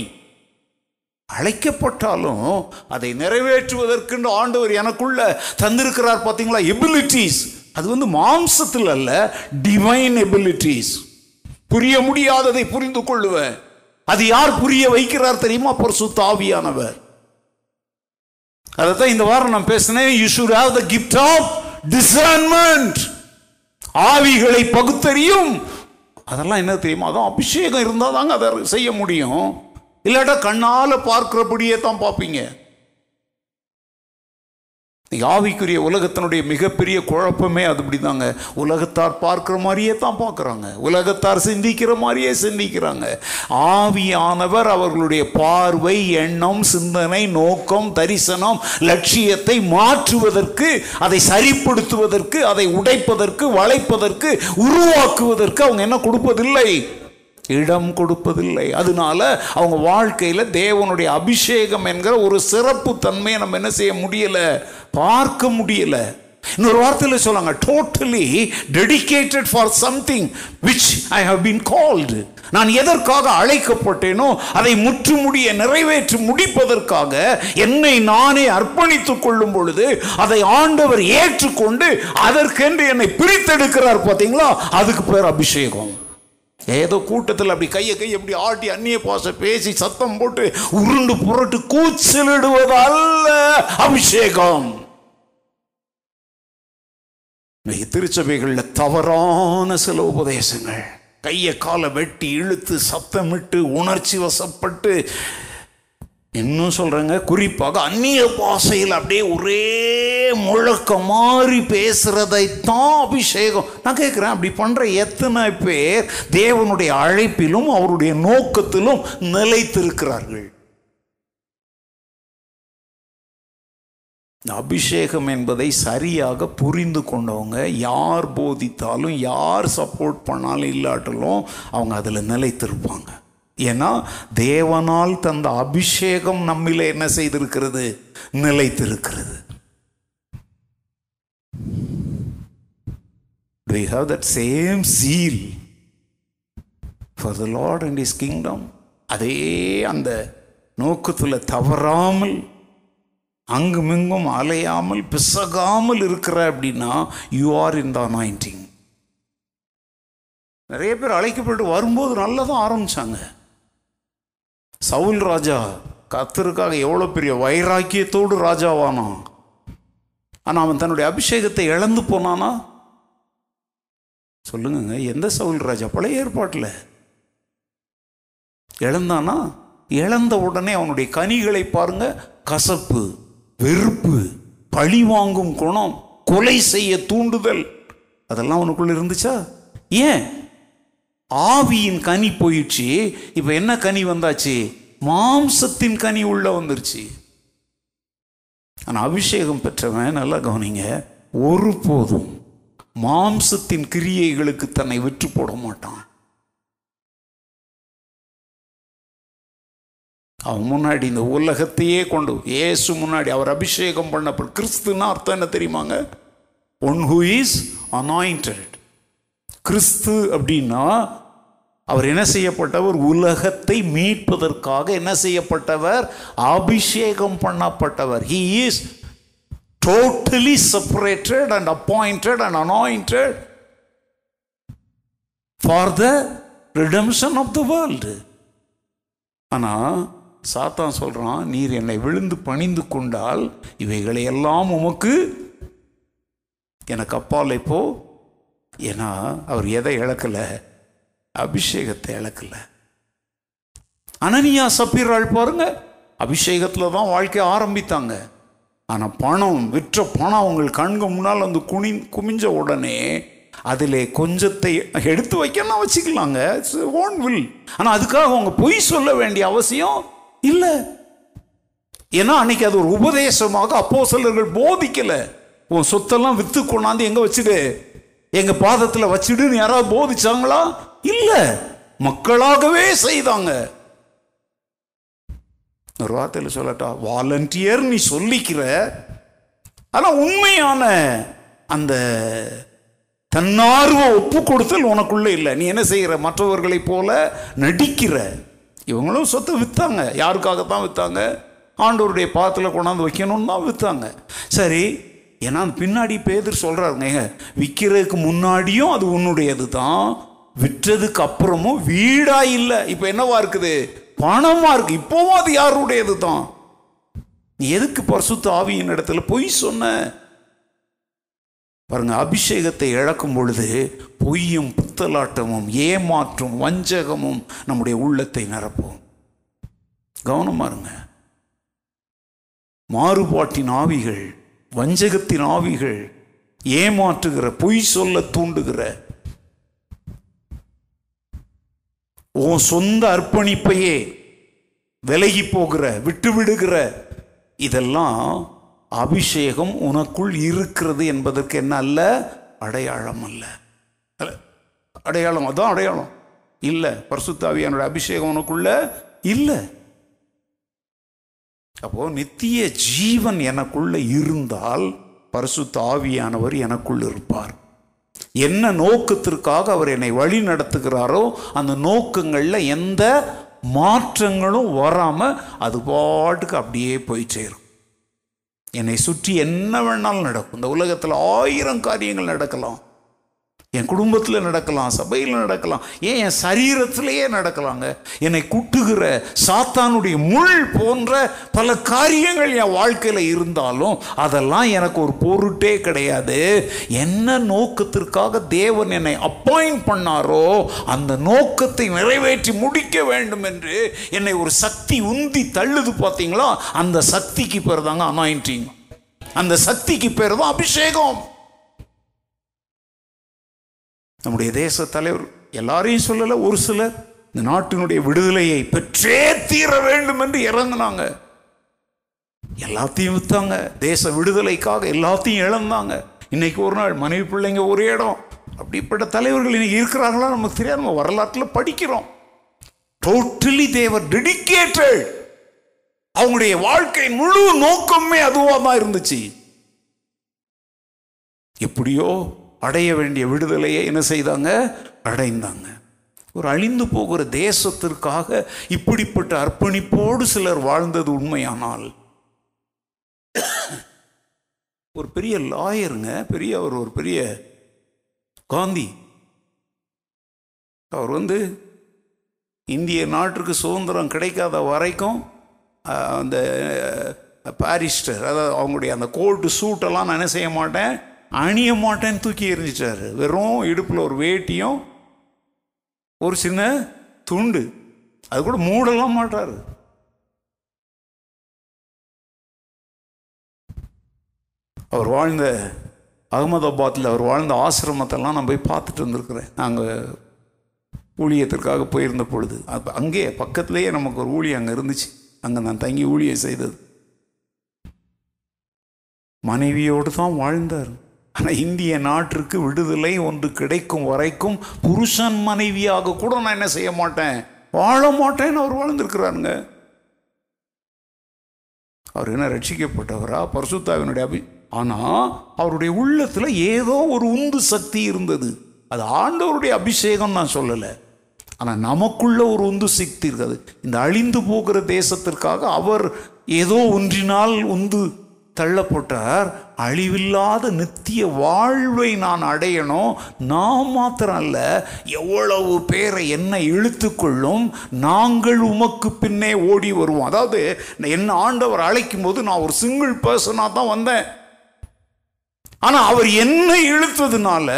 அழைக்கப்பட்டாலும் அதை நிறைவேற்றுவதற்குன்னு ஆண்டவர் எனக்குள்ள தந்திருக்கிறார் பார்த்தீங்களா? எபிலிட்டிஸ் அது வந்து மாம்சத்தில் அல்ல டிவைன் எபிலிட்டிஸ் புரிய முடியாததை புரிந்து கொள்ளுவேன். அது யார் புரிய வைக்கிறார் தெரியுமா? பரிசுத்த ஆவியானவர். அதைத்தான் இந்த வாரம் நான் பேசினேன். You should have the gift of discernment ஆவிகளை பகுத்தறியும். அதெல்லாம் என்ன தெரியுமா? அதான் அபிஷேகம் இருந்தால் தாங்க அதை செய்ய முடியும். இல்லாட்டா கண்ணால் பார்க்கிறபடியே தான் பார்ப்பீங்க. ஆவிக்குரிய உலகத்தினுடைய மிகப்பெரிய குழப்பமே அது தாங்க உலகத்தார் பார்க்குற மாதிரியே தான் பார்க்குறாங்க. உலகத்தார் சிந்திக்கிற மாதிரியே சிந்திக்கிறாங்க. ஆவியானவர் அவர்களுடைய பார்வை எண்ணம் சிந்தனை நோக்கம் தரிசனம் லட்சியத்தை மாற்றுவதற்கு அதை சரிப்படுத்துவதற்கு அதை உடைப்பதற்கு வளைப்பதற்கு உருவாக்குவதற்கு அவங்க என்ன கொடுப்பதில்லை. இடம் கொடுப்பதில்லை. அதனால அவங்க வாழ்க்கையில் தேவனுடைய அபிஷேகம் என்கிற ஒரு சிறப்பு தன்மையை நம்ம என்ன செய்ய முடியலை? பார்க்க முடியல. இன்னொரு வார்த்தையில் சொல்லாங்க totally dedicated for something which I have been called நான் எதற்காக அழைக்கப்பட்டேனோ அதை முற்றுமுடிய நிறைவேற்றி முடிப்பதற்காக என்னை நானே அர்ப்பணித்துக் கொள்ளும் பொழுது அதை ஆண்டவர் ஏற்றுக்கொண்டு அதற்கென்று என்னை பிரித்தெடுக்கிறார். பார்த்தீங்களா? அதுக்கு பேர் அபிஷேகம். ஏதோ கூட்டத்தில் அப்படி கையை கையை எப்படி ஆட்டி அந்நிய பாச பேசி சத்தம் போட்டு உருண்டு புரட்டு கூச்சலிடுவது அல்ல அபிஷேகம். இன்னைக்கு திருச்சபைகளில் தவறான சில உபதேசங்கள். கையை காலை வெட்டி இழுத்து சத்தமிட்டு உணர்ச்சி வசப்பட்டு இன்னும் சொல்கிறேங்க குறிப்பாக அந்நிய பாஷையில் அப்படியே ஒரே முழக்க மாதிரி பேசுகிறதைத்தான் அபிஷேகம். நான் கேட்குறேன் அப்படி பண்ணுற எத்தனை பேர் தேவனுடைய அழைப்பிலும் அவருடைய நோக்கத்திலும் நிலைத்திருக்கிறார்கள்? அபிஷேகம் என்பதை சரியாக புரிந்து கொண்டவங்க யார் போதித்தாலும் யார் சப்போர்ட் பண்ணாலும் இல்லாட்டலும் அவங்க அதில் நிலைத்திருப்பாங்க. ஏன்னா தேவனால் தந்த அபிஷேகம் நம்மில என்ன செய்திருக்கிறது? நிலைத்திருக்கிறது. Do you have that same zeal for the Lord and His kingdom? அதே அந்த நோக்கத்தில் தவறாமல் அங்குமிங்கும் அலையாமல் பிசகாமல் இருக்கிற அப்படின்னா you are in the anointing நிறைய பேர் அழைக்கப்பட்டு வரும்போது நல்லதான் ஆரம்பித்தாங்க சவுல் ராஜா கத்தருக்காக எவ்வளோ பெரிய வைராக்கியத்தோடு ராஜாவானான் ஆனால் அவன் தன்னுடைய அபிஷேகத்தை இழந்து போனானா? சொல்லுங்க எந்த சவுல் ராஜா? பழைய ஏற்பாட்டில். இழந்தானா? இழந்த உடனே அவனுடைய கனிகளை பாருங்க கசப்பு வெறுப்பு பழி வாங்கும் குணம் கொலை செய்ய தூண்டுதல் அதெல்லாம் அவனுக்குள்ள இருந்துச்சா? ஏன்? ஆவியின் கனி போயிடுச்சு. இப்போ என்ன கனி வந்தாச்சு? மாம்சத்தின் கனி உள்ள வந்துருச்சு. ஆனால் அபிஷேகம் பெற்றவன் நல்லா கவனிங்க. ஒருபோதும் மாம்சத்தின் கிரியைகளுக்கு தன்னை விற்று போட மாட்டான். அவன் முன்னாடி இந்த உலகத்தையே கொண்டு இயேசு முன்னாடி அவர் அபிஷேகம் பண்ணப்போ கிறிஸ்துன்னா அர்த்தம் என்ன தெரியுமாங்க? ஒன் ஹூ இஸ் அனாயிண்டட் கிறிஸ்து அப்படின்னா அவர் என்ன செய்யப்பட்டவர்? உலகத்தை மீட்பதற்காக என்ன செய்யப்பட்டவர்? அபிஷேகம் பண்ணப்பட்டவர். He is totally separated and appointed and anointed for the redemption of the world ஆனால் சாத்தான் சொல்கிறான் நீர் என்னை விழுந்து பணிந்து கொண்டால் இவைகளை எல்லாம் உமக்கு எனக்கு அப்பால் இப்போ ஏன்னா அவர் எதை இழக்கலை? அபிஷேகத்தை இழக்கல. அனனியா சப்பீராள் பாருங்க அபிஷேகத்தில் தான் வாழ்க்கையை ஆரம்பித்தாங்க. ஆனால் பணம் விற்ற பணம் அவங்க கண்கு முன்னால் வந்து குனி குமிஞ்ச உடனே அதில் கொஞ்சத்தை எடுத்து வைக்கணும் வச்சுக்கலாங்க. ஓன் வில் ஆனால் அதுக்காக அவங்க பொய் சொல்ல வேண்டிய அவசியம் இல்லை. ஏன்னா அன்னைக்கு அது ஒரு உபதேசமாக அப்போ சிலர்கள் போதிக்கலை. உன் சொத்தெல்லாம் விற்று கொண்டாந்து எங்கே வச்சுடு? எங்கள் பாதத்தில் வச்சுடுன்னு யாராவது போதிச்சாங்களா? இல்லை. மக்களாகவே செய்தாங்க. ஒரு வார்த்தையில் சொல்லட்டா வாலண்டியர் நீ சொல்லிக்கிற. ஆனால் உண்மையான அந்த தன்னார்வ ஒப்பு கொடுத்தல் உனக்குள்ள இல்லை. நீ என்ன செய்கிற மற்றவர்களைப் போல நடிக்கிற. இவங்களும் சொத்தை விற்றாங்க யாருக்காகத்தான் விற்றாங்க ஆண்டோருடைய பாத்தில் கொண்டாந்து வைக்கணும்னு தான் விற்றாங்க சரி ஏன்னா அந்த பின்னாடி பேதர் சொல்கிறாருங்க ஏங்க விற்கிறதுக்கு முன்னாடியும் அது உன்னுடையது தான் விற்றதுக்கு அப்புறமும் வீடா இல்லை. இப்போ என்னவா இருக்குது? பணமாக இருக்குது இப்போவும் அது யாருடையது தான் நீ எதுக்கு பரிசுத்த ஆவியின் இடத்துல பொய் சொன்ன? பாருங்க அபிஷேகத்தை இழக்கும் பொழுது பொய்யும் புத்தலாட்டமும் ஏமாற்றும் வஞ்சகமும் நம்முடைய உள்ளத்தை நிரப்பும். கவனமா இருங்க. மாறுபாட்டின் ஆவிகள் வஞ்சகத்தின் ஆவிகள் ஏமாற்றுகிற பொய் சொல்ல தூண்டுகிற உன் சொந்த அர்ப்பணிப்பையே விலகி போகிற விட்டு விடுகிற இதெல்லாம் அபிஷேகம் உனக்குள் இருக்கிறது என்பதற்கு என்ன அல்ல? அடையாளம் அல்ல. அடையாளம் அதான் அடையாளம். இல்லை பரிசுத்தாவியானோட அபிஷேகம் உனக்குள்ள இல்லை. அப்போ நித்திய ஜீவன் எனக்குள்ள இருந்தால் பரிசு தாவியானவர் எனக்குள் இருப்பார். என்ன நோக்கத்திற்காக அவர் என்னை வழி நடத்துகிறாரோ அந்த நோக்கங்களில் எந்த மாற்றங்களும் வராமல் அது பாட்டுக்கு அப்படியே போய் சேரும். என்னை சுற்றி என்ன வேணாலும் நடக்கும். இந்த உலகத்தில் ஆயிரம் காரியங்கள் நடக்கலாம். என் குடும்பத்தில் நடக்கலாம் சபையில் நடக்கலாம் ஏன் என் சரீரத்திலேயே நடக்கலாங்க? என்னை குட்டுகிற சாத்தானுடைய முள் போன்ற பல காரியங்கள் என் வாழ்க்கையில் இருந்தாலும் அதெல்லாம் எனக்கு ஒரு பொருட்டே கிடையாது. என்ன நோக்கத்திற்காக தேவன் என்னை அப்பாயிண்ட் பண்ணாரோ அந்த நோக்கத்தை நிறைவேற்றி முடிக்க வேண்டும் என்று என்னை ஒரு சக்தி உந்தி தள்ளுது பார்த்தீங்களா? அந்த சக்திக்கு பேர் தாங்க அனாயிண்டிங் அந்த சக்திக்கு பேர் தான் அபிஷேகம். நம்முடைய தேச தலைவர் எல்லாரையும் சொல்லலை ஒரு சிலர் இந்த நாட்டினுடைய விடுதலையை பெற்றே தீர வேண்டும் என்று இறங்கினாங்க. எல்லாத்தையும் விற்றாங்க தேச விடுதலைக்காக எல்லாத்தையும் இழந்தாங்க. இன்னைக்கு ஒரு நாள் மனைவி பிள்ளைங்க ஒரே இடம். அப்படிப்பட்ட தலைவர்கள் இன்னைக்கு இருக்கிறாங்களா நமக்கு தெரியாது. நம்ம வரலாற்றில் படிக்கிறோம். டோட்டலி தேவர் டெடிக்கேட்டட் அவங்களுடைய வாழ்க்கை முழு நோக்கமே அதுவாக தான் இருந்துச்சு. எப்படியோ அடைய வேண்டிய விடுதலையை என்ன செய்தாங்க? அடைந்தாங்க. ஒரு அழிந்து போகிற தேசத்திற்காக இப்படிப்பட்ட அர்ப்பணிப்போடு சிலர் வாழ்ந்தது உண்மையானால் ஒரு பெரிய லாயருங்க பெரிய அவர் ஒரு பெரிய காந்தி. அவர் வந்து இந்திய நாட்டுக்கு சுதந்திரம் கிடைக்காத வரைக்கும் அந்த பாரிஸ்டர் அதாவது அவங்களுடைய அந்த கோல்டு சூட்டெல்லாம் நான் என்ன செய்ய மாட்டேன்? அணிய மாட்டேன்னு தூக்கி எரிஞ்சிட்டாரு வெறும் இடுப்பில் ஒரு வேட்டியும் ஒரு சின்ன துண்டு. அது கூட மூடலாம் மாட்டாரு அவர் வாழ்ந்த அகமதாபாத்தில் அவர் வாழ்ந்த ஆசிரமத்தெல்லாம் நான் போய் பார்த்துட்டு வந்திருக்கிறேன். நாங்கள் ஊழியத்திற்காக போயிருந்த பொழுது. அப்போ அங்கே பக்கத்துலேயே நமக்கு ஒரு ஊழியம் அங்கே இருந்துச்சு. அங்கே நான் தங்கி ஊழியம் செய்தது. மனைவியோடு தான் வாழ்ந்தார். ஆனால் இந்திய நாட்டிற்கு விடுதலை ஒன்று கிடைக்கும் வரைக்கும் புருஷன் மனைவியாக கூட நான் என்ன செய்ய மாட்டேன்? வாழ மாட்டேன்னு அவர் வாழ்ந்திருக்கிறாருங்க. அவர் என்ன ரட்சிக்கப்பட்டவரா? பரசுத்தாவினுடைய அபி ஆனால் அவருடைய உள்ளத்தில் ஏதோ ஒரு உந்து சக்தி இருந்தது. அது ஆண்டவருடைய அபிஷேகம் நான் சொல்லலை. ஆனால் நமக்குள்ள ஒரு உந்து சக்தி இருக்காது. இந்த அழிந்து போகிற தேசத்திற்காக அவர் ஏதோ ஒன்றினால் உந்து தள்ளப்பட்டார். அழிவில்லாத நித்திய வாழ்வை நான் அடையணும். நான் மாத்திரம் அல்ல எவ்வளவு பேரை என்னை இழுத்துக்கொள்ளும் நாங்கள் உமக்கு பின்னே ஓடி வருவோம். அதாவது என்ன ஆண்டவர் அழைக்கும் போது நான் ஒரு சிங்கிள் பர்சனாக தான் வந்தேன். ஆனால் அவர் என்ன இழுத்ததுனால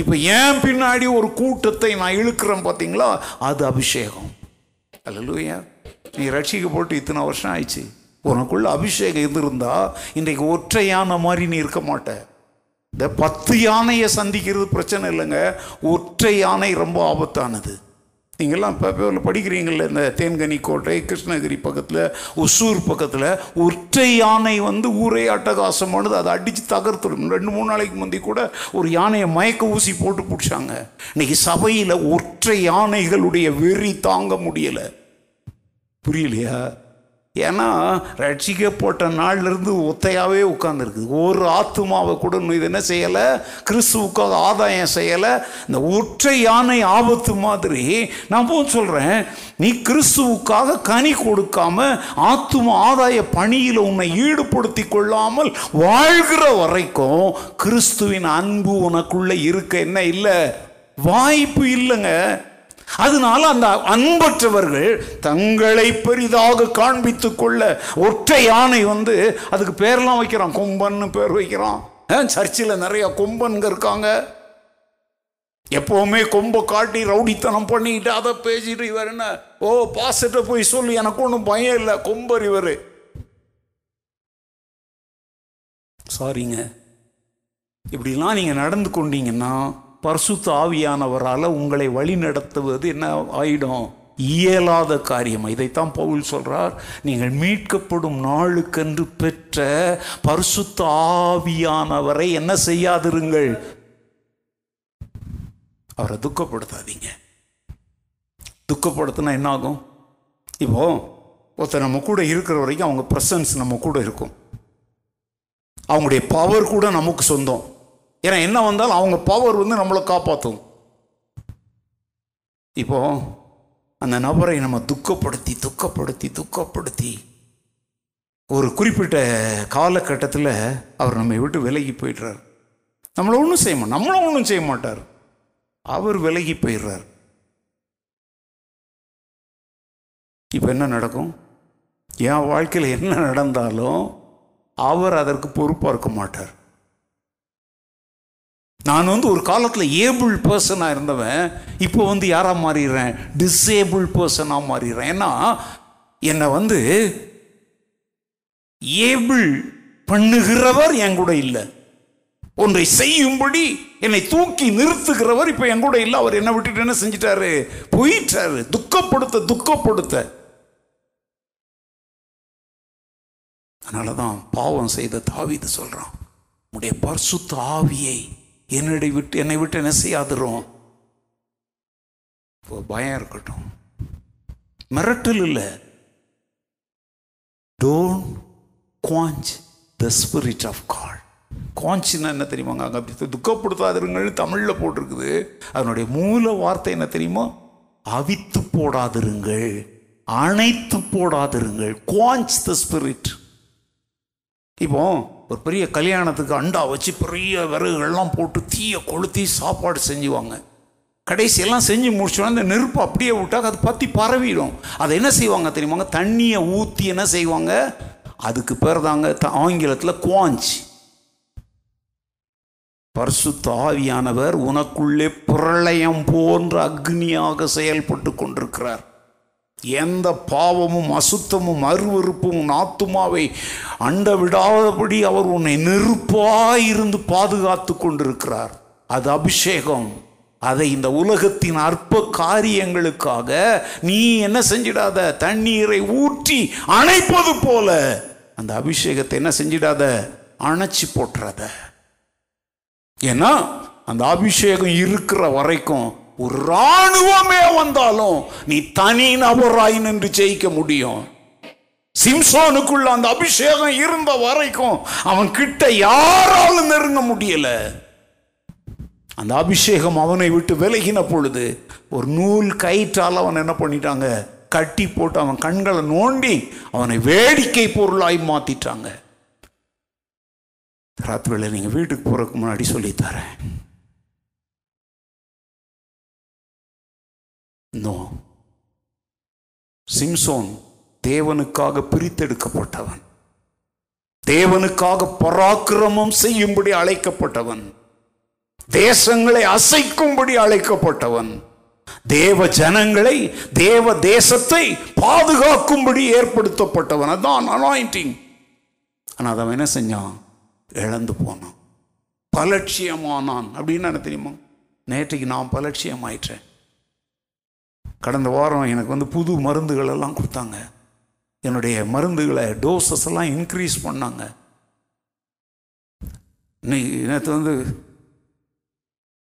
இப்போ ஏன் பின்னாடி ஒரு கூட்டத்தை நான் இழுக்கிறேன் பார்த்தீங்களா அது அபிஷேகம். அல்லூயா நீ ரட்சிக்கப்பட்டு இத்தனை வருஷம் ஆயிடுச்சு. உனக்குள்ள அபிஷேகம் இருந்திருந்தா இன்றைக்கு ஒற்றை யானை மாதிரி நீ இருக்க மாட்டேன் இந்த பத்து யானையை சந்திக்கிறது பிரச்சனை இல்லைங்க. ஒற்றை யானை ரொம்ப ஆபத்தானது. நீங்கள்லாம் இப்போ பேரில் படிக்கிறீங்கள்ல இந்த தேன்கனி கோட்டை கிருஷ்ணகிரி பக்கத்தில் ஒசூர் பக்கத்தில் ஒற்றை யானை வந்து ஊரே அட்டகாசமானது. அதை அடித்து தகர்த்துடும் ரெண்டு மூணு நாளைக்கு முந்தி கூட ஒரு யானையை மயக்க ஊசி போட்டு பிடிச்சாங்க. இன்னைக்கு சபையில் ஒற்றை யானைகளுடைய வெறி தாங்க முடியலை. புரியலையா? ஏன்னா ரட்சிக்கப்பட்ட நாள்லேருந்து ஒத்தையாகவே உட்காந்துருக்குது ஒரு ஆத்துமாவை கூட இது என்ன செய்யலை? கிறிஸ்துவுக்காக ஆதாயம் செய்யலை? இந்த ஒற்றை யானை ஆபத்து மாதிரி. நான் போ சொல்கிறேன் நீ கிறிஸ்துவுக்காக கனி கொடுக்காம ஆத்தும ஆதாய பணியில் உன்னை ஈடுபடுத்தி கொள்ளாமல் வாழ்கிற வரைக்கும் கிறிஸ்துவின் அன்பு உனக்குள்ளே இருக்க என்ன இல்லை? வாய்ப்பு இல்லைங்க. அதனால அந்த அன்பற்றவர்கள் தங்களை பெரிதாக காண்பித்து கொள்ள ஒற்றை யானை வந்து அதுக்கு பேர்லாம் வைக்கிறான். கொம்பன்னு பேர் வைக்கிறான். சர்ச்சில் நிறைய கொம்பன்க இருக்காங்க. எப்பவுமே கொம்பை காட்டி ரவுடித்தனம் பண்ணிக்கிட்டு அதை பேசிட்டு இவர் என்ன? ஓ பாசிட்ட போய் சொல்லி எனக்கு ஒன்றும் பயம் இல்லை. கொம்பர் இவர். சாரிங்க இப்படிலாம் நீங்கள் நடந்து கொண்டீங்கன்னா பர்சுத்த ஆவியானவரால் உங்களை வழி நடத்துவது என்ன ஆயிடும்? இயலாத காரியம். இதைத்தான் பவுல் சொல்கிறார் நீங்கள் மீட்கப்படும் நாளுக்கென்று பெற்ற பரிசுத்த ஆவியானவரை என்ன செய்யாதிருங்கள்? அவரை துக்கப்படுத்தாதீங்க. துக்கப்படுத்தினா என்ன ஆகும் இப்போ ஒருத்தர் நம்ம கூட இருக்கிற வரைக்கும் அவங்க ப்ரெசன்ஸ் நம்ம கூட இருக்கும். அவங்களுடைய பவர் கூட நமக்கு சொந்தம். ஏன்னா என்ன வந்தாலும் அவங்க பவர் வந்து நம்மளை காப்பாற்றும் இப்போ அந்த நபரை நம்ம துக்கப்படுத்தி துக்கப்படுத்தி துக்கப்படுத்தி ஒரு குறிப்பிட்ட காலகட்டத்தில் அவர் நம்மை விட்டு விலகி போயிடுறார். நம்மளை ஒன்றும் செய்ய மாட்டோம் நம்மளும் ஒன்றும் செய்ய மாட்டார். அவர் விலகி போயிடுறார். இப்போ என்ன நடக்கும்? என் வாழ்க்கையில் என்ன நடந்தாலும் அவர் அதற்கு பொறுப்பாக இருக்க மாட்டார். நான் வந்து ஒரு காலத்தில் ஏபிள் பர்சனாக இருந்தவன் இப்போ வந்து யாராக மாறிடுறேன்? டிசேபிள் பர்சனாக மாறிடுறேன். ஏன்னா என்னை வந்து ஏபிள் பண்ணுகிறவர் என் கூட இல்லை. ஒன்றை செய்யும்படி என்னை தூக்கி நிறுத்துகிறவர் இப்போ என் கூட இல்லை. அவர் என்ன விட்டுட்டு என்ன செஞ்சிட்டாரு? போயிட்டாரு. துக்கப்படுத்த துக்கப்படுத்த. அதனால தான் பாவம் செய்த தாவிது சொல்கிறான் உடைய பர்சுத்த ஆவியை என்னை விட்டு என்னை விட்டு என்ன செய்யாதுறோம் இப்போ பயம் இருக்கட்டும். மிரட்டல் இல்லை. Don't quench the spirit of God குவாஞ்சின்னா என்ன தெரியுமாங்க அங்கே அப்படி துக்கப்படுத்தாதிருங்கள்னு தமிழில் போட்டிருக்குது. அதனுடைய மூல வார்த்தை என்ன தெரியுமா? அவித்து போடாதிருங்கள். அணைத்து போடாதிருங்கள். குவாஞ்ச் த ஸ்பிரிட் இப்போ ஒரு பெரிய கல்யாணத்துக்கு அண்டா வச்சு பெரிய விறகுகள்லாம் போட்டு தீயை கொளுத்தி சாப்பாடு செஞ்சுவாங்க. கடைசியெல்லாம் செஞ்சு முடிச்சோன்னா அந்த நெருப்பு அப்படியே விட்டாக்க அது பற்றி பரவிடும். அதை என்ன செய்வாங்க தெரியுமாங்க? தண்ணியை ஊற்றி என்ன செய்வாங்க? அதுக்கு பேர் தாங்க ஆங்கிலத்தில் குவாஞ்ச். பரிசுத்த ஆவியானவர் உனக்குள்ளே பிரளயம் போன்ற அக்னியாக செயல்பட்டு கொண்டிருக்கிறார். எந்த பாவமும் அசுத்தமும் அருவருப்பும் உன் ஆத்துமாவை அண்ட விடாதபடி அவர் உன்னை நெருப்பாயிருந்து பாதுகாத்து கொண்டிருக்கிறார். அது அபிஷேகம். அதை இந்த உலகத்தின் அற்ப காரியங்களுக்காக நீ என்ன செஞ்சிடாத? தண்ணீரை ஊற்றி அணைப்பது போல. அந்த அபிஷேகத்தை என்ன செஞ்சிடாத? அணைச்சி போட்டுறத. ஏன்னா அந்த அபிஷேகம் இருக்கிற வரைக்கும் ஒரு ராணுவமே வந்தாலும் நீ தனி நபராய் நின்று ஜெயிக்க முடியும். சிம்சோனுக்குள்ள அந்த அபிஷேகம் இருந்த வரைக்கும் அவன் கிட்ட யாராலும் நெருங்க முடியல. அந்த அபிஷேகம் அவனை விட்டு விலகின பொழுது ஒரு நூல் கயிற்றால் அவன் என்ன பண்ணிட்டாங்க? கட்டி போட்டு அவன் கண்களை நோண்டி அவனை வேடிக்கை பொருளாய் மாத்திட்டாங்க. ராத்திரில நீங்கள் வீட்டுக்கு போறதுக்கு முன்னாடி சொல்லித்தரேன் நோ. சிம்சோன் தேவனுக்காக பிரித்தெடுக்கப்பட்டவன். தேவனுக்காக பராக்கிரமம் செய்யும்படி அழைக்கப்பட்டவன். தேசங்களை அசைக்கும்படி அழைக்கப்பட்டவன். தேவ ஜனங்களை தேவ தேசத்தை பாதுகாக்கும்படி ஏற்படுத்தப்பட்டவன். அதான் அனாயிண்டிங் ஆனால் அவன் என்ன செஞ்சான்? இழந்து போனான். பலட்சியமானான். அப்படின்னு என்ன தெரியுமா? நேற்றைக்கு நான் பலட்சியமாயிட்டேன் கடந்த வாரம் எனக்கு வந்து புது மருந்துகள் எல்லாம் கொடுத்தாங்க. என்னுடைய மருந்துகளை டோசஸ் எல்லாம் இன்க்ரீஸ் பண்ணாங்க. இன்னைக்கு நேற்று வந்து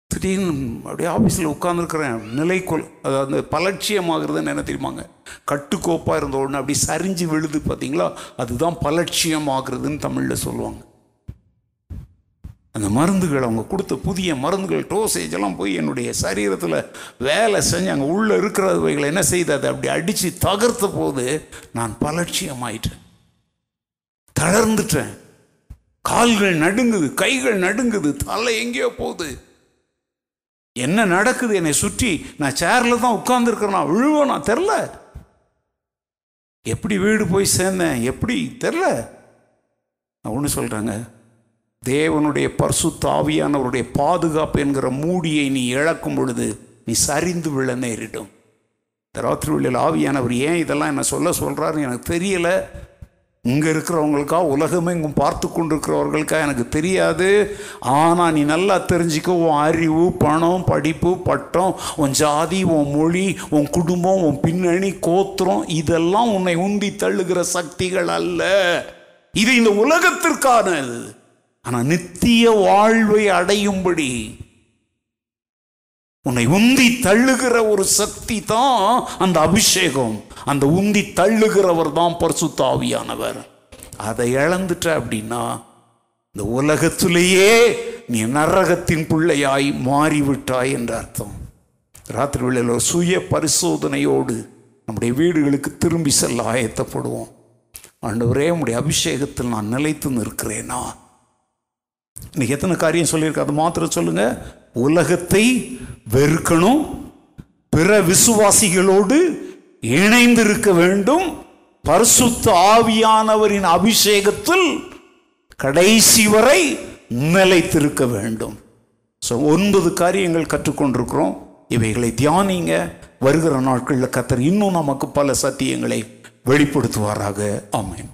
திடீர்னு அப்படியே ஆஃபீஸில் உட்காந்துருக்கிறேன் நிலைக்குள் அதாவது பலட்சியமாகிறதுன்னு என்ன தெரியுமாங்க? கட்டுக்கோப்பாக இருந்த உடனே அப்படி சரிஞ்சு விழுது பார்த்தீங்களா அதுதான் பலட்சியமாகிறதுன்னு தமிழில் சொல்லுவாங்க. அந்த மருந்துகள் அவங்க கொடுத்த புதிய மருந்துகள் டோசேஜ் எல்லாம் போய் என்னுடைய சரீரத்தில் வேலை செஞ்சு அங்கே உள்ளே இருக்கிறவைகளை என்ன செய்து அதை அப்படி அடித்து தகர்த்த போது நான் பலட்சியமாயிட்டேன். தளர்ந்துட்டேன். கால்கள் நடுங்குது கைகள் நடுங்குது தலை எங்கேயோ போகுது. என்ன நடக்குது என்னை சுற்றி? நான் சேரில் தான் உட்கார்ந்துருக்கிறேன். நான் விழுவேன்? நான் தெரில. எப்படி வீடு போய் சேர்ந்தேன்? எப்படி? தெரில. நான் ஒன்று சொல்கிறேங்க தேவனுடைய பர்சுத்தாவியானவருடைய பாதுகாப்பு என்கிற மூடியை நீ இழக்கும் பொழுது நீ சரிந்து விழ நேரிடும். இந்த ராத்திரி வெளியில் ஆவியானவர் ஏன் இதெல்லாம் என்ன சொல்ல சொல்கிறாருன்னு எனக்கு தெரியலை. இங்கே இருக்கிறவங்களுக்கா உலகமெங்கும் பார்த்து கொண்டிருக்கிறவர்களுக்கா எனக்கு தெரியாது. ஆனால் நீ நல்லா தெரிஞ்சுக்க உன் அறிவு பணம் படிப்பு பட்டம் உன் ஜாதி உன் மொழி உன் குடும்பம் உன் பின்னணி கோத்திரம் இதெல்லாம் உன்னை உந்தி தள்ளுகிற சக்திகள் அல்ல. இது இந்த உலகத்திற்கானது. ஆனால் நித்திய வாழ்வை அடையும்படி உன்னை உந்தி தள்ளுகிற ஒரு சக்தி தான் அந்த அபிஷேகம். அந்த உந்தி தள்ளுகிறவர் தான் பரிசுத்தாவியானவர். அதை இழந்துட்ட அப்படின்னா இந்த உலகத்திலேயே நீ நரகத்தின் பிள்ளையாய் மாறிவிட்டாய் என்ற அர்த்தம். ராத்திரி வேளையில் ஒரு சுய பரிசோதனையோடு நம்முடைய வீடுகளுக்கு திரும்பி செல்ல ஆயத்தப்படுவோம். ஆண்டவரே நம்முடைய அபிஷேகத்தில் நான் நிலைத்து நிற்கிறேனா? இன்னைக்கு எத்தனை காரியம் சொல்லியிருக்கு அது மாத்திரம் சொல்லுங்க. உலகத்தை வெறுக்கணும். பிற விசுவாசிகளோடு இணைந்திருக்க வேண்டும். பரிசுத்த ஆவியானவரின் அபிஷேகத்தில் கடைசி வரை நிலைத்திருக்க வேண்டும். ஸோ ஒன்பது காரியங்கள் கற்றுக்கொண்டிருக்கிறோம். இவைகளை தியானிங்க. வருகிற நாட்களில் கத்தர் இன்னும் நமக்கு பல சத்தியங்களை வெளிப்படுத்துவாராக. ஆமென்.